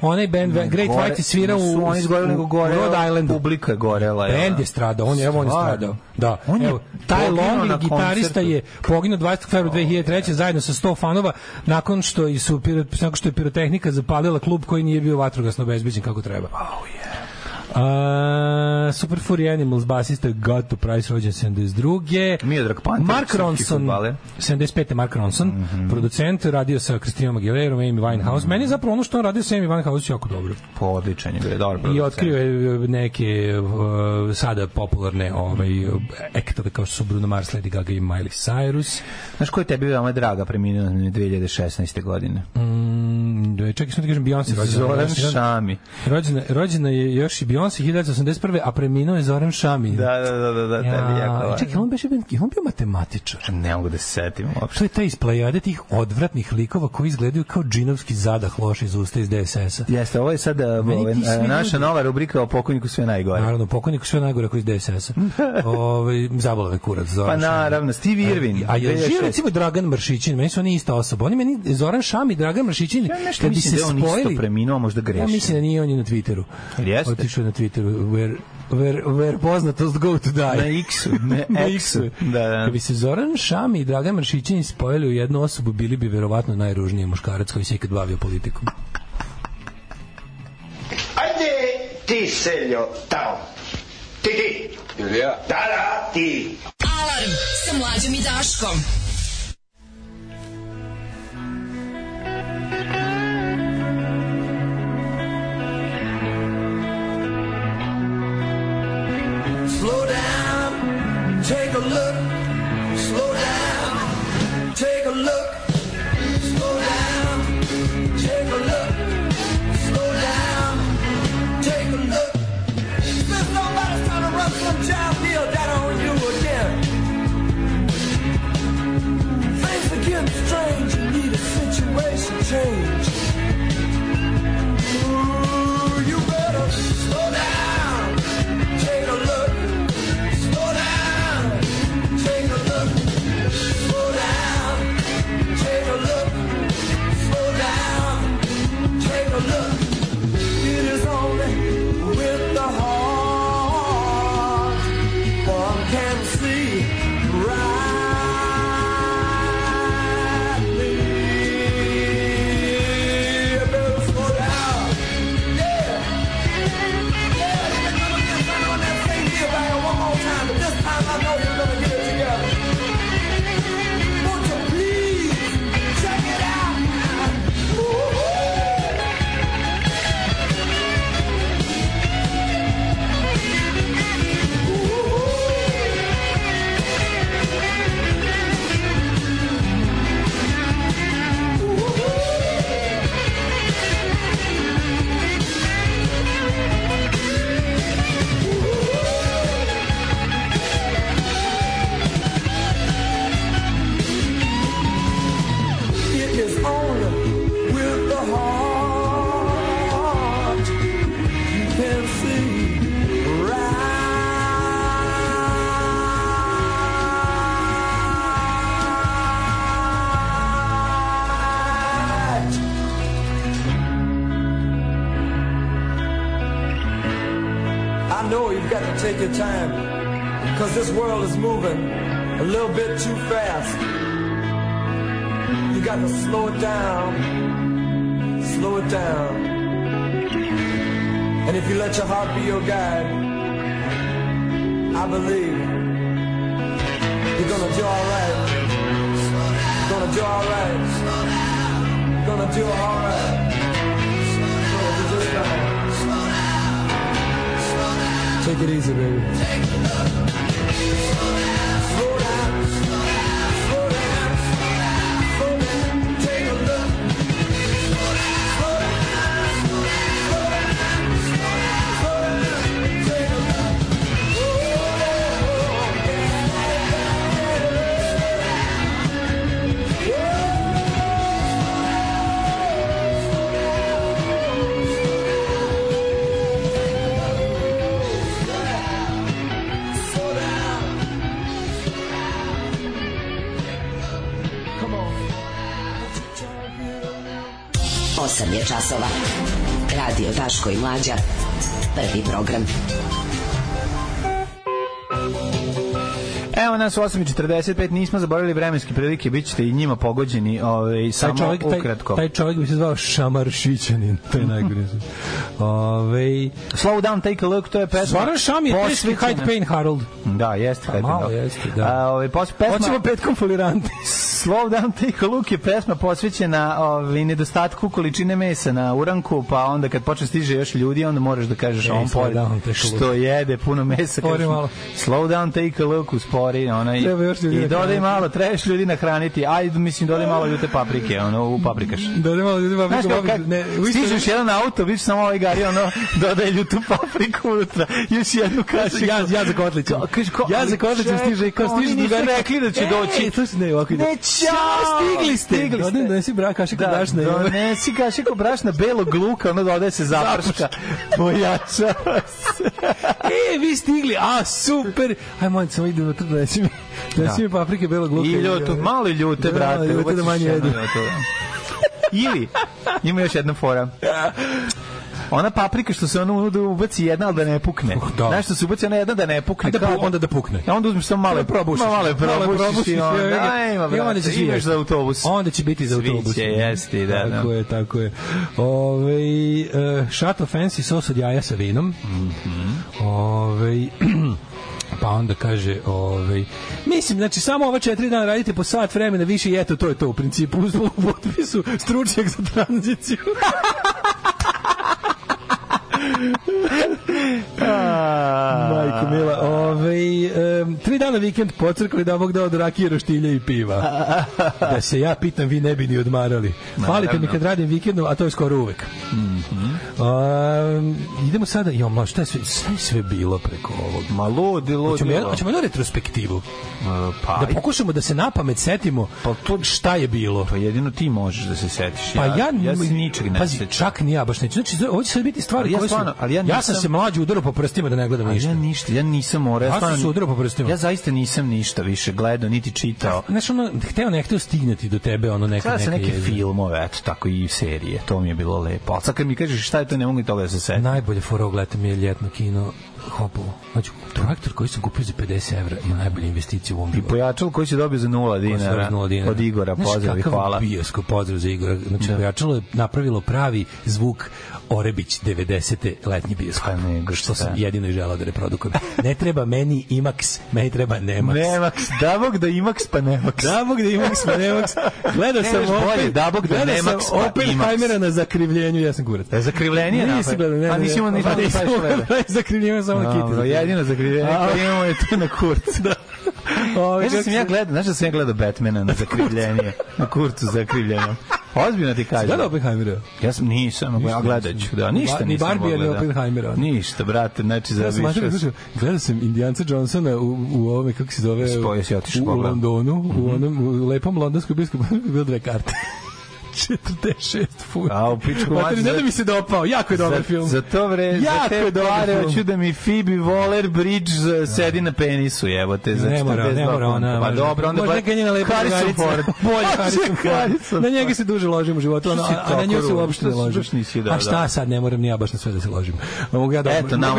Onaj band, Great Gore- White je svirao u, nisu oni izgoreli, nego gore, Rhode Islandu. Publika je gorela. ja. Band je stradao, on je, evo on je stradao. Da, On je evo, Longley, na gitarista je poginuo 20. februara 2003. zajedno sa 100 fanova nakon što, i su, nakon što je pirotehnika zapalila klub koji nije bio vatrogasno obezbeđen kako treba. Uh, Super Furry Animals basista Gato Price rođen 72. Miodrag Panter, Mark Ronson, fudbaler. 75. Mark Ronson, Mhm. producent, radio sa Kristinom Aguilerom, Amy Winehouse. Meni je zapravo ono što on radio sa Amy Winehouse jako dobro. Po odličan je dobro. I producent. otkrio je neke uh, sada popularne ovaj, ektove kao su Bruno Mars, Lady Gaga i Miley Cyrus. Znaš ko je tebi veoma draga preminula na 2016. godine? Mm, čekaj, sam ti kažem Beyoncé rođena. Zoran Šami. Rođena, rođena je još i Beyoncé 1981. a preminuo je Zoran Šami. Da, da, da, da, da, tebi jako. Ja, čekaj, on beše on bio matematičar. Ne mogu da se setim uopšte. To je taj iz plejade tih odvratnih likova koji izgledaju kao džinovski zadah loš iz usta iz DSS-a. Jeste, ovo je sada Meni ovaj, naša nova rubrika o pokojniku sve najgore. Naravno, pokojnik sve najgore koji iz DSS-a. Ovaj zabolave kurac Zoran Pa naravno, Steve Irwin. A je 2006. živ recimo Dragan Mršićin, meni su oni ista osoba. Oni meni Zoran Šami i Dragan Mršićin Ja kad bi se da je on isto preminuo, možda Ja grešim. mislim da nije on je na Twitteru. Jeste? Otišao je na Twitteru where where where poznatost go to die. Na X-u, ne na X-u. Da, da. Kad bi se Zoran Šami i Dragan Mršićin spojili u jednu osobu, bili bi verovatno najružniji muškarac koji se ikad bavio politikom. Ajde ti, Seljo, tamo. Ti, ti. Ili ja? Da, da, ti. Alarm sa mlađom i Daškom. Daško i Mlađa. Prvi program. Evo nas u 8.45, nismo zaboravili vremenske prilike, bit ćete i njima pogođeni ovaj, Taj samo čovjek, taj, ukratko. taj čovjek bi se zvao Šamaršićanin, to je najgore. Ove, Slow down, take a look, to je pesma. Zoran Šam je posvećena- Hyde Pain Harold. Da, jeste. Hyde malo jeste, da. A, ovaj, pos, pesma, Hoćemo petkom foliranti. Slow down, take a look je pesma posvećena ovaj, nedostatku količine mesa na uranku, pa onda kad počne stiže još ljudi, onda moraš da kažeš Ej, on pored što jede puno mesa. Kažeš, malo. Slow down, take a look, uspori. Još ljudi I dodaj nahraniti. malo, trebaš ljudi nahraniti. Ajde, mislim, dodaj malo ljute paprike, ono, u paprikaš. Da ne malo ljudi Znaš papriku, kao kad ne, stižeš jedan auto, vidiš samo ovaj gari, ono, dodaje ljutu papriku unutra, još jednu kašiku. ja, ja za kotlicom. Ka- kaže, ko- ja za čekaj, stiže, kao oni stiže nisu drugari. rekli da će doći. to se ne, ovako ide. Ne, ćao, stigli ste. stigli ste. Dodajem da nesi brak kašiku Da, brašna. donesi kašiku brašna belog luka, ono dodaje se zaprška. Pojačava se. E, vi stigli, a super. Aj, molim, samo idemo tu da nesi mi, da nesi mi paprike belog luka. I ljutu, malo ljute, Da, brate. ljute da manje jedu. ljuto. Ili, ima još jedna fora. Ona paprika što se ono da ubaci jedna, ali da ne pukne. da. Znaš što se ubaci ona jedna da ne pukne. Da pu- onda da pukne. A onda uzmeš samo malo probušiš. Malo probušiš i onda, I onda brate, će svi imaš jesti. za autobus. Onda će biti za autobus. će jesti, da, Tako da. je, tako je. Ove, uh, šato fancy sos od jaja sa vinom. Mhm. Ove, pa onda kaže ovaj mislim znači samo ova četiri dana radite po sat vremena više i eto to je to u principu u potpisu stručnjak za tranziciju Majko Mila, ovaj, um, tri dana vikend pocrkali da Bog dao do rakije, roštilja i piva. Da se ja pitam, vi ne bi ni odmarali. Hvalite mi kad radim vikendom, a to je skoro uvek. Um, idemo sada, jo, ma, šta je sve, sve, je sve bilo preko ovog? Ma ludi, ludi. Hoćemo, jedno, hoćemo jednu retrospektivu. Pa, Da pokušamo da se na pamet setimo Pa to- šta je bilo. pa jedino ti možeš da se setiš. Pa ja, ja se ničeg ne pazi, čak ni ja baš neću. Znači, ovo će sad biti stvari Ali stvarno- ali ja ja sam nisam- se mlađi udarao po prstima da ne gledam ništa. ja ništa, ja nisam morao. Ja sam se udarao po prstima. Ja zaista nisam ništa više gledao, niti čitao. Znaš, ono, hteo ne hteo stignati do tebe, ono neka, neka neke jezgra. filmove, eto, tako i serije. To mi je bilo lepo. Ali sad kad mi kažeš šta je to, ne mogu ni toga da se setim. Najbolje fora gledati mi je ljetno kino Hopovo. Znači, traktor koji sam kupio za 50 evra je najbolja investicija u ovom I pojačalo koji si dobio za nula dinara, Od nula dinara. od Igora, Znaš pozdrav i hvala. bioskop, pozdrav za Igora. Znači, Da. pojačalo je napravilo pravi zvuk Orebić 90. letnji bioskop. Pa nego što sam jedino i želao da reprodukujem. Ne treba meni IMAX, meni treba Nemax. Nemax, da bog da Imax pa Nemax. Da bog da IMAX, pa Nemax. Gledao sam opet, da bog da Nemax, pa Oppenheimera na zakrivljenju, ja sam kurac. E, zakrivljenje je Nisi gledao, ne, A ne, nisi imao ne. ništa Pa da nisam praviš imao gleda. Zakrivljenje samo na Dobro, jedino zakrivljenje koje imamo je to na kurcu. da. Ovaj, Znaš da sam ja gledao, znaš da sam ja gledao Batmana na zakrivljenje, na kurcu zakrivljenom. Ozbiljno ti kažem. Gledao Oppenheimera? Ja sam nisam, ja gledat ću, da, ništa Ni nisam Barbie, ni pogledao. Oppenheimera. Ništa, brate, znači za Ja više. Slušaj, gledao sam Indijanca Johnsona u, u ovome, kako se zove, Spoj, jesi otišao u, u? Londonu, u onom u lepom londonskom biskupu, bilo dve karte. 46 futa. A, u pičku Mater, ne da za- mi se dopao, jako je dobar za, film. Za to vre, za Jako te je pare hoću da mi Phoebe Waller-Bridge z- sedi na penisu, evo te. Za Ne mora, 42 ne mora ona. Pa dobro, onda može ba- neka njena lepa Harrison. Ford. Bolje Harrison Ford. Na njega se duže ložim u životu, si a, a na nju se uopšte ne ložim. da, a šta da. sad, ne moram ni ja baš na sve da se ložim. Mogu ja da, Eto, nama,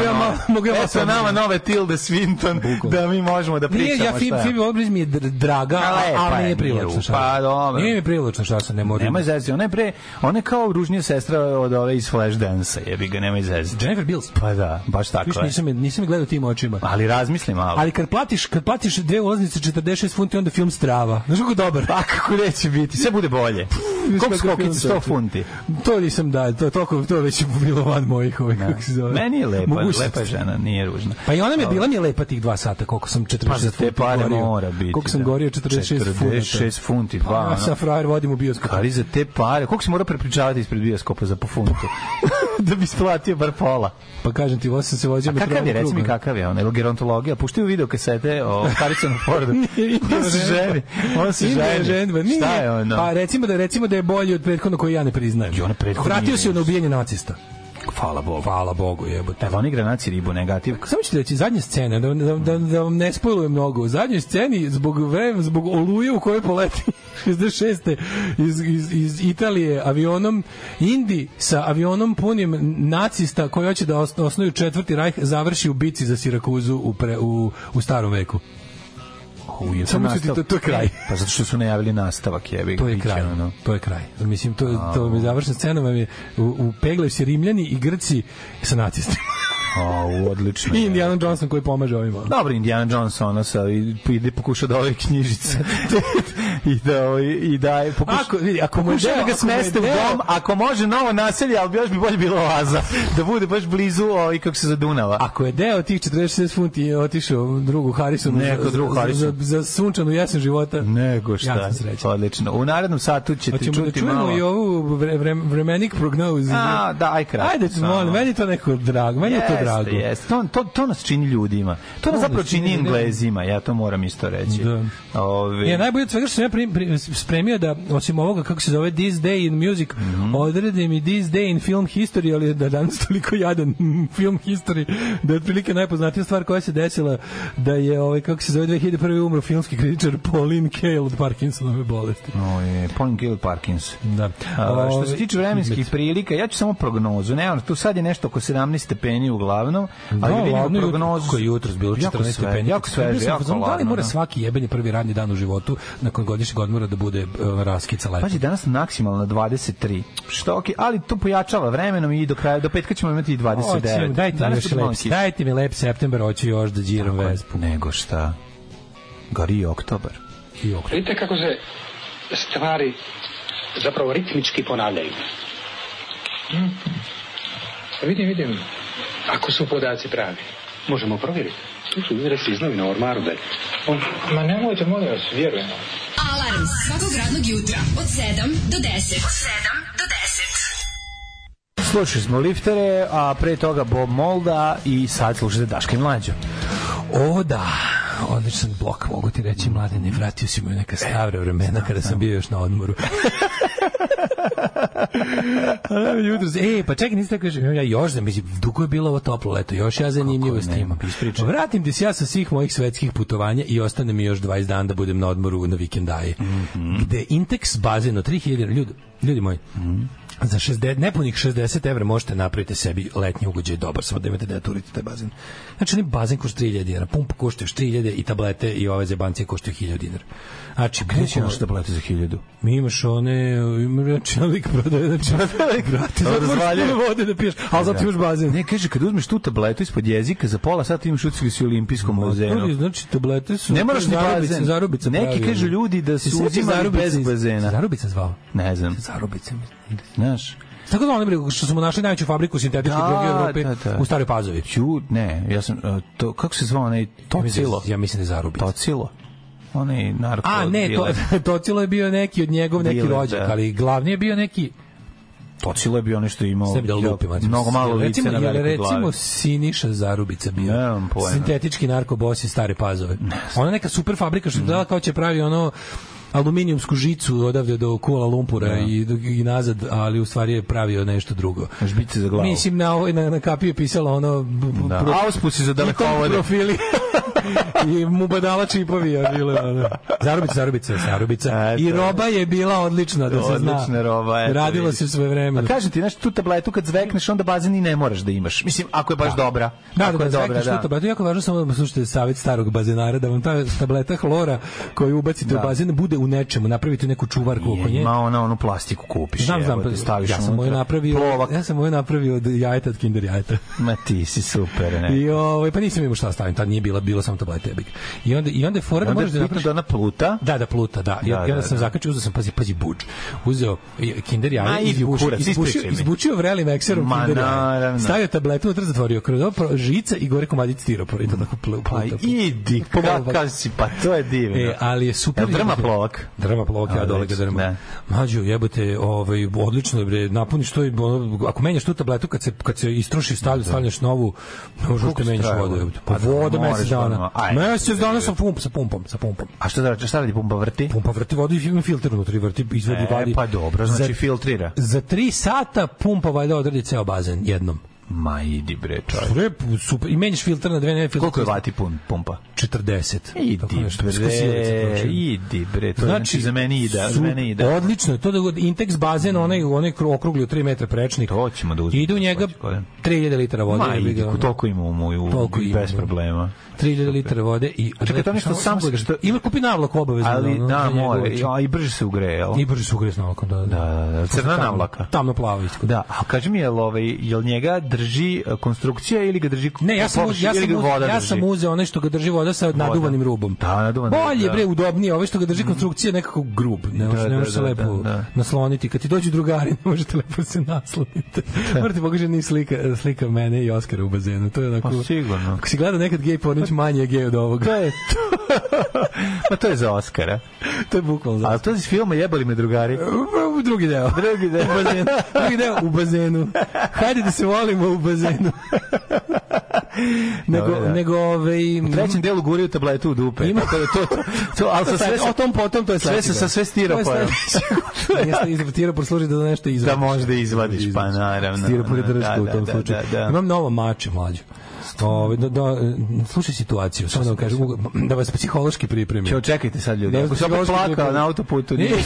mogu ja eto nama nove Tilde Swinton, da mi možemo da Nije, pričamo ja Phoebe, šta Waller-Bridge mi je dr- draga, lepa ali je, nije nije privlačna šta. pa dobro. Nije mi privlačna šta sam, ne moram. Zezati, ona je pre, ona je kao ružnija sestra od ove iz Flashdance-a, jebi ga, nemoj zezati. Jennifer Bills. Pa da, baš tako Viš, je. nisam, nisam gledao tim očima. Ali razmisli malo. Ali kad platiš, kad platiš dve ulaznice 46 funti, onda film strava. Znaš kako dobar? Pa kako neće biti, sve bude bolje. Viš Koliko skokice, 100 čoveče. funti. To nisam da, to toliko to već je bilo van mojih ovih kako se zove. Meni je lepa, Mogućnosti. lepa žena, nije ružna. Pa i ona mi je bila mi je lepa tih dva sata, koliko sam 46 Pa za te funti pare gorio. mora biti. Koliko sam da. gorio 46 funti. 46 funti. Pa ono. sa frajer vodim u bioskop. Ali za te pare, koliko si morao prepričavati ispred bioskopa za po funtu? da bi isplatio bar pola. Pa kažem ti, ovo sam se vozio A kakav je, metrovom reci mi kakav je on, ili gerontologija? Puštaju video kasete o Harrisonu Fordu. on se ženi, on se ženi. ženidba. Nije. Šta je ono? Pa recimo da recimo da je bolji od prethodnog koji ja ne priznajem. I ono prethodno Vratio se na ubijanje nacista. Hvala Bogu. Hvala Bogu, jebote. Evo, oni granaci ribu negativ. Samo ću reći, zadnja scena, da, da, da, da vam ne spojlujem mnogo, u zadnjoj sceni, zbog, vremena, zbog oluje u kojoj poleti 66. Iz, iz, iz Italije avionom, Indi sa avionom punim nacista koji hoće da os- osnuju četvrti rajh, završi u bici za Sirakuzu u, pre, u, u starom veku. Je Samo nastav- to, to je kraj. Pa zato što su najavili nastavak, jebi. To je kraj. ono. To je kraj. Mislim, to, to mi završna scena vam je u, u peglaju se Rimljani i Grci sa nacistima. A, u, odlično. I. Indiana Johnson koji pomaže ovima. Dobro, Indiana Jones ono sa ide pokuša da ove knjižice i da i da je pokuša Ako, vidi, ako mu je da ga je smeste u dom, ako može novo naselje, ali bi još bi bolje bilo oaza, da bude baš blizu ovaj kako se za Dunava. Ako je deo tih 46 funti otišao drugu Harrisonu Neko za, drugu za, Harrison. za, za sunčanu jesen života, Nego šta. Ja. Odlično. U narednom satu ćete Hoćemo da čuti čujemo malo. i ovu vre, vre, vremenik prognozu. A, da, aj kratko. Ajde, samo. molim, meni je to neko drago, meni je to Jeste, drago. Jeste, to, to, to nas čini ljudima. To nas zapravo čini englezima, ja to moram isto reći. Da. Ove, Je najbolje od svega što sam ja spremio da osim ovoga kako se zove This Day in Music, Mhm. odredim i This Day in Film History, ali da danas toliko jadan film history, da je otprilike najpoznatija stvar koja se desila da je ovaj kako se zove 2001. umro filmski kritičar Pauline Kael od Parkinsonove bolesti. O je, Pauline Gill Parkins. Da. A, što se Ovaj, tiče vremenskih prilika, ja ću samo prognozu. Ne, tu sad je nešto oko 17 stepeni uglavnom, ali Da, vidimo ladno jutro, prognozu. kako je jutros bilo Jako 14 sve- stepeni. Jako sveže, Bio sam u jako fazonu, Da li ladno. mora da. svaki jebeni prvi radni dan u životu nakon godišnjeg odmora da bude uh, raskica lepo? Pazi, danas maksimalno 23. Što okej, ali to pojačava vremenom i do kraja do petka ćemo imati i 29. Hoćemo, dajte mi još lep, dajte mi lep septembar, hoću još da džiram je. vespu. Nego šta? Gori oktobar. I okno. Vidite kako se stvari zapravo ritmički ponavljaju. Hmm. Vidim, vidim. Ako su podaci pravi, možemo provjeriti. Tu su izresi iz novina u ormaru da je. On, ma nemojte, molim vas, vjerujemo. Alarm svakog radnog jutra od 7 do 10. Od 7 do 10. Slušali smo liftere, a pre toga Bob Molda i sad slušate Daška i Mlađo. O da, odličan blok, mogu ti reći, mladene, vratio si me u neka stavra vremena kada sam bio još na odmoru. Jutros, e, pa čekaj, niste tako ja još da mislim, dugo je bilo ovo toplo leto, još ja zanimljivo s ne, tim. ispričaj. Vratim ti se ja sa svih mojih svetskih putovanja i ostane mi još 20 dana da budem na odmoru na vikendaje. Gde Intex bazen od 3000 ljudi, ljudi moji, za 60, nepunih 60 evra možete napraviti sebi letnji ugođaj dobar, samo da imate da turite taj bazen. Znači, oni bazen košta 3000 dinara, pumpa košta još 3000 i tablete i ove zebancije koštaju 1000 dinara. Znači, Gde će bukvalno- naš tablete za 1000? mi imaš one, ima znači, lik prodaje, znači, brate, zato moraš razvaljuje. puno vode da piješ, ali zato imaš bazen. Ne, kaže, kad uzmeš tu tabletu ispod jezika, za pola sata imaš ucili si u olimpijskom bazenu. Znači, tablete su... Ne moraš ni bazen. Zarubica Neki kažu ljudi da su uzimali bez bazena. Zarubica zvao. Ne znam. Zarubica. mislim. Znaš? Tako da oni što smo našli najveću fabriku sintetičke Da, droge u Evropi da, da. u Staroj Pazovi. Ću, ne, ja sam, uh, to, kako se zvao onaj, mislim, Tocilo? ja mislim da je Zarubica. Tocilo? Onaj narko A ne, to. Tocilo je bio neki od njegov neki Diler, rođak, da. ali glavni je bio neki Tocilo je bio onaj što je imao sebi da lupim. znači, mnogo malo lice recimo, na velikoj recimo glavi. Siniša Zarubica bio. Nemam pojma. Sintetički narkobos iz stare pazove. Ona neka super fabrika Mm. što je dala kao će pravi ono aluminijumsku žicu odavde do Kuala Lumpura i, i nazad, ali u stvari je pravio nešto drugo. Žbice za glavu. Mislim, na, ovoj, na, na kapiju je pisalo ono... Da. pro- Auspusi za dalekovode. profili i mu badala čipovi je bilo ono. Zarubica, zarubica, zarubica. Eto. I roba je bila odlična, da se zna. Odlična roba, eto, Radilo se svoje vreme. Pa kažem ti, znaš, tu tabletu kad zvekneš, onda bazen i ne moraš da imaš. Mislim, ako je baš dobra. Da, ako da, je da, dobra, da, da. Je jako važno samo da slušate savjet starog bazenara, da vam ta tableta hlora koju ubacite Da. u bazen bude u nečemu, napravite neku čuvarku oko nje. Ima ona onu plastiku kupiš. Znam, znam, evo, pa, da staviš ja sam moju napravio, Plovak. ja sam moju napravio od jajeta od Kinder jajeta. Ma ti si super, ne. I ovaj pa nisam imao šta stavim, tad nije bila bilo samo tablete. I onda i onda je fora da možeš da bitno napraviš da ona pluta. Da, da pluta, da. I Da, onda da, sam da. zakačio, uzeo sam pazi, pazi budž. Uzeo i- Kinder jaje, idi u izbušio, izbušio, ispričaj mi. izbušio vrelim ekserom Ma, Kinder jaje. Stavio tabletu unutra, zatvorio kroz žica i gore komadić stiropora i to tako Pa pluta. idi, Pomalo- kakav si, pa to je divno. E, ali je super. Drma plovak? Drma plovak, ja dole već, ga drma. da. Mađo, jebote, ovaj, odlično bre, napuniš to i, ako menjaš tu tabletu, kad se, kad se istroši, stavljaš, novu, ne možeš Koliko te menjaš traje vodu. Pa Pa da, voda mesec dana. Odmah. Ajde. Mesec dana sa pumpom, sa pumpom, sa pumpom. A što da šta radi pumpa vrti? Pumpa vrti vodu i ima filter unutra, vrti, izvodi E, vadi. pa dobro, znači Za- filtrira. Za tri sata pumpa valjda odradi ceo bazen jednom. Ma idi bre, čovječ. Rep, super. I menjaš filter na dve, ne filter. Koliko je vati pun, pumpa? 40. Idi bre, idi bre, to znači, znači za meni ide, za mene ide. Odlično, je to da Intex bazen, onaj, onaj kru- okrugli od 3 metra prečnik. To ćemo da uzmemo. Ide u njega Hoće, kodem. 3000 litara vode. Ma, jebi idi, toliko ima u moju, bez da. problema. 3000 litara vode i čekaj, to nešto sam što ima kupi navlaku obavezno. Ali, da, ja, i brže se ugreje, jel? I brže se ugreje s navlakom, da, da. Da, da, da, crna navlaka. Tamno plava isto. Da, a kaži mi, jel, ovaj, jel njega drži e, konstrukcija ili ga drži Ne, ja sam, uz- ja sam, voda ja sam uzeo onaj što ga drži voda sa naduvanim rubom. Da, naduvan Bolje, da. bre, udobnije, ovaj što ga drži konstrukcija nekako grub. Ne može, Da, ne da, može se lepo nasloniti. Kad ti dođu drugari, ne možete lepo se nasloniti. Morate pokaže ni slika, slika mene i Oskara u bazenu. To je onako... Pa sigurno. Ako si gleda nekad gej pornić, manje je gej od ovoga. To je to. Ma to je za Oskara. to je bukvalno za A to iz filma Jebali me drugari. U drugi deo. Drugi deo. Drugi deo u bazenu. Hajde da se volimo u bazenu. nego, Dobro, da. nego ovaj, U trećem delu guraju tabletu u dupe. Ima- Tako da to, to, to, ali sa sve, o tom potom to je sve sledeći sa, sve je sledeći. Jeste stiropor služi da nešto izvadiš. Da možda izvadiš, pa naravno. Stiropor je Da, drška u da, tom da, slučaju. da, da. Imam novo mače, mlađo. Ove, da, da, slušaj situaciju, samo da vam kažem, da vas psihološki pripremim. Ćeo, čekajte sad ljudi. Da, opet psihološki plakao na autoputu, nije.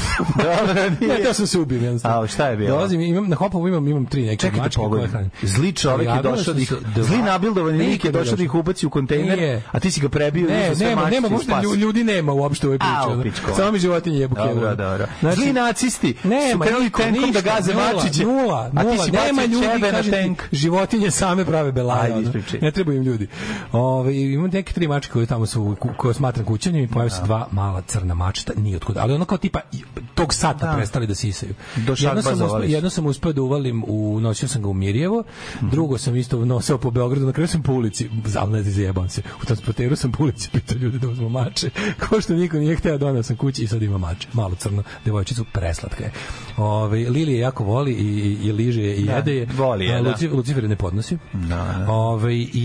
Dobro, nije. Ne, to sam se ubijem jednostavno. A, šta je bilo? Dolazim, imam, na Hopovu imam, imam tri neke Čekajte mačke koje hranim. Zli čovjek je došao da ih, zli nabildovani lik je došao da ih ubaci u kontejner, a ti si ga prebio i sve nema, nema, možda ljudi nema uopšte u ovoj priči. Samo mi životinje jebu Dobro, kevove. dobro. Znači, Zli nacisti su krenuli tenkom da gaze mačiće. Nula, nula, nema ljudi, kažem tenk. životinje same prave belaje. Ajde, ispričaj. Ne trebaju im ljudi. Ove, imam neke tri mačke koje tamo su, koje smatram kućanjem i pojave se dva mala crna mačeta, nije otkud. Ali ono kao tipa, tog sata Da. prestali da sisaju. Do jedno, sam su. jedno sam uspeo da uvalim, u, nosio sam ga u Mirjevo, Mhm. drugo sam isto nosio po Beogradu, na kraju sam po ulici, ali ne zajebam se, u transporteru sam po ulici pitao ljudi da uzmu mače, kao što niko nije hteo, donao sam kući i sad ima mače, malo crno, devojčicu, preslatka je. Ove, Lili je jako voli i, i, liže je i Da, jede je. voli je, da. Luci- Lucifer ne podnosi. Da, da. Ove, i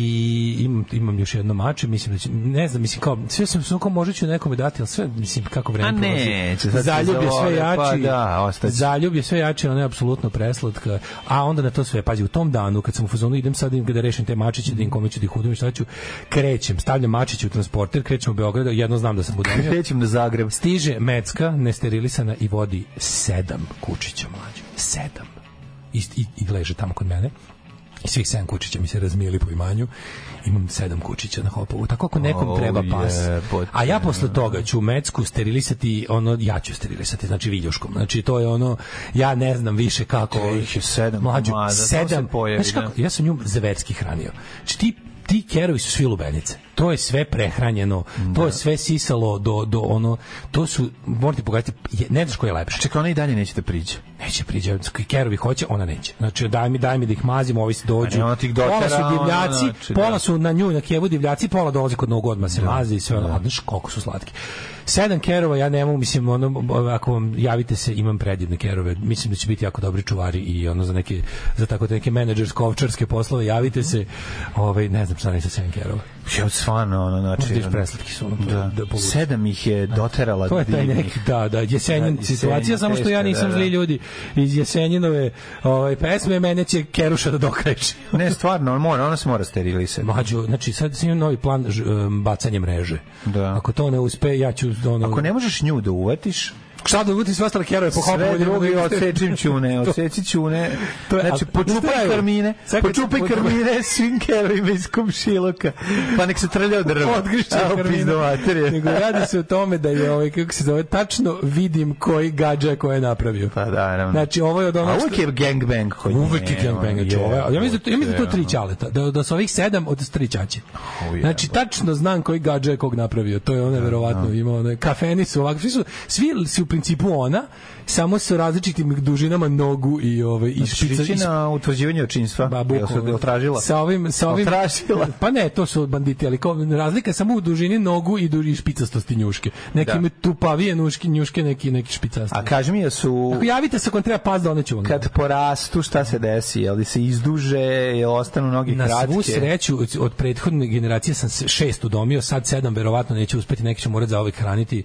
imam, imam još jedno mače, mislim da će, ne znam, mislim kao, sve sam samo kao možda ću nekome dati, ali sve, mislim, kako vreme A ne, prolazi. će sad Zaljub je sve zavole, jači. pa da, ostaće. Zaljub je sve jači, ona je apsolutno preslatka. A onda na to sve, pazi, u tom danu, kad sam u fazonu, idem sad da rešim te mačiće, da im kome ću da ih udim i šta ću, krećem, stavljam mačiće u transporter, krećem u Beograd, jedno znam da sam udomio. Krećem na Zagreb. Stiže Mecka, nesterilisana i vodi sedam kučića mlađe. Sedam. I, i, i leže tamo kod mene. Svih sedam kučića mi se razmijeli po imanju. Imam sedam kučića na hopovu. Tako ako nekom O, treba pas. A ja posle toga ću Mecku sterilisati, ono, ja ću sterilisati, znači viljuškom. Znači to je ono, ja ne znam više kako. Ih je sedam Mlađu, komada, sedam. pojavi, Znaš kako, ja sam nju zaverski hranio. Znači ti ti kerovi su svi lubenice. To je sve prehranjeno, to je sve sisalo do, do ono, to su, morate pogledati, ne znaš ko je lepše. Čekaj, ona i dalje neće da priđe. Neće priđe, kerovi hoće, ona neće. Znači, daj mi, daj mi da ih mazimo, ovi se dođu. Ona ti ih dotera, pola su ona, divljaci, znači, da. pola su na nju, na kevu divljaci, pola dolazi kod novog odma se mazi i sve ono. A Znaš koliko su slatki. Sedam kerova, ja ne mogu, mislim, ono, ako vam javite se, imam predivne kerove, mislim da će biti jako dobri čuvari i ono za neke, za tako neke menadžersko-ovčarske poslove, javite se, ovaj, ne znam šta ne sa sedam kerova. Ja stvarno, ono, znači... Možda iš preslatki su, ono, Da. da. Sedam ih je doterala To je taj neki, da, da, jesenjin Da, situacija, samo što ja nisam da, zli da. ljudi. Iz Jesenjinove ovaj, pesme mene će Keruša da dokreći. Ne, stvarno, on mora, ona se mora sterilisati. Mlađo, znači sad sam imam novi plan ž, um, bacanje mreže. Da. Ako to ne uspe, ja ću ono... Ako ne možeš nju da uvatiš, Šta da uvutim sve ostale kerove po hopu? sve drugi odsečim ćune, To- odseci ćune. to Znači, a- počupaj karmine, počupaj karmine svim kerovima iz komšiluka, pa nek se trlja od drva. Odgrišće materije. Nego radi se o tome da je ovaj kako se zove tačno vidim koji gađa koje je napravio. Pa da, naravno. Znači ovo je od onog uvijek je gangbang kod nje. Uvek je gangbang, znači Ja mislim da to, ja mislim da to tri Jebote, ćaleta, da da su ovih sedam od tri ćaće. Znači tačno znam koji gađa je kog napravio. To je ona verovatno ima one kafeni su ovako svi su svi su u principu ona samo sa različitim dužinama nogu i ovaj i Znači, špica i na utvrđivanje očinstva. Ba, bukvalno. se jel tražila? Sa ovim, sa ovim, Otražila. Pa ne, to su banditi, ali kao, razlika je samo u dužini nogu i duži špicastosti njuške. Neki Da. imaju tupavije njuške, njuške neki, neki špicasti. A kaži mi, jel su... Ako javite se vam treba pas da ću vam. Kad porastu, šta se desi? Jel se izduže, jel ostanu noge Na kratke? svu sreću od- od prethodne generacije sam šest udomio, sad sedam verovatno neće uspeti, neki će morati za ovih hraniti.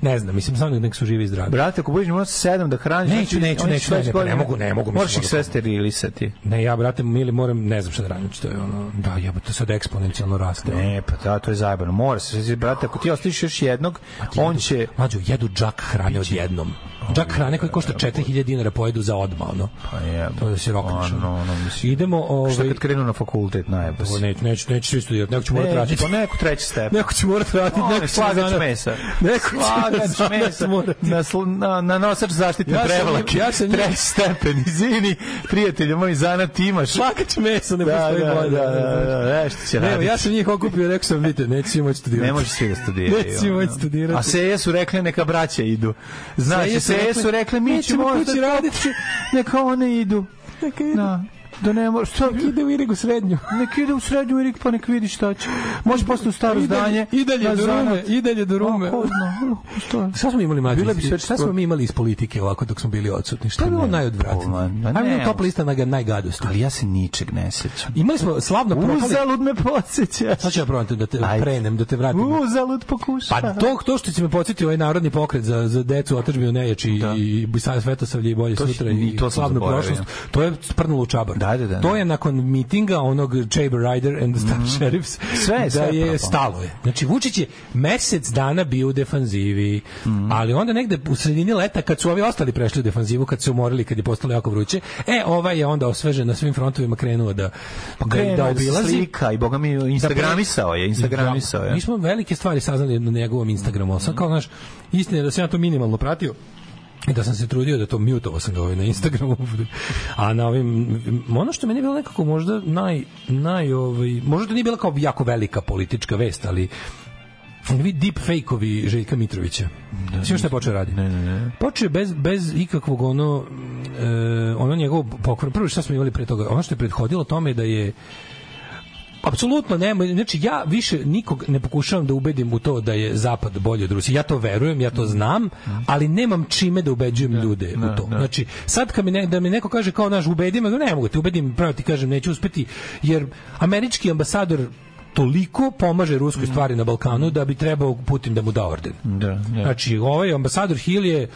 Ne znam, mislim samo nek su živi i zdravi. Brate, ako budeš sedam da hraniš, Neću, znači, neću, neću, će ne, ne, ne mogu, ne mogu, Moraš ih sve sterilisati. Ne, ja, brate, mili, moram, ne znam šta da radim, to je ono, da, jebote, sad eksponencijalno raste. Ne, pa da, to je zajebano. Mora se, brate, ako ti ostaviš još jednog, on će... Mlađo, jedu džak hrane odjednom. Džak hrane koji košta 4000 dinara pojedu za odma, ono. Pa je, To je si rokneš. ono, ono, mislim. Idemo, ovaj... Šta kad krenu na fakultet, najebo Ovo se. neću, neću, neću svi studirati, neko će morati Neće, raditi. pa neko treći stepen. Neko će morati raditi, neko će slagač mesa. Neko Slagač mesa. Na, na, na nosač zaštitne prevlake. ja sam treći stepen. Izvini, prijatelju moj, zanat imaš. Slagač mesa, ne Da, postoji da, bolje. da, da, da, nešto će raditi. ja sam njih okupio, rekao sam, vidite, neće svi moći studirati. Ne može svi da studiraju. Neće ono. studirati. A seje su rekle neka braća idu. Znaš, Su seje rekle, su rekle mi "Mi ćemo kući raditi." Neka one idu. Neka ide. Da. Da ne može, što Ide u Irigu srednju. Nek ide u srednju Irik pa nek vidi šta će. Može posle u staro I zdanje. I dalje do Rume, i dalje do Rume. Šta? Šta smo imali mlađi? Bila bi sve šta smo mi imali iz politike ovako dok smo bili odsutni? Šta je bilo najodvratnije? ne. na top lista na najgadosti. Ali ja se ničeg ne sećam. Imali smo slavno propali... Uzalud me podsjećaš. Sad ću ja probati da te Ajde. prenem, da te vratim. Uzalud pokuša. Pa to, to što će me podsjetiti ovaj narodni pokret za, za decu, otačbinu nejači Da. i Svetosavlje i bolje sutra i i, to slavnu prošlost. To je sprnulo u čabar. Da, da, da, To da. je nakon mitinga onog Chamber Rider and the Star Sheriffs Sve da sve je propalo. stalo je. Znači Vučić je mesec dana bio u defanzivi, ali onda negde u sredini leta kad su ovi ostali prešli u defanzivu, kad su se umorili, kad je postalo jako vruće, e, ovaj je onda osvežen na svim frontovima krenuo da, da, Krenuo da je obilazi. slika i boga mi instagramisao je, instagramisao je. Mi smo velike stvari saznali na njegovom Instagramu, sam kao, znaš, istina je da sam ja to minimalno pratio, da sam se trudio da to mutovao sam ga ovaj na Instagramu a na ovim ono što meni je bilo nekako možda naj, naj ovaj, možda to nije bila kao jako velika politička vest ali vi deep fake-ovi Željka Mitrovića. Da, Sve što je počeo radi. Ne, ne, ne. Počeo je bez, bez ikakvog ono, e, ono njegovo pokvar. Prvo šta smo imali pre toga, ono što je prethodilo tome da je Apsolutno nema, znači ja više nikog ne pokušavam da ubedim u to da je zapad bolji od Rusije. Ja to verujem, ja to znam, ali nemam čime da ubeđujem ljude u to. Znači, sad kad mi ne, da mi neko kaže kao naš ubedi me, ne mogu te ubedim, pravo ti kažem, neću uspeti, jer američki ambasador toliko pomaže ruskoj stvari na Balkanu da bi trebao Putin da mu da orden. Da, da. Znači, ovaj ambasador Hill je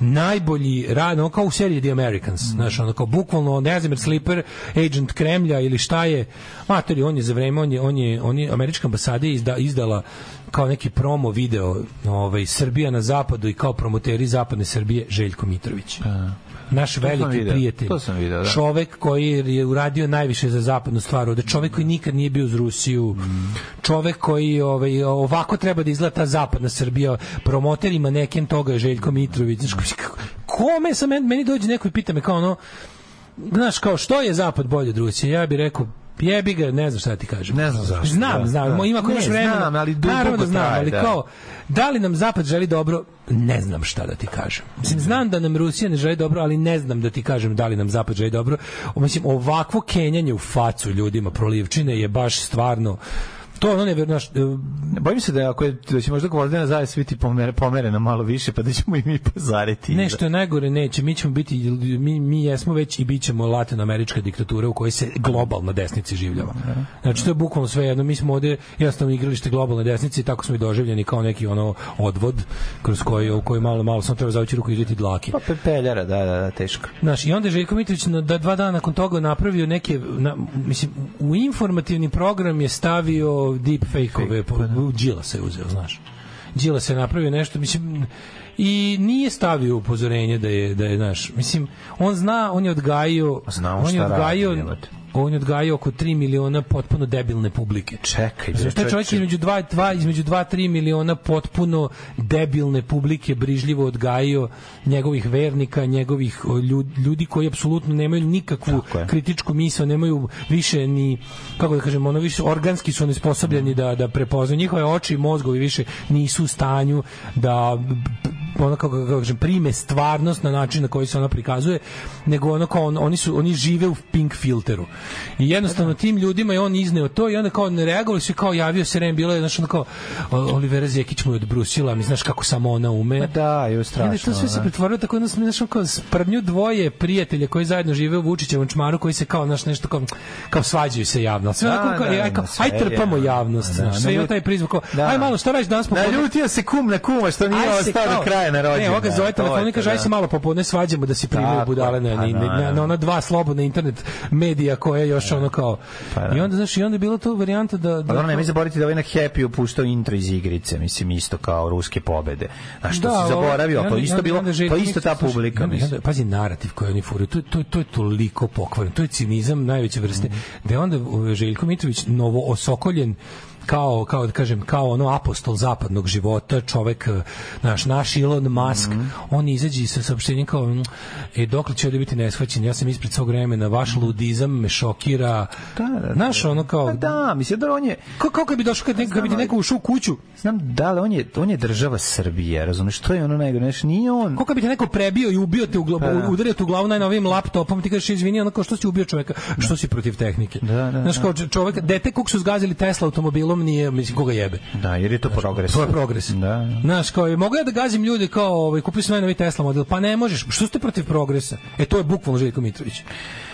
najbolji rad, ono kao u seriji The Americans, znaš, ono kao bukvalno Nezimir Slipper, agent Kremlja ili šta je, matori, on je za vreme, on je, on je, on je američka ambasada izda, izdala kao neki promo video ovaj, Srbija na zapadu i kao promoteri zapadne Srbije Željko Mitrović. Naš sam veliki video, prijatelj. to sam video, da. Čovek koji je uradio najviše za zapadnu stvar, ovde čovek koji nikad nije bio uz Rusiju, čovek koji ovaj, ovako treba da izgleda ta zapadna Srbija, promoterima nekim toga je Željko Mitrović. Znaš, kome sa meni, meni dođe neko i pita me kao ono, znaš, kao što je zapad bolje od Rusije? Ja bih rekao, jebi ga, ne znam šta ti kažem. Ne znam zašto, Znam, da, znam, da. ima ako Ne, imaš vremena. znam, ali duboko Naravno da znam, ali da. kao, da li nam zapad želi dobro? Ne znam šta da ti kažem. Mislim, znam da nam Rusija ne želi dobro, ali ne znam da ti kažem da li nam zapad želi dobro. Mislim, ovakvo kenjanje u facu ljudima prolivčine je baš stvarno to ono ne naš, Bojim se da ako je, da će možda Gvozdena zaje sviti pomere, pomere na malo više, pa da ćemo i mi pozariti. Nešto je najgore neće, mi ćemo biti mi, mi jesmo već i bit ćemo latinoamerička diktatura u kojoj se globalna desnica življava. Znači to je bukvalno sve jedno, mi smo ovde jednostavno igralište globalne desnice i tako smo i doživljeni kao neki ono odvod kroz koji u koji malo malo samo treba zavući ruku i vidjeti dlake. Pa pepeljara, da, da, da, teško. Znaš, i onda je Željko Mitrović na, da dva dana nakon toga napravio neke, na, mislim, u informativni program je stavio deepfake-ove, po, Đila se uzeo, znaš. Đila se napravio nešto, mislim, i nije stavio upozorenje da je, da je, znaš, mislim, on zna, on je odgajio, Znamo on je radi, odgajio, jebote. On je odgajio oko 3 miliona potpuno debilne publike. Čekaj, Znaš, taj čovjek između 2 dva, između 2 3 miliona potpuno debilne publike brižljivo odgajio njegovih vernika, njegovih ljudi, ljudi koji apsolutno nemaju nikakvu kritičku misao, nemaju više ni kako da kažem, ono više organski su nesposobljeni da da prepoznaju njihove oči i mozgovi više nisu u stanju da ono kako, kako kažem, prime stvarnost na način na koji se ona prikazuje, nego ono kao on, oni su oni žive u pink filteru. I jednostavno tim ljudima je on izneo to i onda kao ne reagovali su kao javio se Rem, bilo je znači ono kao Olivera Zekić mu je odbrusila, mi znaš kako samo ona ume. Ma da, je I onda strašno. to sve se da. pretvorilo tako da smo znaš ono kao sprdnju dvoje prijatelja koji zajedno žive u Vučićevom čmaru koji se kao naš nešto kao kao svađaju se javno. Sve Da, onako kao, da, aj, kao, da, aj trpamo javnost, Da, znaš, sve ima taj prizvuk kao, Da. aj malo šta radiš danas popodne? Naljutio se kum na kuma što nije Aj se ostao do kraja sjajna rođendan. Ne, ovoga zove to je telefon i kaže, aj da. se malo popodne svađamo da se primaju budale na, pa na, na, na ona dva slobodna internet medija koje još ono kao... Pa da. I onda, znaš, i onda je bila to varijanta da... da Pa dobro, nemoj zaboraviti da ovaj na Happy opuštao intro iz igrice, mislim, isto kao ruske pobede. Znaš, što si ovo- zaboravio, onda- i isto bilo, to isto ta publika, onda- onda- Pazi narativ koji oni furaju, to, to, to je toliko pokvaren, to je cinizam najveće vrste, Mhm. da je onda Željko Mitrović novo osokoljen kao, kao da kažem, kao ono apostol zapadnog života, čovek, uh, naš, naš Elon Musk, Mhm. on izađe sa saopštenjem kao, mm, e, dokle će ovdje biti neshvaćen, ja sam ispred svog vremena, vaš ludizam me šokira, Da, da, da. znaš, ono kao, Pa da, mislim da on je kao, kao kad bi došao, kad, kad bi ti neko ušao u kuću, znam da li on je on je država Srbije, razumeš? To je ono najgore, znači nije on Kako bi te neko prebio i ubio te u glavu, Pa da. udario te u glavu najnovijim laptopom, ti kažeš izvini, ono kao što si ubio čoveka, što si protiv tehnike. Da, da, Znaš da. kao čovek, dete kog su zgazili Tesla automobilom nije, mislim, koga jebe. Da, jer je to progres. To je progres. Da, da. Znaš, kao, je, mogu ja da gazim ljude kao, ovaj, kupio sam najnovi Tesla model, pa ne možeš, što ste protiv progresa? E, to je bukvalno Željko Mitrović.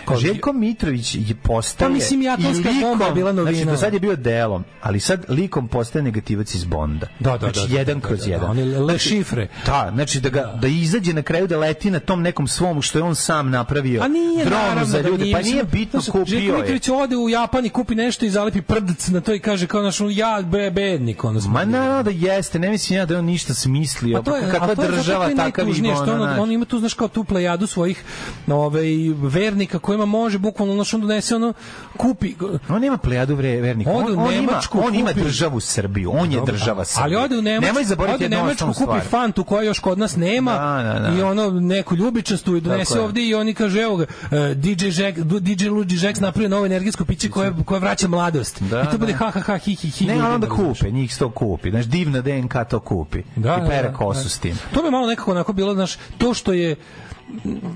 Kao, Željko Mitrović je postaje Pa mislim, likom- bomba je bila novina. Znači, do sad je bio delom, ali sad likom postaje negativac iz Bonda. Da, da, znači, da, da, jedan da, kroz da, da, jedan. oni le šifre. Da, znači da ga da izađe na kraju da leti na tom nekom svom što je on sam napravio. A nije dronu naravno za da ljude, nije, pa nije bitno kupio Željko je. Mitrović ode u Japan i kupi nešto i zalepi prdc na to i kaže kao naš ja be, bednik ono Ma naravno da jeste, ne mislim ja da on ništa smislio. Pa to je, kakva a to je zato država je takav i što on, on ima tu znaš kao tu plejadu svojih ovaj vernika kojima može bukvalno znaš on donese ono kupi On nema plejadu vernika. On, on, ima, on ima državu Srbiju. On je država Srbija. Ali ode u Nemačku, Nemoj zaboraviti jednu Nemačku kupi fantu koja još kod nas nema Da, da, da. i ono neku ljubičastu i donese Tako je. ovde i oni kaže evo ga eh, DJ Jack DJ Luigi Jack napravio novo energetsko piće koje koje vraća mladost. Da, I to bude da. ha ha ha hi hi. Ne, ali onda kupe, njih sto kupi. Znaš, divna DNK to kupi. Da, I pere da, kosu da. s tim. To bi malo nekako onako bilo, znaš, to što je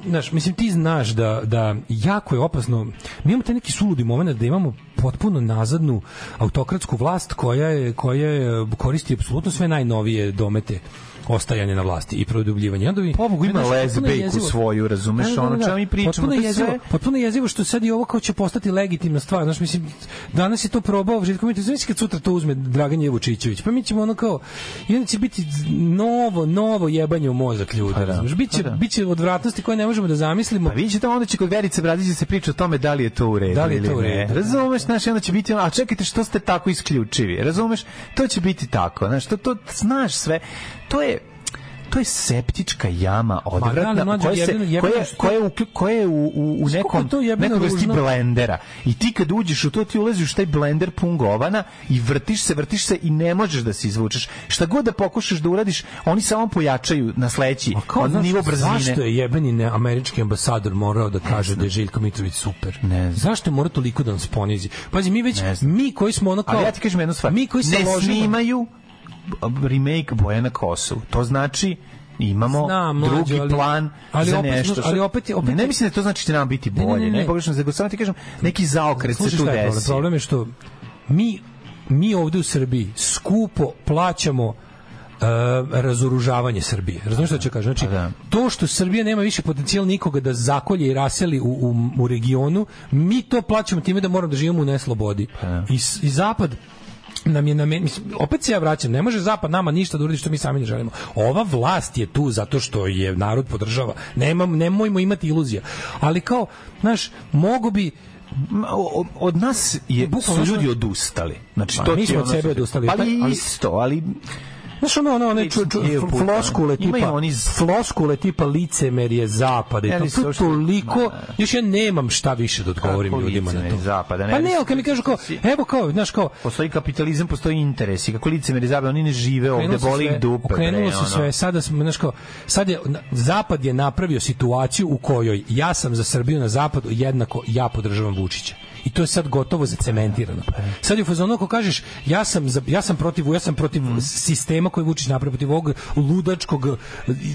znaš, mislim ti znaš da, da jako je opasno mi imamo taj neki suludi moment da imamo potpuno nazadnu autokratsku vlast koja je, koja je, koristi apsolutno sve najnovije domete ostajanje na vlasti i produbljivanje. Onda bi, Pobogu ima lezbejku svoju, razumeš, Da, da, ono da, čemu mi pričamo, Potpuno je je jezivo, potpuno je jezivo što sad i ovo kao će postati legitimna stvar. Znaš, mislim, danas je to probao Željko Mitrović, znači kad sutra to uzme Dragan Jevučićević, pa mi ćemo ono kao, i onda će biti novo, novo jebanje u mozak ljudi. Pa da? Biće, pa da. biće odvratnosti koje ne možemo da zamislimo. Pa vidjet ćete, onda će kod Verice Bradića se priča o tome da li je to u redu Da li je to u redu. Razumeš, znaš, onda će biti ono, a čekajte što ste tako isključivi, razumeš, to će biti tako, znaš, to, to znaš sve, to je, to je septička jama da, odvratna mlađe, koja, se, jebeno- koja, koja, je koja je u, u, u nekom, nekoj vrsti blendera i ti kad uđeš u to ti ulaziš u taj blender pun govana i vrtiš se, vrtiš se i ne možeš da se izvučeš šta god da pokušaš da uradiš oni samo pojačaju na sledeći Kao, od znaš, nivo brzine Zašto je jebeni ne, američki ambasador morao da kaže da je Željko Mitrović super? Ne znam. Zašto je morao toliko da nas ponizi? Pazi, mi već, mi koji smo ono kao... Ali ja ti kažem jednu stvar. Mi koji se ne ložimo... snimaju remake Bojana Kosu. To znači imamo Znam, mlađo, drugi ali- plan ali za opet, nešto. ali opet opet ne, ne mislim da to znači da će nam biti ne, bolje. ne, Ne, ne. ne, samo ti kažem, neki zaokret se tu je problem? desi. Problem je što mi, mi ovde u Srbiji skupo plaćamo uh, razoružavanje Srbije. Razumiješ šta ću kažem? Znači, Pa da. to što Srbija nema više potencijal nikoga da zakolje i raseli u, u, u regionu, mi to plaćamo time da moramo da živimo u neslobodi. da. I, I Zapad nam je namen, mislim, opet se ja vraćam, ne može zapad nama ništa da uradi što mi sami ne želimo. Ova vlast je tu zato što je narod podržava. Nemam, nemojmo imati iluzija. Ali kao, znaš, mogu bi Od nas je, Bukvalno su ljudi odustali. Znači, Pa, to mi smo od sebe odustali. Pa- ali- isto, ali Znaš ono, ono, one ču, ču, floskule Imaju tipa, oni z- floskule tipa licemerje zapada Ja to, to toliko, Ma. još ja nemam šta više da odgovorim Kako ljudima na to. licemerje zapada? Ne, pa ne, ali kad mi kažu kao, evo kao, znaš kao, postoji kapitalizam, postoji interes i kako licemeri zabe, oni ne žive ovde, boli ih dupe. Okrenulo se sve, sada smo, znaš kao, sad je, Zapad je napravio situaciju u kojoj ja sam za Srbiju na Zapadu jednako ja podržavam Vučića. I to je sad gotovo zacementirano. Sad je u fazonu ako kažeš ja sam za, ja sam protiv ja sam protiv Mhm. sistema koji Vučić napravio protiv ovog ludačkog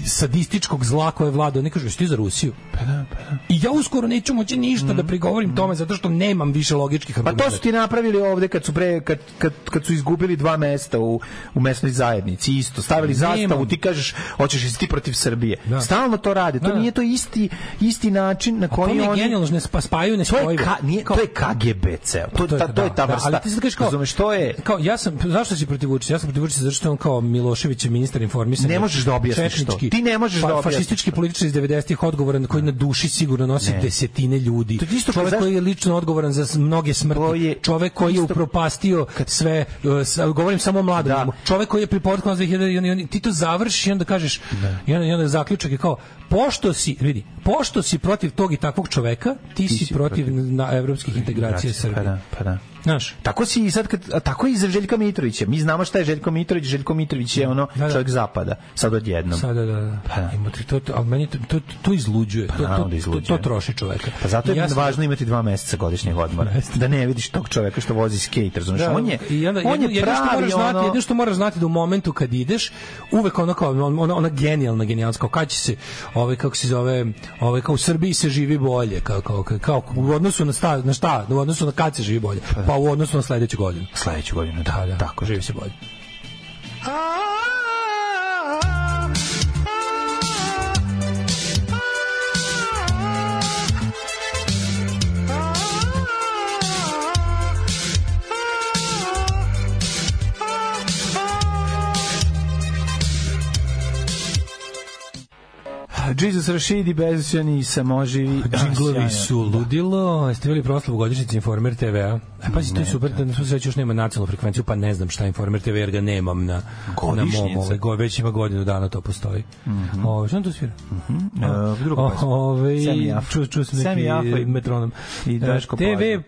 sadističkog zla koje vlada, ne kažeš ti za Rusiju. Pa da, pa da. I ja uskoro neću moći ništa da prigovorim tome zato što nemam više logičkih Mhm. Pa to su ti napravili ovde kad su pre kad, kad, kad su izgubili dva mesta u u mesnoj zajednici isto stavili Nemam. zastavu ti kažeš hoćeš isti protiv Srbije Da. stalno to rade to Da, nije to isti isti način na koji oni genijalno, ne spa, spaju, ne to je ka, nije, to je KGB ceo. To, To je- ta, to je ta da, vrsta. ali ti sad kažeš kao- Razumeš, to je... Kao, ja sam, zašto si protiv Vučića? Ja sam protiv Vučića zato što on kao Milošević je ministar informisanja. Ne možeš da objasniš to. Ti ne možeš da fa- objasniš Fašistički političar iz 90-ih odgovoran koji na duši sigurno nosi desetine ljudi. To je isto čovek koji je lično odgovoran za s- mnoge smrti. Je čovek koji je upropastio sve, uh, sa- govorim samo o mladom. Da. Čovek koji je pri povrtku nas 2000 i ti to završiš i onda kažeš, i onda, i onda zaključak je kao, pošto si, vidi, pošto si protiv tog i takvog čoveka, ti, si, si protiv, protiv na evropskih integracija Pa Srbije. da, pa da. Znaš, Tako si i sad kad, a tako i za Željka Mitrovića. Mi znamo šta je Željko Mitrović. Željko Mitrović je ono Da, da. čovjek zapada. Sad odjednom. Sada da, da. Pa da. Ima ti to, to, ali meni to, to, to izluđuje. to, naravno to, da izluđuje. To, to troši čoveka. Pa zato je Ja sam- važno imati dva meseca godišnjeg odmora. da ne vidiš tog čoveka što vozi skate, razumiješ? Da, on je, i onda, on jedno, je jedno što pravi moraš znati, ono... jedno što moraš znati da u momentu kad ideš, uvek ono kao ona, ona genijalna genijalska, kao kad će se, ovaj kako se zove, ovaj kao u Srbiji se živi bolje, kao kao kao, kao u odnosu na šta, na šta, u odnosu na kad se živi bolje, pa u odnosu na sledeću godinu. Sledeću godinu, da, Da, tako je. živi se bolje. Jesus Rashidi, Bezosjani, Samoživi. Džinglovi A, su sjajno. ludilo. Jeste bili proslavu godišnjice Informer TV-a? E, pazi, to je super, da na svu sreću još nema nacionalnu frekvenciju, pa ne znam šta Informer TV, jer ga nemam na, na mom, ovaj, go, već ima godinu dana to postoji. Ovo, šta on to svira? E, druga pesma. Ove, Semi Jaffa. ču, ču sam neki metronom. i Daško TV, e,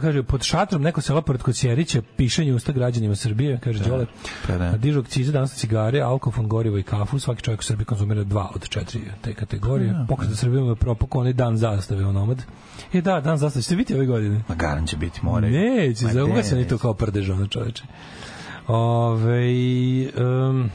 kaže, pod šatrom neko sela pored Kocjerića, pišanje usta građanima Srbije, kaže Đole. pa da. Dižu akcize, danas cigare, alkofon, gorivo i kafu. Svaki čovjek u Srbiji konzumira dva od četiri te kategorije. Pokret za Srbiju je propukao onaj dan zastave onomad. E da, dan zastave. Ćete vidjeti ove godine? Ma garan će biti more. Neće, za ne, ugasani to kao prdež, ono čoveče. Ove, um,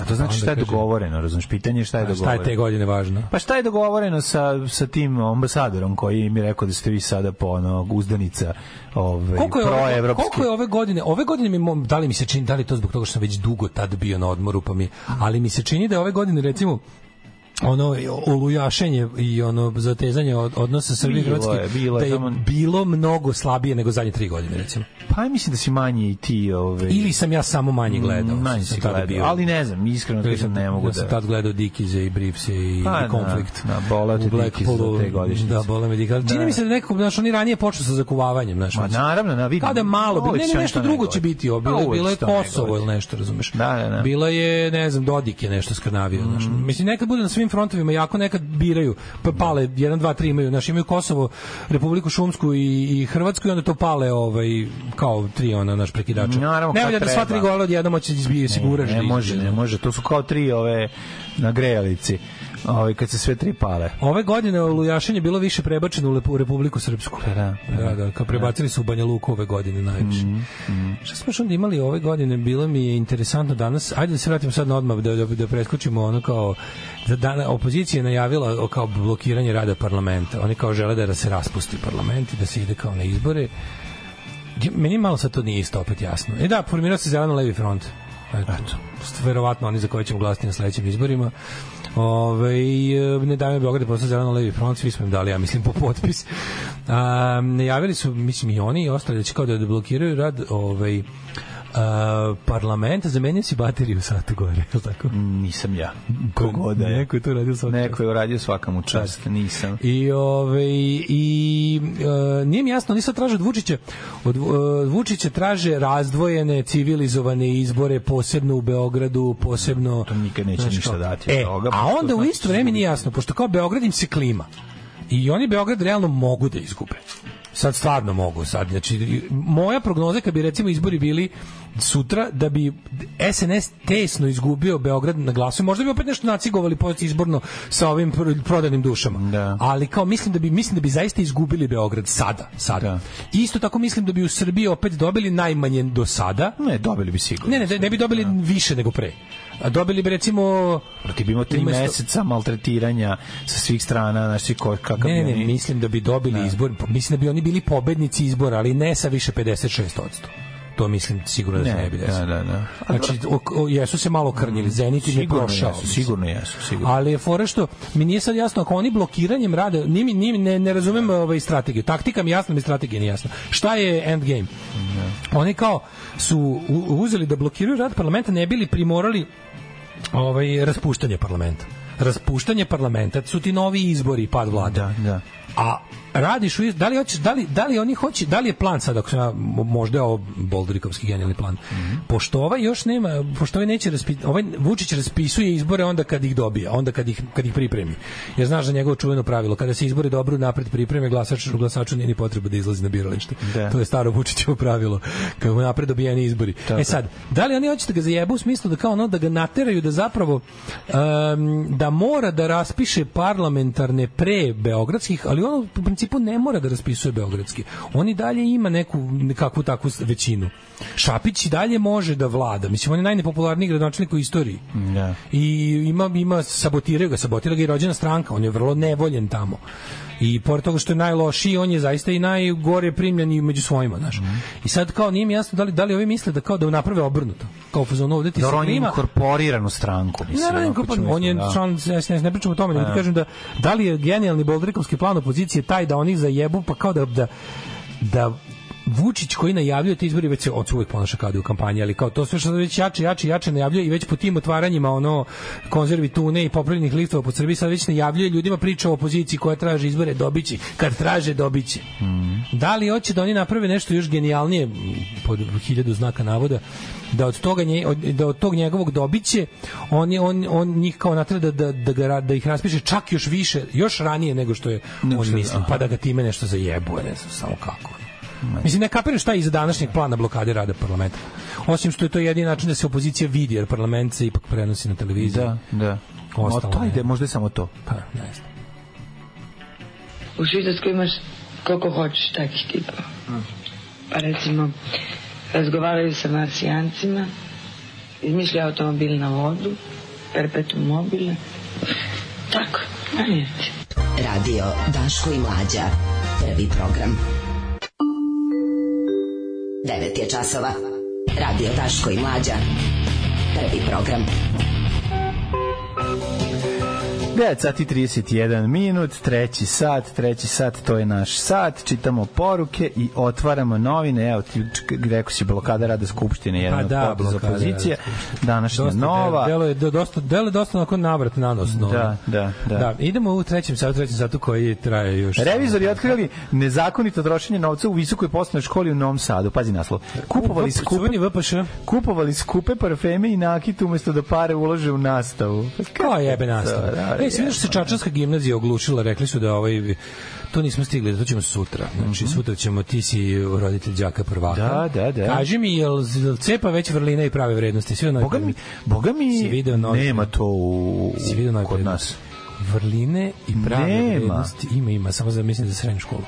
A to znači šta je dogovoreno, razumiješ? Pitanje je šta je šta je dogovoreno. te godine važno? Pa šta je dogovoreno sa, sa tim ambasadorom koji mi je rekao da ste vi sada po ono, uzdanica ovaj, Koliko je, ove, koliko je ove godine? Ove godine mi da li mi se čini, da li je to zbog toga što sam već dugo tad bio na odmoru, pa mi, ali mi se čini da je ove godine recimo ono olujašenje i ono zatezanje od, odnosa Srbije i Hrvatske je, bilo da je, samo- bilo mnogo slabije nego zadnje tri godine recimo. Pa mislim da si manji i ti... Ovaj, Ili sam ja samo manje gledao. Manje sam si gledao, ali ne znam, iskreno Ili kažem, ne mogu ja sam da... tad gledao Dikize i Briefse i, Pa, i Konflikt. da, da, boleo te za Blackpoolu. te godišnjice. Da, bole me. Ali Čini Da. mi se da nekako, znaš, oni ranije počnu sa zakuvavanjem, znaš. Ma naravno, na vidim. Kao da je malo, bi- ne, ne, nešto to drugo će biti, bilo, A, je- uvek bilo je Kosovo ili nešto, razumeš? Da, da, da. Bila je, ne znam, Dodik je nešto skrnavio, znaš. Mm. Mislim, nekad bude na svim frontovima, jako nekad biraju, pa pale, 1, 2, 3 imaju, znaš, imaju Kosovo, Republiku Šumsku i, i Hrvatsku i onda to pale, ovaj, kao tri, ona, naš prekidača. Naravno, ne valja da sva tri gola odjednom hoće da izbije, siguraš Ne, da ne može, izbije. ne može. To su kao tri ove na grejalici. Ovaj kad se sve tri pale. Ove godine Lujašenje bilo više prebačeno u Republiku Srpsku. da, da, da, kao prebacili su u Banja Luku ove godine najviše. Mhm, Šta smo onda imali ove godine, bilo mi je interesantno danas, ajde da se vratimo sad na odmah, da, da, da preskočimo ono kao, da dana, opozicija je najavila kao blokiranje rada parlamenta. Oni kao žele da se raspusti parlament i da se ide kao na izbore. Meni malo sad to nije isto opet jasno. E da, formirao se zeleno-levi front. Eto, verovatno oni za koje ćemo glasiti na sledećim izborima. Ove, ne daju Beograd posle zeleno levi front, svi smo im dali, ja mislim, po potpis. A, najavili su, mislim, i oni i ostali da će kao da deblokiraju rad ovaj, a, parlamenta, zamenio si bateriju sata gore, je tako? Nisam ja. Kogod da je. Neko je to radio svaki Neko je uradio svakom čast, nisam. I ove i e, nije mi jasno, oni sad traže od Vučića od, od Vučića traže razdvojene civilizovane izbore posebno u Beogradu, posebno To nikad neće znaš ništa dati E, toga, a onda u znači isto vreme nije jasno, pošto kao Beograd im se klima. I oni Beograd realno mogu da izgube. Sad stvarno mogu sad. Znači, moja prognoza kad bi recimo izbori bili sutra da bi SNS tesno izgubio Beograd na glasu, možda bi opet nešto nacigovali post izborno sa ovim pr- prodanim dušama. Da. Ali kao mislim da bi mislim da bi zaista izgubili Beograd sada, sada. Da. Isto tako mislim da bi u Srbiji opet dobili najmanje do sada. Ne, dobili bi sigurno. Ne, ne, ne, ne bi dobili više nego pre. A dobili bi recimo Ti bi imao tri umesto- meseca maltretiranja sa svih strana, ti ko, kakav Ne, ne, ne, mislim da bi dobili izbor, mislim da bi oni bili pobednici izbora, ali ne sa više 56%. To mislim sigurno da se ne bi desilo. da, da, da. Znači, o, o, jesu se malo krnjili, Zenit im je prošao. jesu, sigurno jesu, sigurno. Ali je fora što mi nije sad jasno ako oni blokiranjem rade, ni, ni, ne, ne razumem ovaj strategiju. Taktika mi jasna, mi strategija nije jasna. Šta je endgame? Oni kao su uzeli da blokiraju rad parlamenta, ne bili primorali ovaj raspuštanje parlamenta. Raspuštanje parlamenta su ti novi izbori i pad vlade. Da, da. A radiš u da li hoćeš da li da li oni hoće da li je plan sad ako mo- možda je ovo Boldrikovski genijalni plan. Pošto ovaj još nema pošto ovaj neće raspi, ovaj Vučić raspisuje izbore onda kad ih dobije, onda kad ih kad ih pripremi. Jer znaš za njegovo čuveno pravilo kada se izbori dobro napred pripreme glasač glasaču nije ni potreba da izlazi na biralište. Da. To je staro Vučićevo pravilo. Mu napred dobijeni izbori. E sad, da li oni hoće da ga zajebu u smislu da kao ono da ga nateraju da zapravo em, da mora da raspiše parlamentarne pre beogradskih, ali on u principu ne mora da raspisuje beogradski. On i dalje ima neku nekakvu takvu većinu. Šapić i dalje može da vlada. Mislim, on je najnepopularniji gradonačelnik u istoriji. Da. I ima, ima sabotiraju ga, sabotira ga i rođena stranka. On je vrlo nevoljen tamo. I pored toga što je najlošiji, on je zaista i najgore primljen i među svojima, znaš. Mhm. I sad kao nije mi jasno da li, da li ovi misle da kao da naprave obrnuto. Kao u fazonu ovde ti Dobro, se on prima, inkorporiran u stranku. Mislim, Ne, ne, ne, ćemo on je da. član SNS, ne pričamo o tome, nego ti kažem da da li je genijalni Boldrikovski plan opozicije taj da oni zajebu, pa kao da da da Vučić koji najavljuje te izbori već se on se uvijek ponaša kao da je u kampanji, ali kao to sve što već jače, jače, jače najavljuje i već po tim otvaranjima ono konzervi tune i popravljenih listova po Srbiji sad već najavljuje ljudima priča o opoziciji koja traže izbore dobiće, kad traže dobiće. Da li hoće da oni naprave nešto još genijalnije? Pod hiljadu znaka navoda. Da od toga nje, od, da od tog njegovog dobiće on je on on njih kao natera da da da, ga, da ih raspiše čak još više još ranije nego što je on što- misli aha. pa da ga time nešto zajebuje ne znam samo kako Mislim, ne kapiram šta je iza današnjeg plana blokade rada parlamenta. Osim što je to jedini način da se opozicija vidi, jer parlament se ipak prenosi na televiziji. Da, da. Ostalo to ide, možda je samo to. Pa, ne znam. U Švicarskoj imaš koliko hoćeš takih tipova. Pa recimo, razgovaraju sa marsijancima, izmišljaju automobil na vodu, perpetuum mobile. Tako, manijeti. Radio Daško i Mlađa. Prvi program. 9 je časova. Radio Daško i Mlađa. Prvi program. 9 sati 31 minut, treći sat, treći sat, to je naš sat, čitamo poruke i otvaramo novine, evo ti rekao si blokada rada Skupštine, jedan Pa od da, blokada opozicije, današnja Dosta nova, Delo je do- dosta, delo je dosta onako navrat na nos. No. Da, da, da. da. idemo u trećem satu, trećem satu koji traje još. Revizori otkrili nezakonito trošenje novca u visokoj poslovnoj školi u Novom Sadu. Pazi naslov. Kupovali skupe, kupovali skupe parfeme i nakit umesto da pare ulože u nastavu. Pa Kao jebe nastavu. Da, Ej, svi što se Čačanska gimnazija oglušila, rekli su da ovaj to nismo stigli, to ćemo sutra. Znači, sutra ćemo, ti si roditelj đaka prvaka. Mhm. Da, da, da. Kaži mi, jel, jel cepa već vrline i prave vrednosti? Sve Boga mi, boga mi video novi- nema to u, Si novi kod nas. Vrline i prave Nema. vrednosti. Ima, ima, samo za mislim za srednju školu.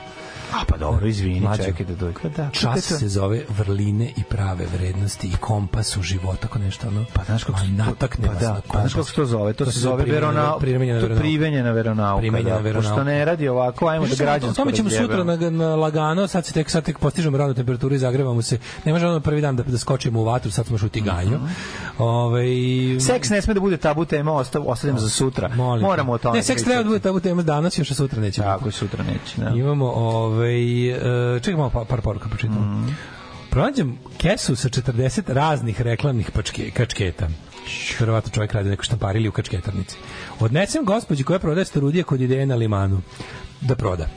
A pa dobro, izvini, Mlađo. čekaj da dođe. Da, Čas se zove vrline i prave vrednosti i kompas u životu, ako nešto ono. Pa znaš kako A se to- natakne pa da, pa znaš kako se to zove? To, se zove primenjena- verona, primenjena to veronauka. primenjena veronauka. Primenjena da. Pošto veronauka. ne radi ovako, ajmo da građansko tome ćemo sutra na, na lagano, sad se tek, sad tek postižemo radnu temperaturu i zagrevamo se. Ne može ono prvi dan da, da skočimo u vatru, sad smo još u tiganju. Mhm. Ovaj Seks ne sme da bude tabu tema, ostav, ostavljam za sutra. molim. Moramo o tome. Ne, seks treba da bude tabu tema danas, još sutra neće. Tako, sutra neće. Da. Imamo, ovaj, e, čekaj malo par, par poruka pročitam. Mhm. Pronađem kesu sa 40 raznih reklamnih pačke, kačketa. Verovatno čovjek radi neku štamparili u kačketarnici. Odnesem gospođi koja prodaje starudije kod ideje na limanu da proda.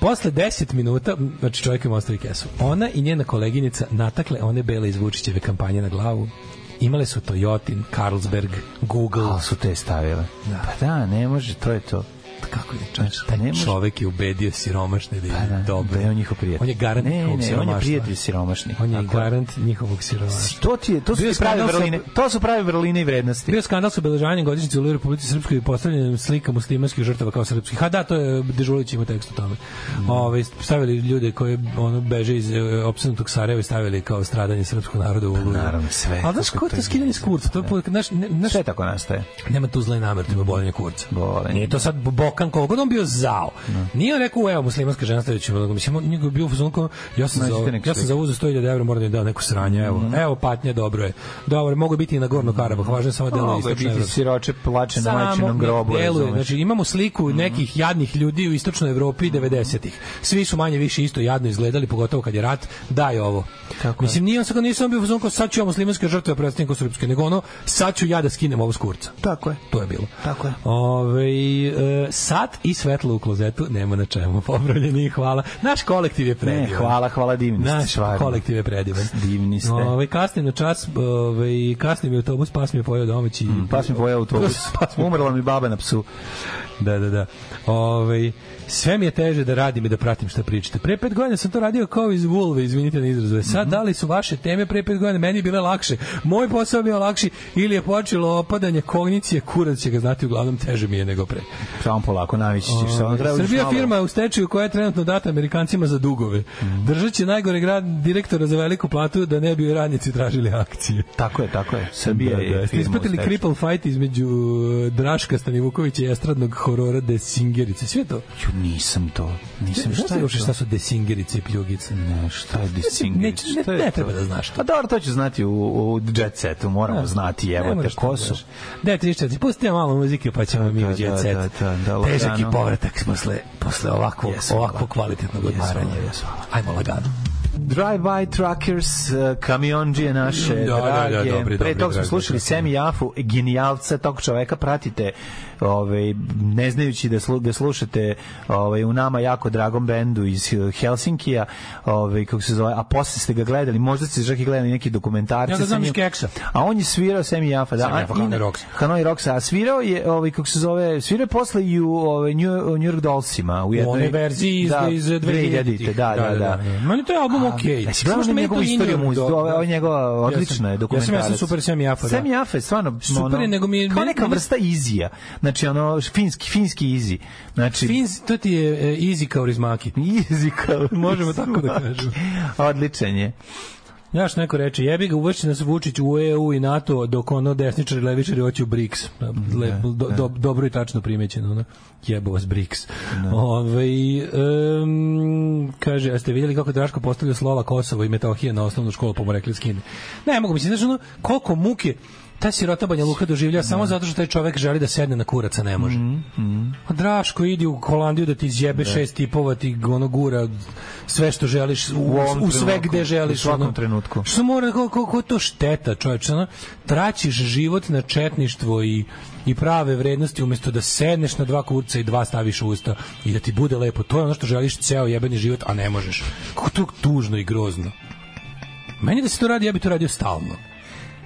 Posle 10 minuta, znači čovjek im ostavi kesu, ona i njena koleginica natakle one bele iz Vučićeve kampanje na glavu. Imale su Toyotin, Carlsberg, Google. Ali su te stavile. Da. Pa da, ne može, to je to. Kako je čovjek? Pa ne može. Čovek je ubedio siromašne da je Pa da, dobro. da je on njihov prijatelj. On je garant Ne, njihovog ne, on je prijatelj siromašnih. On je garant njihovog siromaštva. To ti je, to su Bio prave skandal sa- vrline. To su prave vrline i vrednosti. Bio skandal sa obeležavanjem godišnjice u Republici Srpskoj i postavljanjem slika muslimanskih žrtava kao srpskih. Ha da, to je Dežulić ima tekst o tome. Mm. Ovaj stavili ljude koji ono beže iz e, opsednutog Sarajeva i stavili kao stradanje srpskog naroda u Oluju. Pa Naravno, sve. A znaš kako je to skidanje s kurca? To je, znaš, ne, znaš, Sve tako nastaje. nema tu zle namere, to je bolenje kurca. Bolenje. Nije to sad bok pokan, koliko god on bio zao. Nije on rekao, evo, muslimanska žena sledeće, mislim, on njegov bio kao, ja sam za, ja sam za uzu 100.000 evra, moram da dam neku sranje, evo, evo patnje, dobro je. Dobro, mogu biti i na Gorno Karabah, važno je samo Mogu je istočno biti siroče plače na majčinom ne grobu. deluje. Mhm. Znači imamo sliku nekih jadnih ljudi u istočnoj Evropi 90-ih. Svi su manje više isto jadno izgledali, pogotovo kad je rat. Daj ovo. Mislim nije on sad nisam bio kao sad ću ja muslimanske žrtve predstaviti kao srpske, nego ono sad ću ja da skinem ovo s kurca. Tako je. To je bilo. Tako je. Ove, e, sat i svetlo u klozetu, nema na čemu, popravljeni, hvala. Naš kolektiv je predivan. Ne, hvala, hvala, divni ste, Naš stvarno. kolektiv je predivan. Divni ste. Ove, kasnim na čas, ove, kasnim je autobus, pas mi je pojao domaći. Pas mi pojao autobus. Pas mi Umrla mi baba na psu. Da, da, da. Ove, sve mi je teže da radim i da pratim šta pričate. Pre pet godina sam to radio kao iz vulve, izvinite na izrazu. E Sad, da li su vaše teme pre pet godina meni bile lakše? Moj posao bio lakši ili je počelo opadanje kognicije, kurac će ga znati, uglavnom teže mi je nego pre. Samo polako, navići ćeš. Samo treba Srbija malo- firma u stečaju koja je trenutno data Amerikancima za dugove. Držat će najgore grad direktora za veliku platu da ne bi radnici tražili akcije. Tako je, tako je. Srbija Da, je da. U ispratili cripple fight između uh, Draška Stanivukovića i estradnog horora Desingerice? Sve to? Nisam to. Nisam Znaš šta je uopšte šta su Desingerice i pljugice? Ne, šta je Disinger? neće- ne- ne treba da znaš to. A dobro, to ću znati u, u jet setu, moramo Da. znati, Ne evo te, ko da su? znaš. Daj, 34, pusti nam malo muzike pa ćemo mi u da, jet set. da, da, da, Težak i povratak posle, posle ovakvog, Jesam, ovakvog kvalitetnog odmaranja. jesam. Ajmo lagano. Drive-by truckers, uh, kamionđije naše, Da, da, da, drage. dobri, Pre toga smo slušali. Semi Jafu, genijalca, tog čoveka pratite, ovaj, ne znajući da, slu, da slušate ovaj, u nama jako dragom bendu iz Helsinkija, ovaj, kako se zove, a posle ste ga gledali, možda ste čak i gledali neki dokumentarci. Ja sa znam iz Keksa. A on je svirao Semi Jafa, da. Semi Jafa, Hanoi Rocks. Hanoi Rocks, a svirao je, ovaj, kako se zove, svirao je posle i u ovaj, New, u New York Dollsima. U, U jednoj, onoj verziji iz, da, iz 2000-ih. Da, da, da. Meni to je album okej. Jesi Samo gledao njegovu to istoriju dobro. Ovo je njegova odlična je dokumentarac. ja sam super Semi Jafa, da. Semi Jafa je stvarno Super je, nego mi je- kao neka vrsta izija. Znači ono finski finski izi. Znači Fins, to ti je e, easy kao rizmaki. Easy kao Možemo tako da kažemo. Odličan je. Znaš, neko reče, jebi ga uvršće nas Vučić u EU i NATO, dok ono desničari i levičari hoće u BRICS. Le, do, do, dobro i tačno primećeno, ono. Jebo vas BRICS. Ove, um, kaže, a ste vidjeli kako Draško postavlja slova Kosovo i Metohije na osnovnu školu, pa mu rekli skine. Ne, mogu mislim, znaš, ono, koliko muke ta sirota Banja Luka doživlja samo zato što taj čovek želi da sedne na kurac, a ne može. A Draško, idi u Holandiju da ti izjebe šest tipova, ti ono gura sve što želiš, u, U u sve gde želiš. u svakom ono. trenutku. Što mora, kako, kako je to šteta, čovječe, ono, traćiš život na četništvo i, i prave vrednosti umjesto da sedneš na dva kurca i dva staviš u usta i da ti bude lepo. To je ono što želiš ceo jebeni život, a ne možeš. Kako to tužno i grozno. Meni da se to radi, ja bi to radio stalno.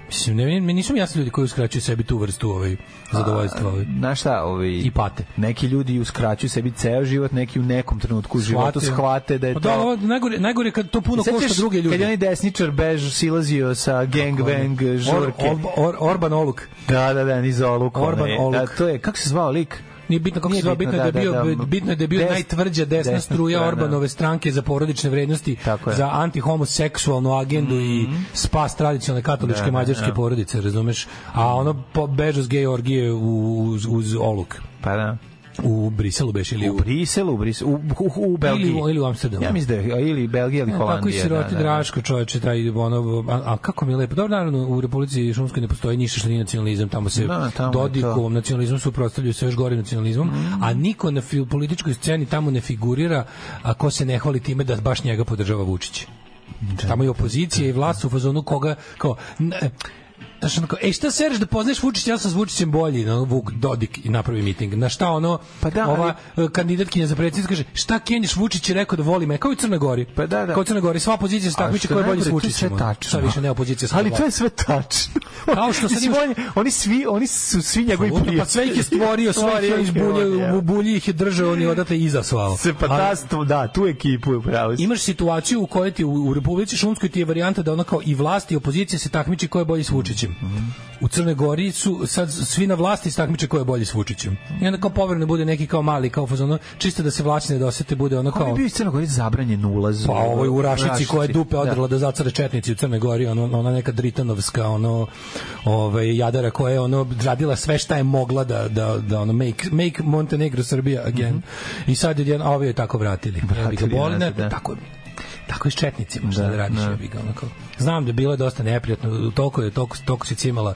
Mislim, ne, meni nisu mi jasni ljudi koji uskraćuju sebi tu vrstu ovaj, zadovoljstva. Ovaj. Znaš šta, ovaj, I pate. neki ljudi uskraćuju sebi ceo život, neki u nekom trenutku u životu Shvate. da je Pa to... da, ovo, najgore, najgore kad to puno košta druge ljude. Kad je onaj desničar bež silazio sa gangbang žurke. Or, or, Orban Oluk. Da, da, da, niz oluk. Orban onaj. Oluk. Da, to je, kako se zvao lik? Nije bitno kako se zove, bitno, da, da, je bio, da, da. bitno je da je bio Des- najtvrđa desna, desna struja strana. Orbanove stranke za porodične vrednosti, za antihomoseksualnu agendu i spas tradicionalne katoličke Da, da, mađarske da. porodice, razumeš? A ono po, bežo s gej orgije uz, uz Oluk. Pa da. U Briselu beš ili U u... Briselu, u, Briselu, u, u, u Belgiji. Ili, ili u Amsterdamu. Ja mislim da je ili Belgija ili Tako i Holandija. siroti Draško čoveče taj ono a, a kako mi je lepo. Dobro naravno u Republici Šumskoj ne postoji ništa što nije nacionalizam, tamo se Da, tamo. Dodikovom nacionalizmom suprotstavljaju sa još gorim nacionalizmom, a niko na političkoj sceni tamo ne figurira a ko se ne hvali time da baš njega podržava Vučić. Tamo je opozicija i vlast u fazonu koga kao ne, Znaš, onako, ej, šta sereš da poznaješ Vučića, ja sam s Vučićem bolji, no, Vuk Dodik i napravi miting. Na šta ono, Pa da, ova e, kandidatkinja za predsjednicu kaže, šta Kenješ Vučić je rekao da voli me, kao i u Crnoj Gori. Pa da, da. Kao u Crnoj Gori, sva opozicija se takmiči ko je bolji s Vučićem. Sad više ne opozicija. Ali to je sve tačno. Kao što sad imaš- oni, oni svi, oni su svi njegovi Apsolutno, prijatelji. Pa sve ih je stvorio, sve ih je izbulje, u bulji ih je držao, on je odatle izasvao. Se pa Ali- ta, da, tu ekipu pravo. imaš situaciju u kojoj ti u, u Republici Šumskoj ti je varijanta da ono kao i vlast i opozicija se takmiči ko je bolji s Vučićem. Vučićem. U Crnoj Gori su sad svi na vlasti takmiče ko je bolji s Vučićem. I onda kao povremeno bude neki kao mali, kao fazono, čisto da se vlasti ne dosete, bude ono Kao kao... bi bio iz Crnogori zabranjen ulaz. Pa ovo je u Rašici koja je dupe Da. odrla da zacare četnici u Crnoj Gori, ono, ona neka dritanovska, ono, ovaj, jadara koja je ono, radila sve šta je mogla da, da, da ono, make, make Montenegro Srbija again. I sad je, a ovi je tako vratili. Vratili ga, boli, ne, da. tako, tako i s četnicima, šta Da, da, radiš, da. jebi ga, ono kao. Znam da je bilo dosta neprijatno, toliko je, toliko, toliko si cimala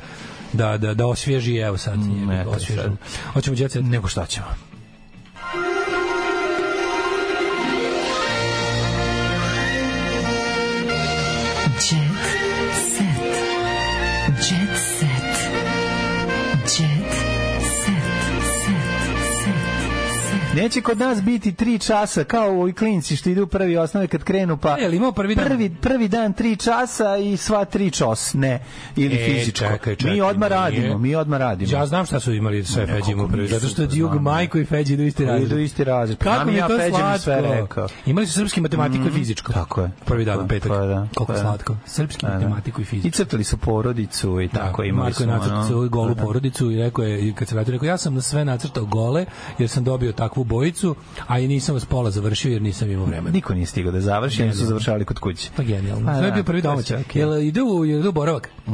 da, da, da osvježi, evo sad, eto osvježen. Hoćemo djece, Nego šta ćemo? Neće kod nas biti tri časa kao ovi klinci što idu u prvi osnove kad krenu pa E, jel imao prvi dan? prvi, prvi dan tri časa i sva tri čos ne ili E, fizičko čekaj, čekaj, mi odmah nije. radimo mi odmah radimo Ja znam šta su imali sve Ne, Feđi imao kako prvi, zato što pa Djug Majko i Feđi idu isti razred. Idu isti razred. Pa Kako mi je to slatko. sve rekao. Imali su srpski matematiku i fizičko. Tako je. Prvi dan u je, petak. pa da, Koliko pa da. slatko. Srpski Pa da. matematiku i I fizičko. crtali su porodicu i tako imali Marko su je nacrtao golu Pa da. porodicu i rekao je, i kad se vratio, rekao, ja sam na sve nacrtao gole, jer sam dobio takvu bojicu, a i nisam vas pola završio, jer nisam imao vremena. Niko nije stigao da završi, oni su završavali kod kuće. Pa genijalno. Pa To je da, bio prvi domaći. okej. Jel ide u, jel ide u boravak? E,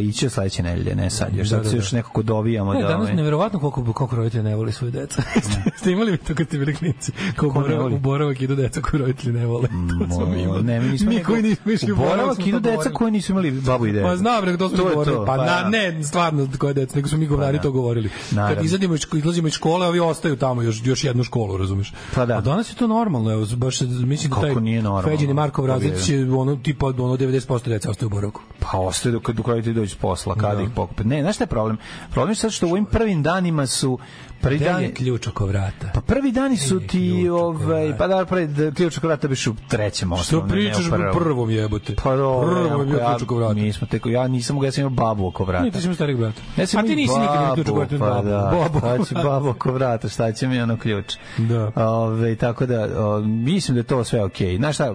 ići će sledeće nedelje, ne sad, još Da, sad da, da. još nekako dovijamo Ne, da... danas ovaj- neverovatno koliko koliko roditelji ne vole svoje deca. Ste imali to kad ste bili klinci? Kao boravak, voli? u boravak idu deca koji roditelji ne vole. To smo mi imali. Ne, mi nismo mi koji nismo išli u boravak idu deca koji nisu imali babu i. Pa znam, nego to smo govorili. Pa, pa na, da. ne, stvarno koje deca, nego smo mi govnari da. to govorili. Kad izadimo iz, izlazimo iz škole, ovi ostaju tamo još još jednu školu, razumeš? Pa da. A danas je to normalno, evo baš mislim da Kako taj nije normalno? Feđin i Markov Pa razred će ono tipa ono 90% deca ostaju u boravku. Pa ostaje dok, dok roditelji dođu s posla, kada Da. ih pokupe. Ne, znaš šta je problem? Problem je sad što u ovim prvim danima su... Prvi dan je ključ oko vrata? Pa prvi dani su ti ovaj pa da prvi ključ oko vrata biš u trećem Što osnovnom, u pričaš u prvom. prvom jebote? Pa dobro, Prvo je bio ja- ključ oko vrata. Mi smo teko, ja nisam mogao, ja sam imao babu oko vrata. Ne, ti si imao starijeg brata. Ja sam A ti nisi nikad imao ključ oko vrata, Pa da, Babu. šta će babu oko vrata, šta će mi ono ključ. Da. Ove, tako da, o, mislim da je to sve okej. Znaš šta,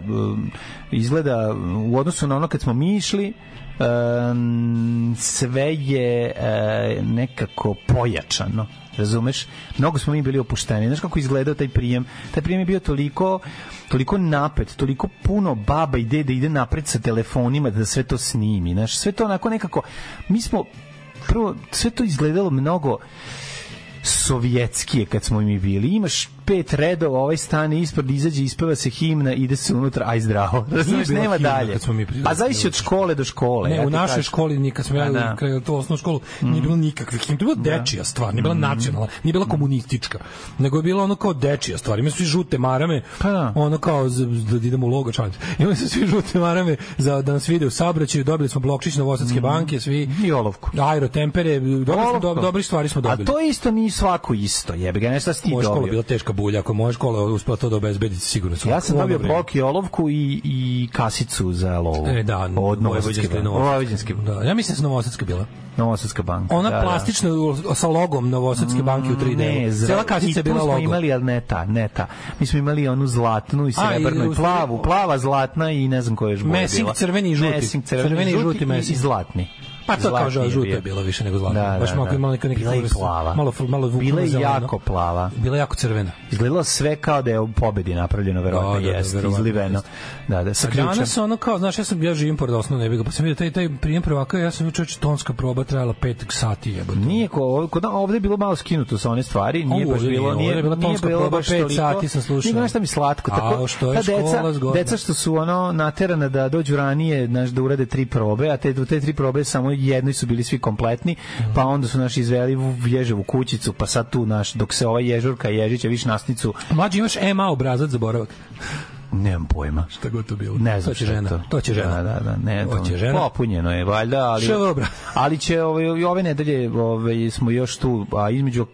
izgleda u odnosu na ono kad smo mi išli, um, sve je e, nekako pojačano razumeš? Mnogo smo mi bili opušteni. Znaš kako izgledao taj prijem? Taj prijem je bio toliko toliko napet, toliko puno baba i dede ide napred sa telefonima da sve to snimi. Znaš, sve to onako nekako... Mi smo prvo, sve to izgledalo mnogo sovjetskije kad smo mi bili. Imaš pet redova, ovaj stane ispred, izađe, ispeva se himna, ide se unutra, aj zdravo. Razumeš, bila nema himna dalje. A zavisi od škole do škole. Ne, ja u našoj kažem. školi ni kad smo ja A, da. krenuli to osnovnu školu nije bilo nikakvih himna. To je bila dečija stvar, nije bila nacionalna, nije bila komunistička, nego je bilo ono kao dečija stvar. Imali su žute marame, Pa da. ono kao da idemo u logo čač. Imali su svi žute marame za da nas vide u saobraćaju, dobili smo blokčić Novosadske banke, svi I olovku. aerotempere, dobri, smo, Olovku. do, dobri stvari smo dobili. A to isto nije svako isto, jebi ga, nešto si ti Moja škola dobio. Bila teška bulja, ako moja škola uspela to da obezbedi, sigurno sam. Ja sam dobio vreme. blok i olovku i, i kasicu za lovu. E, da, od Novosadske. Da, ja mislim da je Novosadska bila. Novosadska banka. Ona da, da. plastična sa logom Novosadske banke u 3D. Ne. Cela kasica je i tu bila smo logo. imali, ali ne ta, ne ta. Mi smo imali onu zlatnu i A, i srebrnu i, u- plavu, plava, zlatna i ne znam koja je još boja Mesing, bila. crveni i žuti. Mesing, crveni, Crveni i žuti, žuti i, i zlatni. Pa to kao žao, žuto je bilo više nego zlatno. Da, Baš da, malo da. imala neka neki Bila plava. Malo malo Bila je jako plava. Bila je jako crvena. Izgledalo sve kao da je u pobedi napravljeno, verovatno Da, da, da, jeste, verovatno izliveno. Da, da, sa ključem. danas ono kao, znaš, ja sam ja živim pored osnovne nebiga, pa sam vidio taj taj prijem prvaka, ja sam juče tonska proba trajala 5 sati, jebote. Nije ko, kod ovde je bilo malo skinuto sa one stvari, nije baš bilo, nije, bila tonska proba, pet sati sam slušao. Nije, šta mi slatko, tako, ta deca, deca što su ono naterana da dođu ranije, znaš, da urade tri probe, a te, te tri probe samo jednoj su bili svi kompletni, pa onda su naši izveli u ježevu kućicu, pa sad tu, naš, dok se ova ježurka Ježića viš nasnicu, Mlađi imaš EMA obrazac za boravak. Nemam pojma. Šta god to bilo. Ne znam to će žena. to. To će žena. Da, da, da, ne, To će žena. Popunjeno je valjda, ali bra. ali će ove i ove nedelje ove smo još tu, a između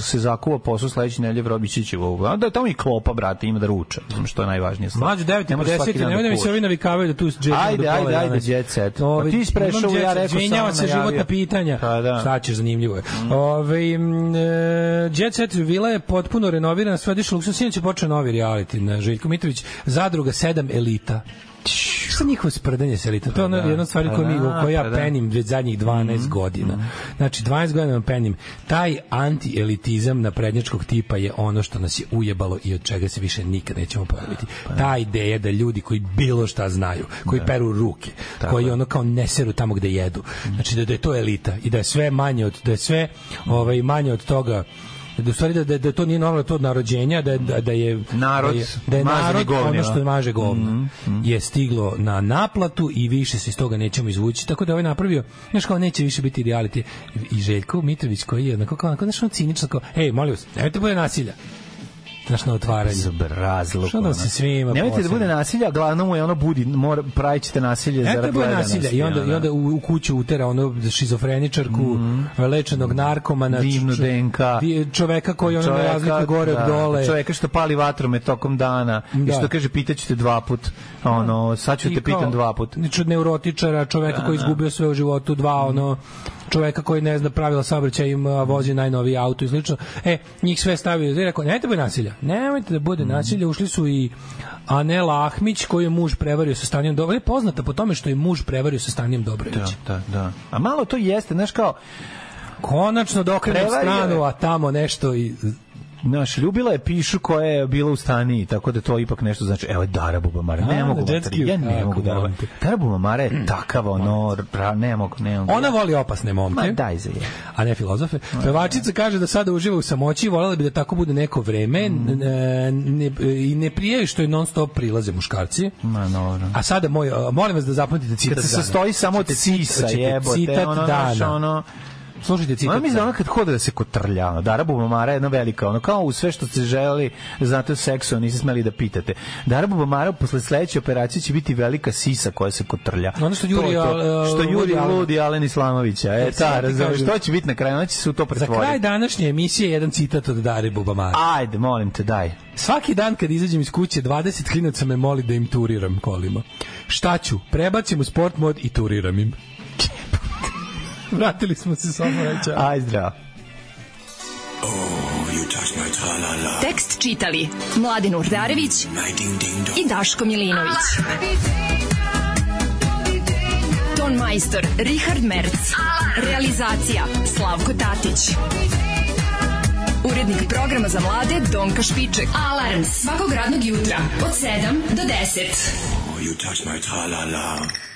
se zakuva posao sledeće nedelje Vrobići će ovo. A da tamo i klopa brate, ima da ruča. Znam što je najvažnije. Mlađe 9 i Ne može svaki 50, dan nemoj da mi se ovi navikavaju da tu jet Ajde, ajde, ajde, jet set. Pa ti si prešao, imam jet ja rekao, Izvinjava samo se životna pitanja. Pa da. Šta ćeš, zanimljivo je. Ove, m, e, jet set vila je potpuno renovirana, sve diše luksuz. Sinoć je počeo novi reality na Željko Mitrović. Zadruga 7 elita. Šta njihovo sprdanje sa elitom? To je ono Pa da, jedna pa koju mi, da, koju ja pa da. penim već zadnjih 12 godina. Znači, 12 godina penim. Taj anti-elitizam naprednjačkog tipa je ono što nas je ujebalo i od čega se više nikad nećemo pojaviti. Ta ideja da ljudi koji bilo šta znaju, koji peru ruke, koji ono kao ne seru tamo gde jedu. Znači da, da je to elita i da je sve manje od da je sve ovaj manje od toga da u stvari da, da, da to nije normalno to od narođenja da, da, da je Narod da je, da je narod ono govnima. što maže govno je stiglo na naplatu i više se iz toga nećemo izvući. Tako da je ovaj napravio znaš kao neće više biti reality. I Željko Mitrović koji je onako kao onako znaš ono cinično kao ej molim vas nemojte bude nasilja znaš na otvaranje Zbrazluk. Što da se svima Nemojte da bude nasilja, glavno mu je ono budi, mora, pravit ćete nasilje Eto zarad gledanosti. nasilja i onda, i onda u, u kuću utera ono šizofreničarku, lečenog narkomana, Divnu DNK. čoveka koji ono ne razlikuje gore od dole. Čoveka što pali vatromet tokom dana i Da. što kaže pitaću te dva put. Ono, sad ću te pitam dva put. znači, od neurotičara, čoveka koji je izgubio sve u životu, dva, ono, čoveka koji ne zna pravila saobraćaja ima vozi najnoviji auto i slično. E, njih sve stavio i rekao, nemojte bude nasilja. Nemojte da bude nasilja. Ušli su i Anela Ahmić, koji je muž prevario sa Stanijem Dobrović. Je poznata po tome što je muž prevario sa Stanijem Dobrović. Da, da, da. A malo to jeste, znaš kao, Konačno da je. stranu, a tamo nešto i Znaš, ljubila je pišu koja je bila u staniji, tako da to ipak nešto znači. Evo je Dara Bubamara, ne A, mogu, materi, ski-u. ja ne Kako mogu Dara. Dara Bubamara je takav, ono, ra, ne mogu, ne mogu. Ona voli opasne momke. Ma daj za je. a ne filozofe. Pevačica kaže da sada uživa u samoći i voljela bi da tako bude neko vreme Mm. ne, i ne prije što je non stop prilaze muškarci. Ma, dobro. A sada moj, a, molim vas da zapamtite citat Kad se sastoji samo od Hoćete jebote, ono, dana. ono, Slušajte citat. Dana. ona kad hoda da se kotrlja, ono, Dara Bubamara je jedna velika, ono, kao u sve što ste želeli, znate o seksu, niste smeli da pitate. Dara Bubamara posle sledeće operacije će biti velika sisa koja se kotrlja. Ono što juri, To, što juri. Ludi Alen Islamovića. E, ta, ti razumeš, kažem. to će biti na kraju, ona će se u to Za pretvoriti. kraj današnje emisije jedan citat od Dare Bubamara. Ajde, molim te, daj. Svaki dan kad izađem iz kuće 20 klinaca me moli da im turiram kolima. Šta ću? Prebacim u sport mod i turiram im. Vratili smo se samo reća. Aj, zdravo. Tekst čitali Mladin Urdarević i Daško Milinović. Ton majstor Richard Merc. Realizacija Slavko Tatić. Urednik programa za mlade Donka Špiček. Alarms svakog radnog jutra od 7 do 10. You touch my tra-la-la.